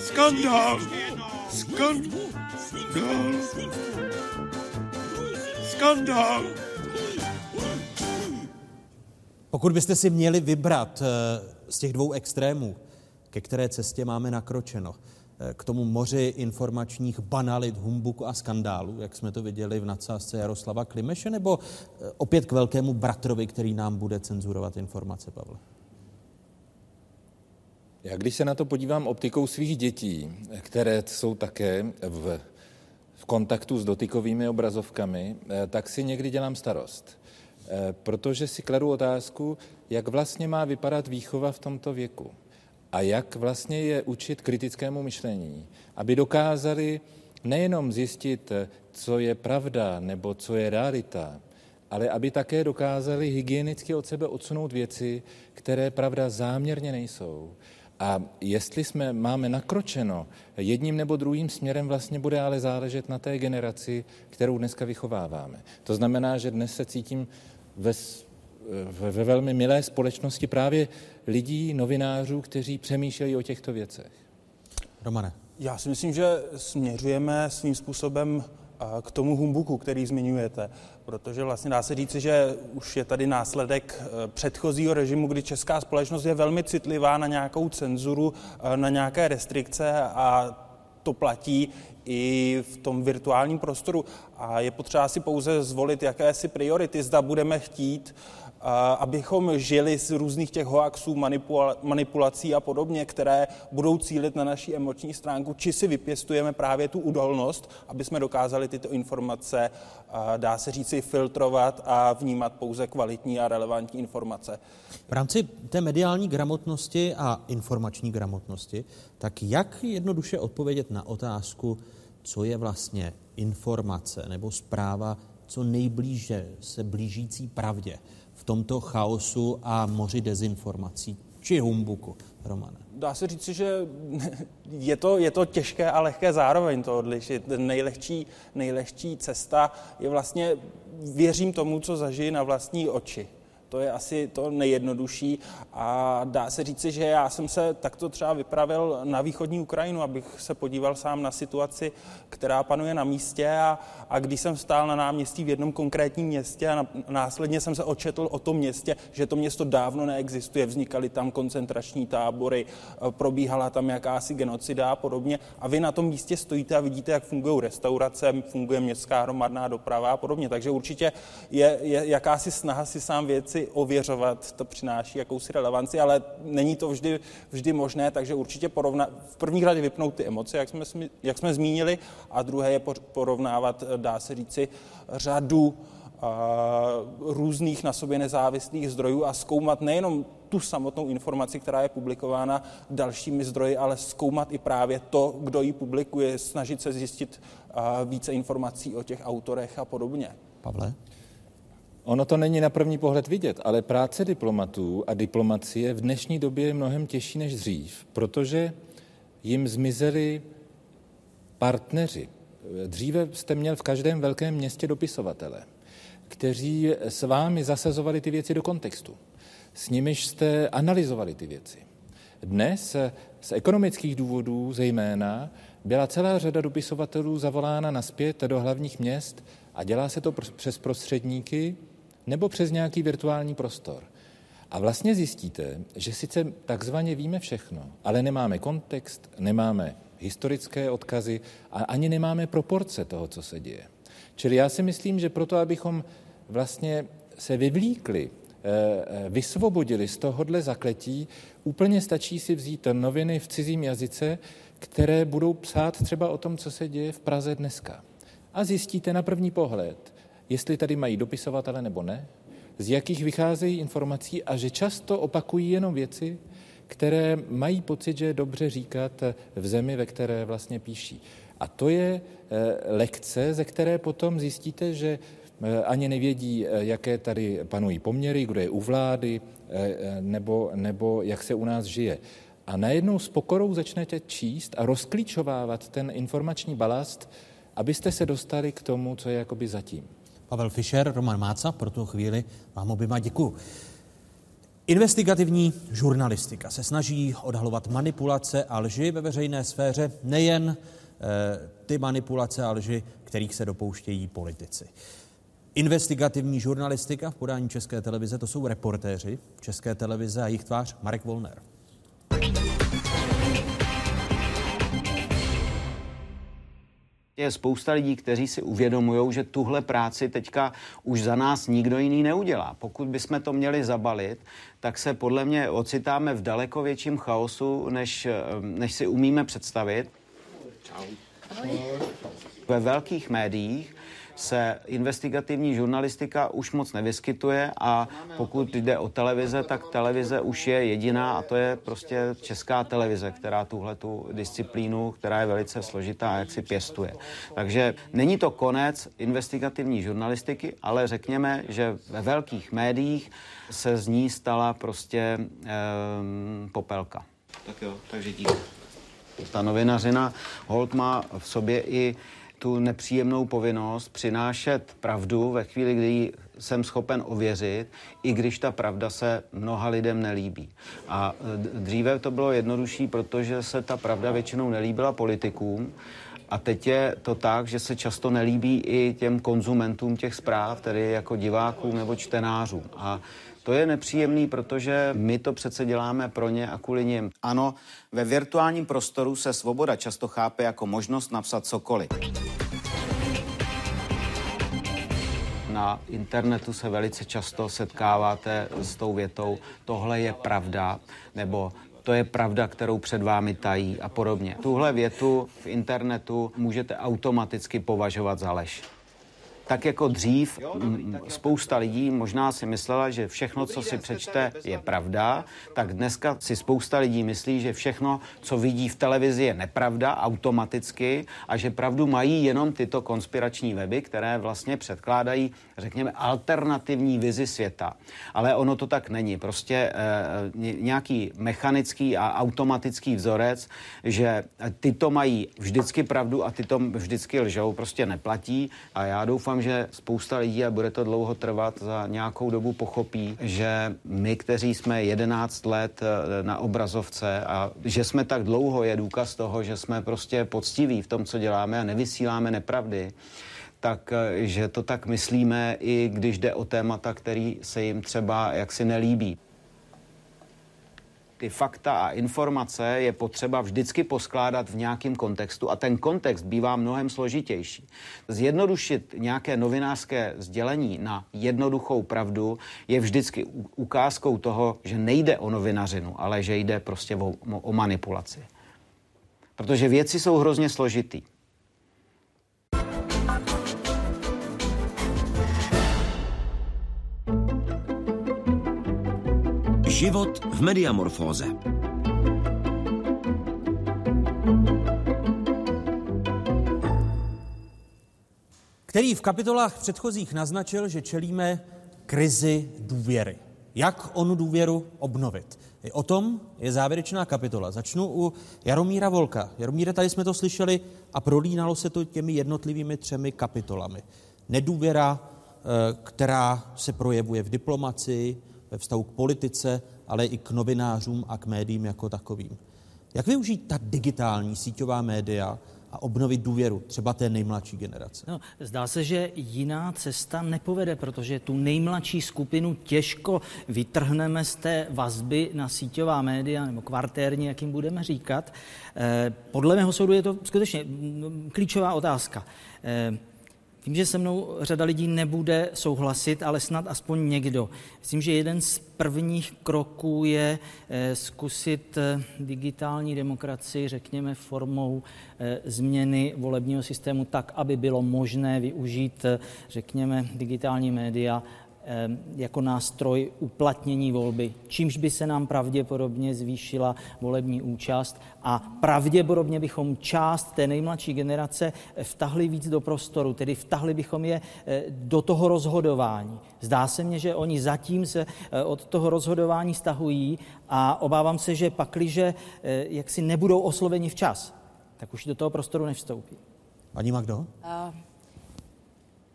S38: skandál, skandál, skandál.
S9: Pokud byste si měli vybrat eh, z těch dvou extrémů, ke které cestě máme nakročeno, eh, k tomu moři informačních banalit, humbuku a skandálu, jak jsme to viděli v nadsázce Jaroslava Klimeše, nebo eh, opět k velkému bratrovi, který nám bude cenzurovat informace, Pavle?
S36: Já když se na to podívám optikou svých dětí, které jsou také v, v kontaktu s dotykovými obrazovkami, eh, tak si někdy dělám starost. Eh, Protože si kladu otázku, jak vlastně má vypadat výchova v tomto věku a jak vlastně je učit kritickému myšlení, aby dokázali nejenom zjistit, eh, co je pravda nebo co je realita, ale aby také dokázali hygienicky od sebe odsunout věci, které pravda záměrně nejsou. A jestli jsme máme nakročeno jedním nebo druhým směrem, vlastně bude ale záležet na té generaci, kterou dneska vychováváme. To znamená, že dnes se cítím ve, ve, ve velmi milé společnosti právě lidí, novinářů, kteří přemýšlejí o těchto věcech.
S9: Romane.
S37: Já si myslím, že směřujeme svým způsobem k tomu humbuku, který zmiňujete, protože vlastně dá se říci, že už je tady následek e, předchozího režimu, kdy česká společnost je velmi citlivá na nějakou cenzuru, e, na nějaké restrikce a to platí i v tom virtuálním prostoru. A je potřeba si pouze zvolit jakési priority, zda budeme chtít, a abychom žili z různých těch hoaxů, manipula- manipulací a podobně, které budou cílit na naší emoční stránku, či si vypěstujeme právě tu udolnost, aby jsme dokázali tyto informace, dá se říci, filtrovat a vnímat pouze kvalitní a relevantní informace.
S9: V rámci té mediální gramotnosti a informační gramotnosti, tak jak jednoduše odpovědět na otázku, co je vlastně informace nebo zpráva, co nejblíže se blížící pravdě tomto chaosu a moři dezinformací či humbuku, Romane?
S37: Dá se říci, že [LAUGHS] je to, je to těžké a lehké zároveň to odlišit. Nejlehčí, nejlehčí cesta je vlastně, věřím tomu, co zažiji na vlastní oči. To je asi to nejjednodušší a dá se říci, že já jsem se takto třeba vypravil na východní Ukrajinu, abych se podíval sám na situaci, která panuje na místě a, a když jsem stál na náměstí v jednom konkrétním městě a následně jsem se očetl o tom městě, že to město dávno neexistuje, vznikaly tam koncentrační tábory, e, probíhala tam jakási genocida a podobně a vy na tom místě stojíte a vidíte, jak fungují restaurace, funguje městská hromadná doprava a podobně. Takže určitě je, je jakási snaha si sám věci ověřovat, to přináší jakousi relevanci, ale není to vždy, vždy možné, takže určitě porovna, v první řadě vypnout ty emoce, jak jsme, jak jsme zmínili, a druhé je porovnávat, dá se říci, řadu různých na sobě nezávislých zdrojů a zkoumat nejenom tu samotnou informaci, která je publikována dalšími zdroji, ale zkoumat i právě to, kdo ji publikuje, snažit se zjistit více informací o těch autorech a podobně.
S9: Pavle?
S36: Ono to není na první pohled vidět, ale práce diplomatů a diplomacie v dnešní době je mnohem těžší než dřív, protože jim zmizeli partneři. Dříve jste měl v každém velkém městě dopisovatele, kteří s vámi zasazovali ty věci do kontextu. S nimiž jste analyzovali ty věci. Dnes z ekonomických důvodů zejména byla celá řada dopisovatelů zavolána naspět do hlavních měst a dělá se to přes prostředníky, nebo přes nějaký virtuální prostor. A vlastně zjistíte, že sice takzvaně víme všechno, ale nemáme kontext, nemáme historické odkazy a ani nemáme proporce toho, co se děje. Čili já si myslím, že proto, abychom vlastně se vyvlíkli, eh, eh, vysvobodili z tohohle zakletí, úplně stačí si vzít noviny v cizím jazyce, které budou psát třeba o tom, co se děje v Praze dneska. A zjistíte na první pohled, jestli tady mají dopisovatele nebo ne, z jakých vycházejí informací a že často opakují jenom věci, které mají pocit, že je dobře říkat v zemi, ve které vlastně píší. A to je eh, lekce, ze které potom zjistíte, že eh, ani nevědí, eh, jaké tady panují poměry, kdo je u vlády, nebo, nebo jak se u nás žije. A najednou s pokorou začnete číst a rozklíčovávat ten informační balast, abyste se dostali k tomu, co je jakoby zatím.
S9: Pavel Fischer, Roman Máca, pro tu chvíli vám oběma děkuji. Investigativní žurnalistika se snaží odhalovat manipulace a lži ve veřejné sféře, nejen e, ty manipulace a lži, kterých se dopouštějí politici. Investigativní žurnalistika v podání České televize, to jsou reportéři České televize a jejich tvář Marek Volner.
S29: Je spousta lidí, kteří si uvědomují, že tuhle práci teďka už za nás nikdo jiný neudělá. Pokud bychom to měli zabalit, tak se podle mě ocitáme v daleko větším chaosu, než, než si umíme představit. Čau. Ve velkých médiích se investigativní žurnalistika už moc nevyskytuje a pokud jde o televize, tak televize už je jediná a to je prostě česká televize, která tuhle tu disciplínu, která je velice složitá, jak si pěstuje. Takže není to konec investigativní žurnalistiky, ale řekněme, že ve velkých médiích se z ní stala prostě um, popelka. Tak jo, takže díky. Ta novinařina hold má v sobě i tu nepříjemnou povinnost přinášet pravdu ve chvíli, kdy jsem schopen ověřit, i když ta pravda se mnoha lidem nelíbí. A e, dříve to bylo jednodušší, protože se ta pravda většinou nelíbila politikům, a teď je to tak, že se často nelíbí i těm konzumentům těch zpráv, tedy jako divákům nebo čtenářům. A to je nepříjemný, protože my to přece děláme pro ně a kvůli nim. Ano, ve virtuálním prostoru se svoboda často chápe jako možnost napsat cokoliv. Na internetu se velice často setkáváte s tou větou, tohle je pravda, nebo to je pravda, kterou před vámi tají a podobně. Tuhle větu v internetu můžete automaticky považovat za lež tak jako dřív spousta lidí možná si myslela, že všechno, co si přečte, je pravda, tak dneska si spousta lidí myslí, že všechno, co vidí v televizi, je nepravda automaticky a že pravdu mají jenom tyto konspirační weby, které vlastně předkládají, řekněme, alternativní vizi světa. Ale ono to tak není. Prostě e, nějaký mechanický a automatický vzorec, že tyto mají vždycky pravdu a tyto vždycky lžou, prostě neplatí a já doufám, doufám, že spousta lidí, a bude to dlouho trvat, za nějakou dobu pochopí, že my, kteří jsme 11 let eh, na obrazovce a že jsme tak dlouho, je důkaz toho, že jsme prostě poctiví v tom, co děláme a nevysíláme nepravdy tak eh, že to tak myslíme, i když jde o témata, který se jim třeba jaksi nelíbí ty fakta a informace je potřeba vždycky poskládat v nějakém kontextu a ten kontext bývá mnohem složitější. Zjednodušit nějaké novinářské sdělení na jednoduchou pravdu je vždycky ukázkou toho, že nejde o novinařinu, ale že jde prostě o, o manipulaci. Protože věci jsou hrozně složitý.
S1: Život v mediamorfóze.
S9: Který v kapitolách předchozích naznačil, že čelíme krizi důvěry. Jak onu důvěru obnovit? I o tom je závěrečná kapitola. Začnu u Jaromíra Volka. Jaromíre, tady jsme to slyšeli a prolínalo se to těmi jednotlivými třemi kapitolami. Nedůvěra, eh, která se projevuje v diplomaci, ve vztahu k politice, ale i k novinářům a k médiím jako takovým. Jak využít ta digitální síťová média a obnovit důvěru třeba té nejmladší generace?
S11: No, zdá se, že jiná cesta nepovede, protože tu nejmladší skupinu těžko vytrhneme z té vazby na síťová média nebo kvartérní, jak jim budeme říkat. Eh, podle mého soudu je to skutečně mm, klíčová otázka. Eh, Vím, že se mnou řada lidí nebude souhlasit, ale snad aspoň někdo. Myslím, že jeden z prvních kroků je eh, zkusit eh, digitální demokracii, řekněme, formou eh, změny volebního systému tak, aby bylo možné využít, řekněme, digitální média jako nástroj uplatnění volby, čímž by se nám pravděpodobně zvýšila volební účast a pravděpodobně bychom část té nejmladší generace vtahli víc do prostoru, tedy vtahli bychom je eh, do toho rozhodování. Zdá se mně, že oni zatím se eh, od toho rozhodování stahují a obávám se, že pakliže eh, jaksi nebudou osloveni včas, tak už do toho prostoru nevstoupí.
S9: Paní Magdo? Uh...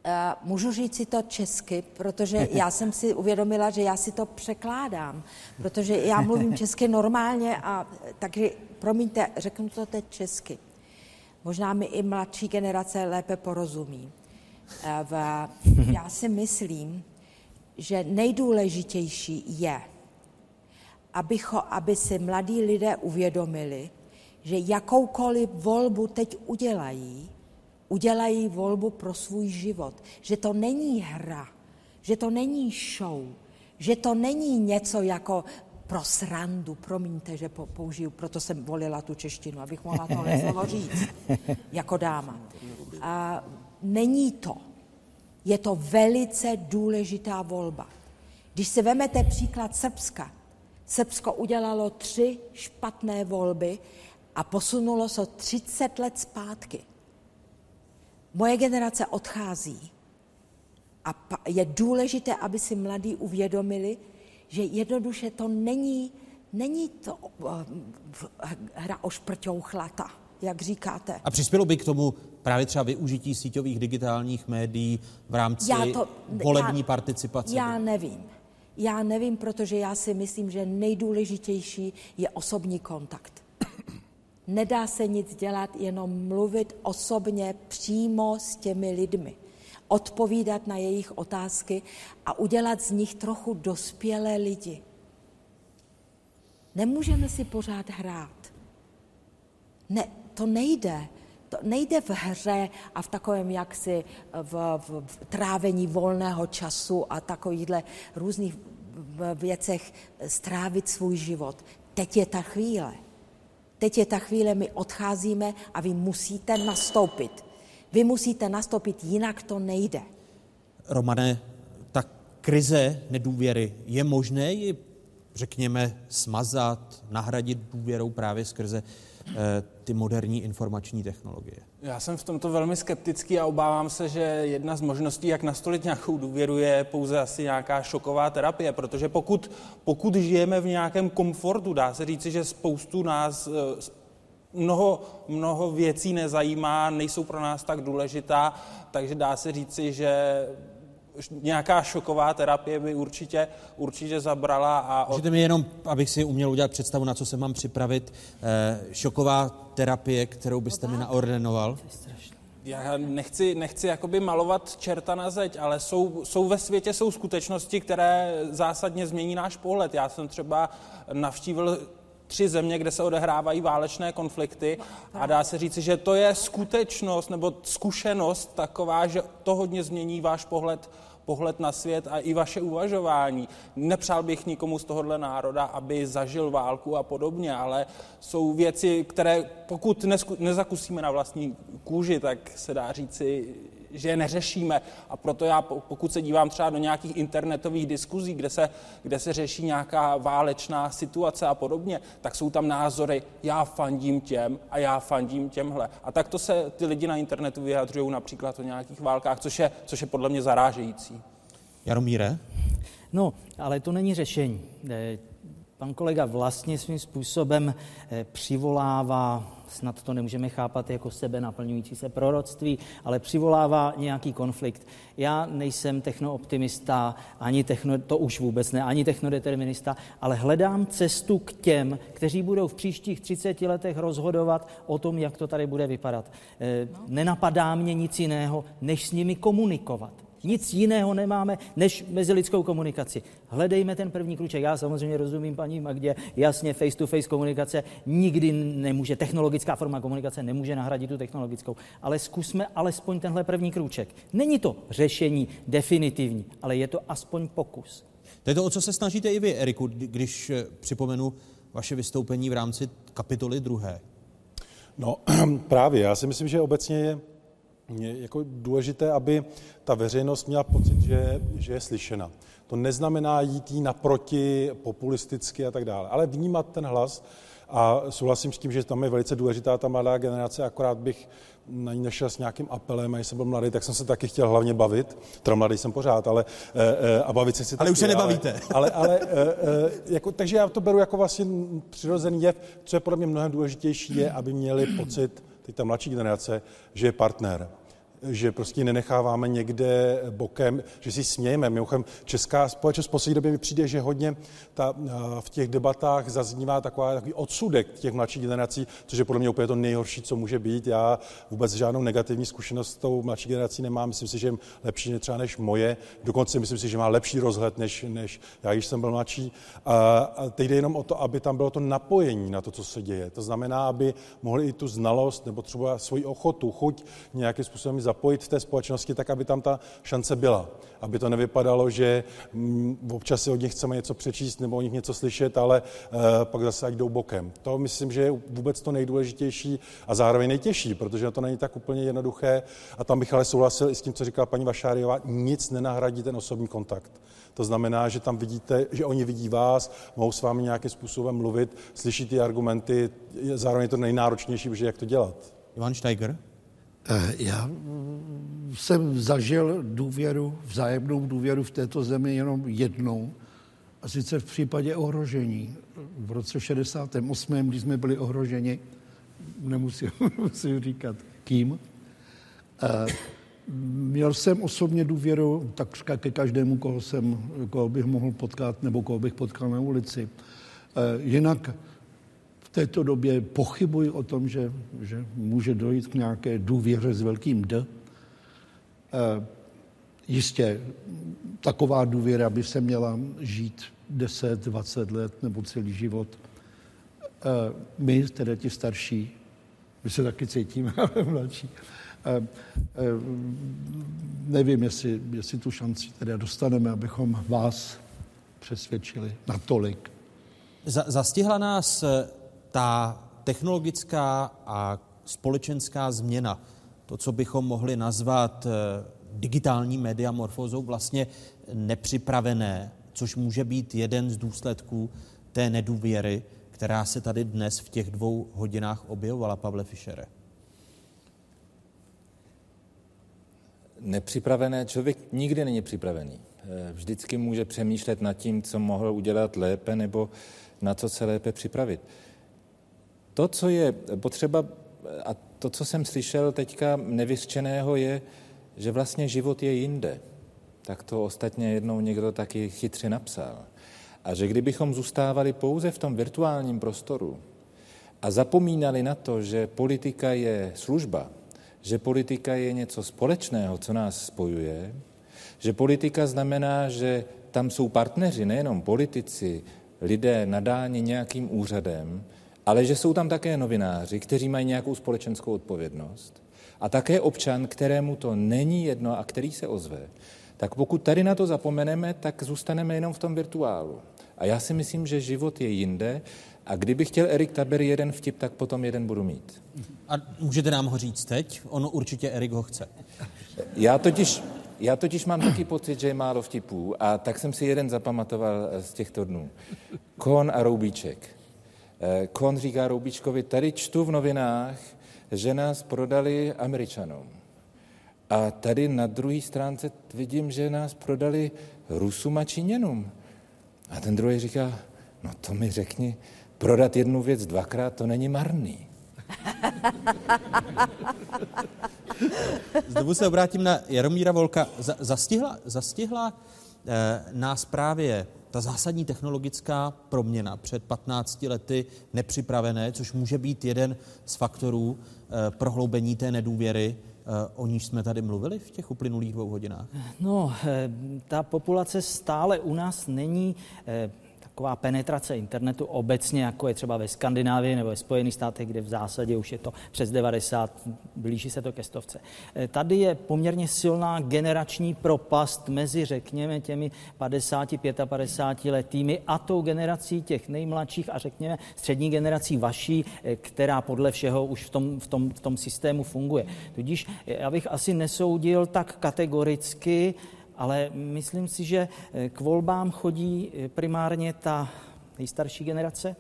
S10: Uh, můžu říct si to česky, protože [LAUGHS] já jsem si uvědomila, že já si to překládám, protože já mluvím česky normálně a takže promiňte, řeknu to teď česky. Možná mi i mladší generace lépe porozumí. Uh, v, [LAUGHS] já si myslím, že nejdůležitější je, abycho, aby si mladí lidé uvědomili, že jakoukoliv volbu teď udělají, udělají volbu pro svůj život. Že to není hra, že to není show, že to není něco jako pro srandu, promiňte, že použiju, proto jsem volila tu češtinu, abych mohla tohle [LAUGHS] slovo říct, jako dáma. A není to. Je to velice důležitá volba. Když si vezmete příklad Srbska, Srbsko udělalo tři špatné volby a posunulo se 30 let zpátky. Moje generace odchází a je důležité, aby si mladí uvědomili, že jednoduše to není, není to uh, hra o šprťouchlata, jak říkáte.
S9: A přispělo by k tomu právě třeba využití síťových digitálních médií v rámci já to, volební
S10: já,
S9: participace?
S10: Já nevím. Já nevím, protože já si myslím, že nejdůležitější je osobní kontakt. Nedá se nic dělat, jenom mluvit osobně přímo s těmi lidmi. Odpovídat na jejich otázky a udělat z nich trochu dospělé lidi. Nemůžeme si pořád hrát. Ne, to nejde. To nejde v hře a v takovém jaksi v, v, v trávení volného času a takovýchhle různých věcech strávit svůj život. Teď je ta chvíle. Teď je ta chvíle, my odcházíme a vy musíte nastoupit. Vy musíte nastoupit, jinak to nejde.
S9: Romane, ta krize nedůvěry, je možné ji, řekněme, smazat, nahradit důvěrou právě skrze ty moderní informační technologie?
S37: Já jsem v tomto velmi skeptický a obávám se, že jedna z možností, jak nastolit nějakou důvěru, je pouze asi nějaká šoková terapie, protože pokud, pokud žijeme v nějakém komfortu, dá se říci, že spoustu nás, eh, mnoho, mnoho věcí nezajímá, nejsou pro nás tak důležitá, takže dá se říci, že nějaká šoková terapie by určitě, určitě zabrala. A
S9: od... Můžete mi jenom, abych si uměl udělat představu, na co se mám připravit, eh, šoková terapie, kterou byste mi naordenoval?
S37: Já nechci, nechci jakoby malovat čerta na zeď, ale jsou, jsou ve světě jsou skutečnosti, které zásadně změní náš pohled. Já jsem třeba navštívil tři země, kde se odehrávají válečné konflikty a dá se říci, že to je skutečnost nebo zkušenost taková, že to hodně změní váš pohled pohled na svět a i vaše uvažování. Nepřál bych nikomu z tohohle národa, aby zažil válku a podobně, ale jsou věci, které pokud nezakusíme na vlastní kůži, tak se dá říci, že je neřešíme. A proto já, pokud se dívám třeba do nějakých internetových diskuzí, kde se, kde se řeší nějaká válečná situace a podobně, tak jsou tam názory, já fandím těm a já fandím těmhle. A takto se ty lidi na internetu vyjadřují například o nějakých válkách, což je, což je podle mě zarážející.
S9: Jaromíre?
S11: No, ale to není řešení. Eh, pan kolega vlastně svým způsobem eh, přivolává snad to nemůžeme chápat jako sebe naplňující se proroctví, ale přivolává nějaký konflikt. Já nejsem technooptimista, ani techno, to už vůbec ne, ani technodeterminista, ale hledám cestu k těm, kteří budou v příštích 30 letech rozhodovat o tom, jak to tady bude vypadat. E, nenapadá mě nic jiného, než s nimi komunikovat. Nic jiného nemáme než mezilidskou komunikaci. Hledejme ten první kruček. Já samozřejmě rozumím paní Magdě, jasně face-to-face komunikace nikdy nemůže, technologická forma komunikace nemůže nahradit tu technologickou, ale zkusme alespoň tenhle první kruček. Není to řešení definitivní, ale je to aspoň pokus.
S9: To je to, o co se snažíte i vy, Eriku, když eh, připomenu vaše vystoupení v rámci kapitoly druhé.
S2: No [CLEARS THROAT] právě, já si myslím, že obecně je je jako důležité, aby ta veřejnost měla pocit, že, že je slyšena. To neznamená jít jí naproti populisticky a tak dále, ale vnímat ten hlas a souhlasím s tím, že tam je velice důležitá ta mladá generace, akorát bych na ní nešel s nějakým apelem, a když jsem byl mladý, tak jsem se taky chtěl hlavně bavit, teda mladý jsem pořád, ale e, e, a bavit se si
S9: Ale taky, už se nebavíte. [LAUGHS]
S2: Ale, ale, ale e, jako, takže já to beru jako vlastně přirozený jev, co je podle mě mnohem důležitější, je, aby měli pocit, teď ta mladší generace, že je partner že prostě nenecháváme někde bokem, že si smějeme. Mimochodem, česká společnost v poslední době mi přijde, že hodně ta, v těch debatách zaznívá taková, takový odsudek těch mladších generací, což je podle mě úplně to nejhorší, co může být. Já vůbec žádnou negativní zkušenost s tou mladší generací nemám. Myslím si, že je lepší třeba než moje. Dokonce myslím si, že má lepší rozhled než, než já, když jsem byl mladší. A, a teď jde jenom o to, aby tam bylo to napojení na to, co se děje. To znamená, aby mohli i tu znalost nebo třeba svoji ochotu, chuť nějakým způsobem zapojit v té společnosti tak, aby tam ta šance byla. Aby to nevypadalo, že mm, občas si od nich chceme něco přečíst nebo o nich něco slyšet, ale uh, pak zase ať jdou bokem. To myslím, že je vůbec to nejdůležitější a zároveň nejtěžší, protože to není tak úplně jednoduché. A tam bych ale souhlasil i s tím, co říkala paní Vašáriová, nic nenahradí ten osobní kontakt. To znamená, že tam vidíte, že oni vidí vás, mohou s vámi nějakým způsobem mluvit, slyší ty argumenty, zároveň je to nejnáročnější, protože jak to dělat.
S9: Ivan Steiger?
S18: Eh, já jsem zažil důvěru, vzájemnou důvěru v této zemi jenom jednou, a sice v případě ohrožení. V roce 68., když jsme byli ohroženi, nemusím, [LAUGHS] nemusím říkat kým, eh, měl jsem osobně důvěru takřka ke každému, koho, jsem, koho bych mohl potkat nebo koho bych potkal na ulici. Eh, jinak v této době pochybuji o tom, že, že může dojít k nějaké důvěře s velkým D. E, jistě taková důvěra by se měla žít 10, 20 let nebo celý život. E, my, tedy ti starší, my se taky cítíme, [LAUGHS] ale mladší, e, nevím, jestli, jestli tu šanci teda dostaneme, abychom vás přesvědčili natolik.
S9: Zastihla nás ta technologická a společenská změna, to, co bychom mohli nazvat eh, digitální mediamorfózou, vlastně nepřipravené, což může být jeden z důsledků té nedůvěry, která se tady dnes v těch dvou hodinách objevovala, Pavle Fischere.
S36: Nepřipravené člověk nikdy není připravený. Eh, vždycky může přemýšlet nad tím, co mohl udělat lépe nebo na co se lépe připravit To, co je potřeba, a to, co jsem slyšel teďka nevyřčeného, je, že vlastně život je jinde. Tak to ostatně jednou někdo taky chytře napsal. A že kdybychom zůstávali pouze v tom virtuálním prostoru a zapomínali na to, že politika je služba, že politika je něco společného, co nás spojuje, že politika znamená, že tam jsou partneři, nejenom politici, lidé nadáni nějakým úřadem, ale že jsou tam také novináři, kteří mají nějakou společenskou odpovědnost a také občan, kterému to není jedno a který se ozve, tak pokud tady na to zapomeneme, tak zůstaneme jenom v tom virtuálu. A já si myslím, že život je jinde a kdyby chtěl Erik Taber jeden vtip, tak potom jeden budu mít.
S9: A můžete nám ho říct teď? Ono určitě Erik ho chce.
S36: Já totiž, já totiž mám taky pocit, že je málo vtipů a tak jsem si jeden zapamatoval z těchto dnů. Kon a Roubíček. Eh, Kon říká Roubíčkovi, tady čtu v novinách, že nás prodali Američanům. A tady na druhé stránce vidím, že nás prodali Rusům a Číňanům. A ten druhý říká, no to mi řekni, prodat jednu věc dvakrát, to není marný. [LAUGHS]
S9: Znovu se obrátím na Jaromíra Volka. Zastihla, zastihla eh, nás právě ta zásadní technologická proměna před 15 lety nepřipravené, což může být jeden z faktorů eh, prohloubení té nedůvěry, eh, o níž jsme tady mluvili v těch uplynulých dvou hodinách?
S11: No, eh, ta populace stále u nás není taková penetrace internetu obecně, jako je třeba ve Skandinávii nebo ve Spojených státech, kde v zásadě už je to přes 90, blíží se to ke stovce. Eh, tady je poměrně silná generační propast mezi, řekněme, těmi 50, 55 letými a tou generací těch nejmladších a řekněme střední generací vaší, eh, která podle všeho už v tom, v tom, v tom systému funguje. Tudíž eh, já bych asi nesoudil tak kategoricky, ale myslím si, že eh, k volbám chodí eh, primárně ta nejstarší generace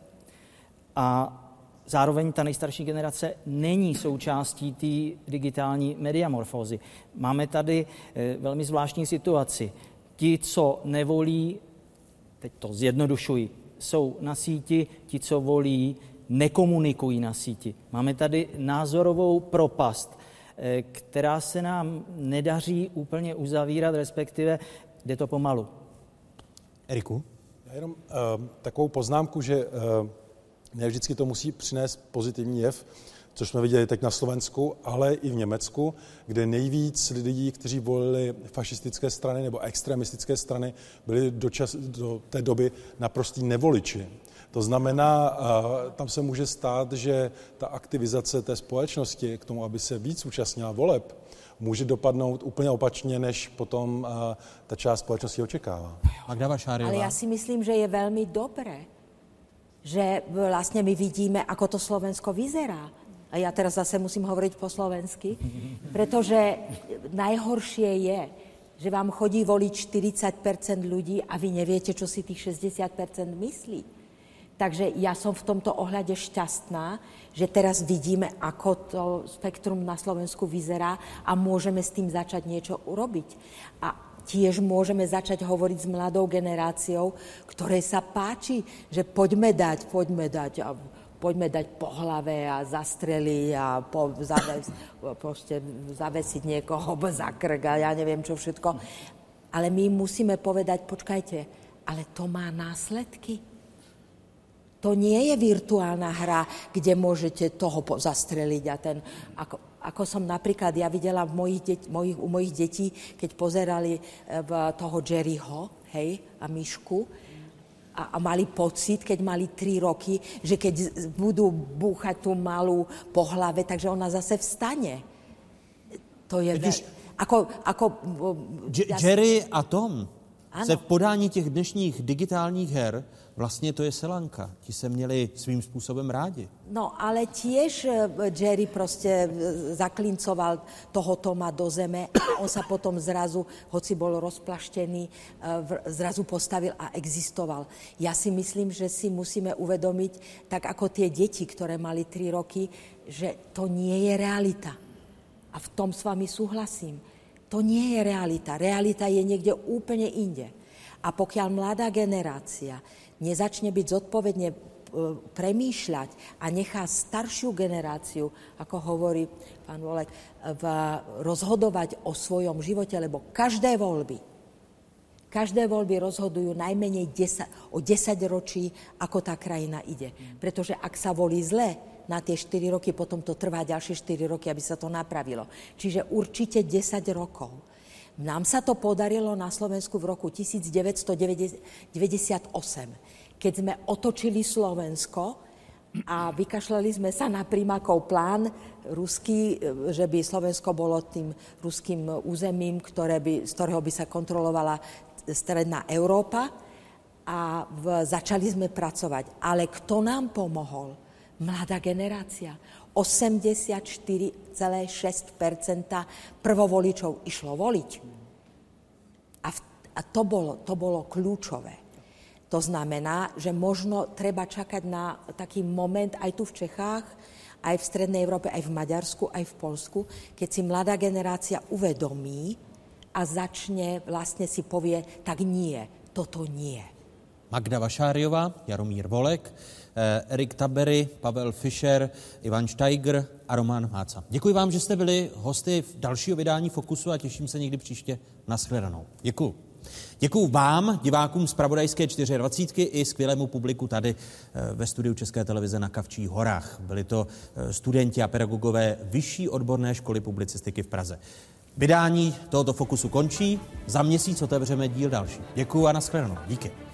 S11: a zároveň ta nejstarší generace není součástí té digitální mediamorfózy. Máme tady eh, velmi zvláštní situaci. Ti, co nevolí, teď to zjednodušuji, jsou na síti, ti, co volí, nekomunikují na síti. Máme tady názorovou propast která se nám nedaří úplně uzavírat, respektive jde to pomalu.
S9: Eriku?
S2: Já jenom uh, takovou poznámku, že uh, ne vždycky to musí přinést pozitivní jev, což jsme viděli teď na Slovensku, ale i v Německu, kde nejvíc lidí, kteří volili fašistické strany nebo extremistické strany, byli do, čas, do té doby naprostý nevoliči. To znamená, tam se může stát, že ta aktivizace té společnosti k tomu, aby se víc účastnila voleb, může dopadnout úplně opačně, než potom ta část společnosti očekává.
S10: Ale já si myslím, že je velmi dobré, že vlastně my vidíme, ako to Slovensko vyzerá. A já teraz zase musím hovoriť po slovensky, protože najhoršie je, že vám chodí voliť 40% ľudí a vy neviete, čo si tých 60% myslí. Takže ja som v tomto ohľade šťastná, že teraz vidíme, ako to spektrum na Slovensku vyzerá a môžeme s tým začať niečo urobiť. A tiež môžeme začať hovoriť s mladou generáciou, ktorej sa páči, že poďme dať, poďme dať a poďme dať po hlave a zastreliť a po, zaves, proste zavesiť niekoho [LAUGHS] za krk a ja neviem čo všetko. Ale my musíme povedať, počkajte, ale to má následky. To nie je virtuálna hra, kde môžete toho zastreliť a ten... Ako, ako som napríklad ja videla v mojich deť, mojich, u mojich detí, keď pozerali e, v toho Jerryho, hej, a myšku, a, a mali pocit, keď mali tri roky, že keď budú búchať tú malú po hlave, takže ona zase vstane. To je... Ve... Ako, ako.
S9: Jerry a Tom ano. se v podání těch dnešních digitálních her Vlastně to je Selanka. Ti se měli svým způsobem rádi.
S10: No, ale tiež eh, Jerry prostě eh, zaklincoval toho Toma do zeme a on sa potom zrazu, hoci bol rozplaštený, eh, zrazu postavil a existoval. Ja si myslím, že si musíme uvedomiť, tak ako tie deti, ktoré mali 3 roky, že to nie je realita. A v tom s vami súhlasím. To nie je realita. Realita je niekde úplne inde. A pokiaľ mladá generácia nezačne byť zodpovedne premýšľať a nechá staršiu generáciu, ako hovorí pán Volek, v, rozhodovať o svojom živote, lebo každé voľby, každé voľby rozhodujú najmenej 10, o 10 ročí, ako tá krajina ide. Pretože ak sa volí zle, na tie 4 roky, potom to trvá ďalšie 4 roky, aby sa to napravilo. Čiže určite 10 rokov. Nám sa to podarilo na Slovensku v roku 1998 keď sme otočili Slovensko a vykašľali sme sa na prímakov plán ruský, že by Slovensko bolo tým ruským územím, ktoré by, z ktorého by sa kontrolovala stredná Európa a v, začali sme pracovať. Ale kto nám pomohol? Mladá generácia. 84,6% prvovoličov išlo voliť. A, v, a to, bolo, to bolo kľúčové. To znamená, že možno treba čakať na taký moment aj tu v Čechách, aj v Strednej Európe, aj v Maďarsku, aj v Polsku, keď si mladá generácia uvedomí a začne vlastne si povie, tak nie, toto nie.
S9: Magda Vašáriová, Jaromír Volek, eh, Erik Tabery, Pavel Fischer, Ivan Steiger a Roman Máca. Děkuji vám, že jste byli hosty v dalšího vydání Fokusu a těším se někdy příště. Naschledanou. Děkuji. Děkuji vám, divákům z Pravodajské 24 i skvělému publiku tady eh, ve studiu České televize na Kavčích horách. Byli to eh, studenti a pedagogové Vyšší odborné školy publicistiky v Praze. Vydání tohoto fokusu končí, za měsíc otevřeme díl další. Děkuji a nashledanou. Díky.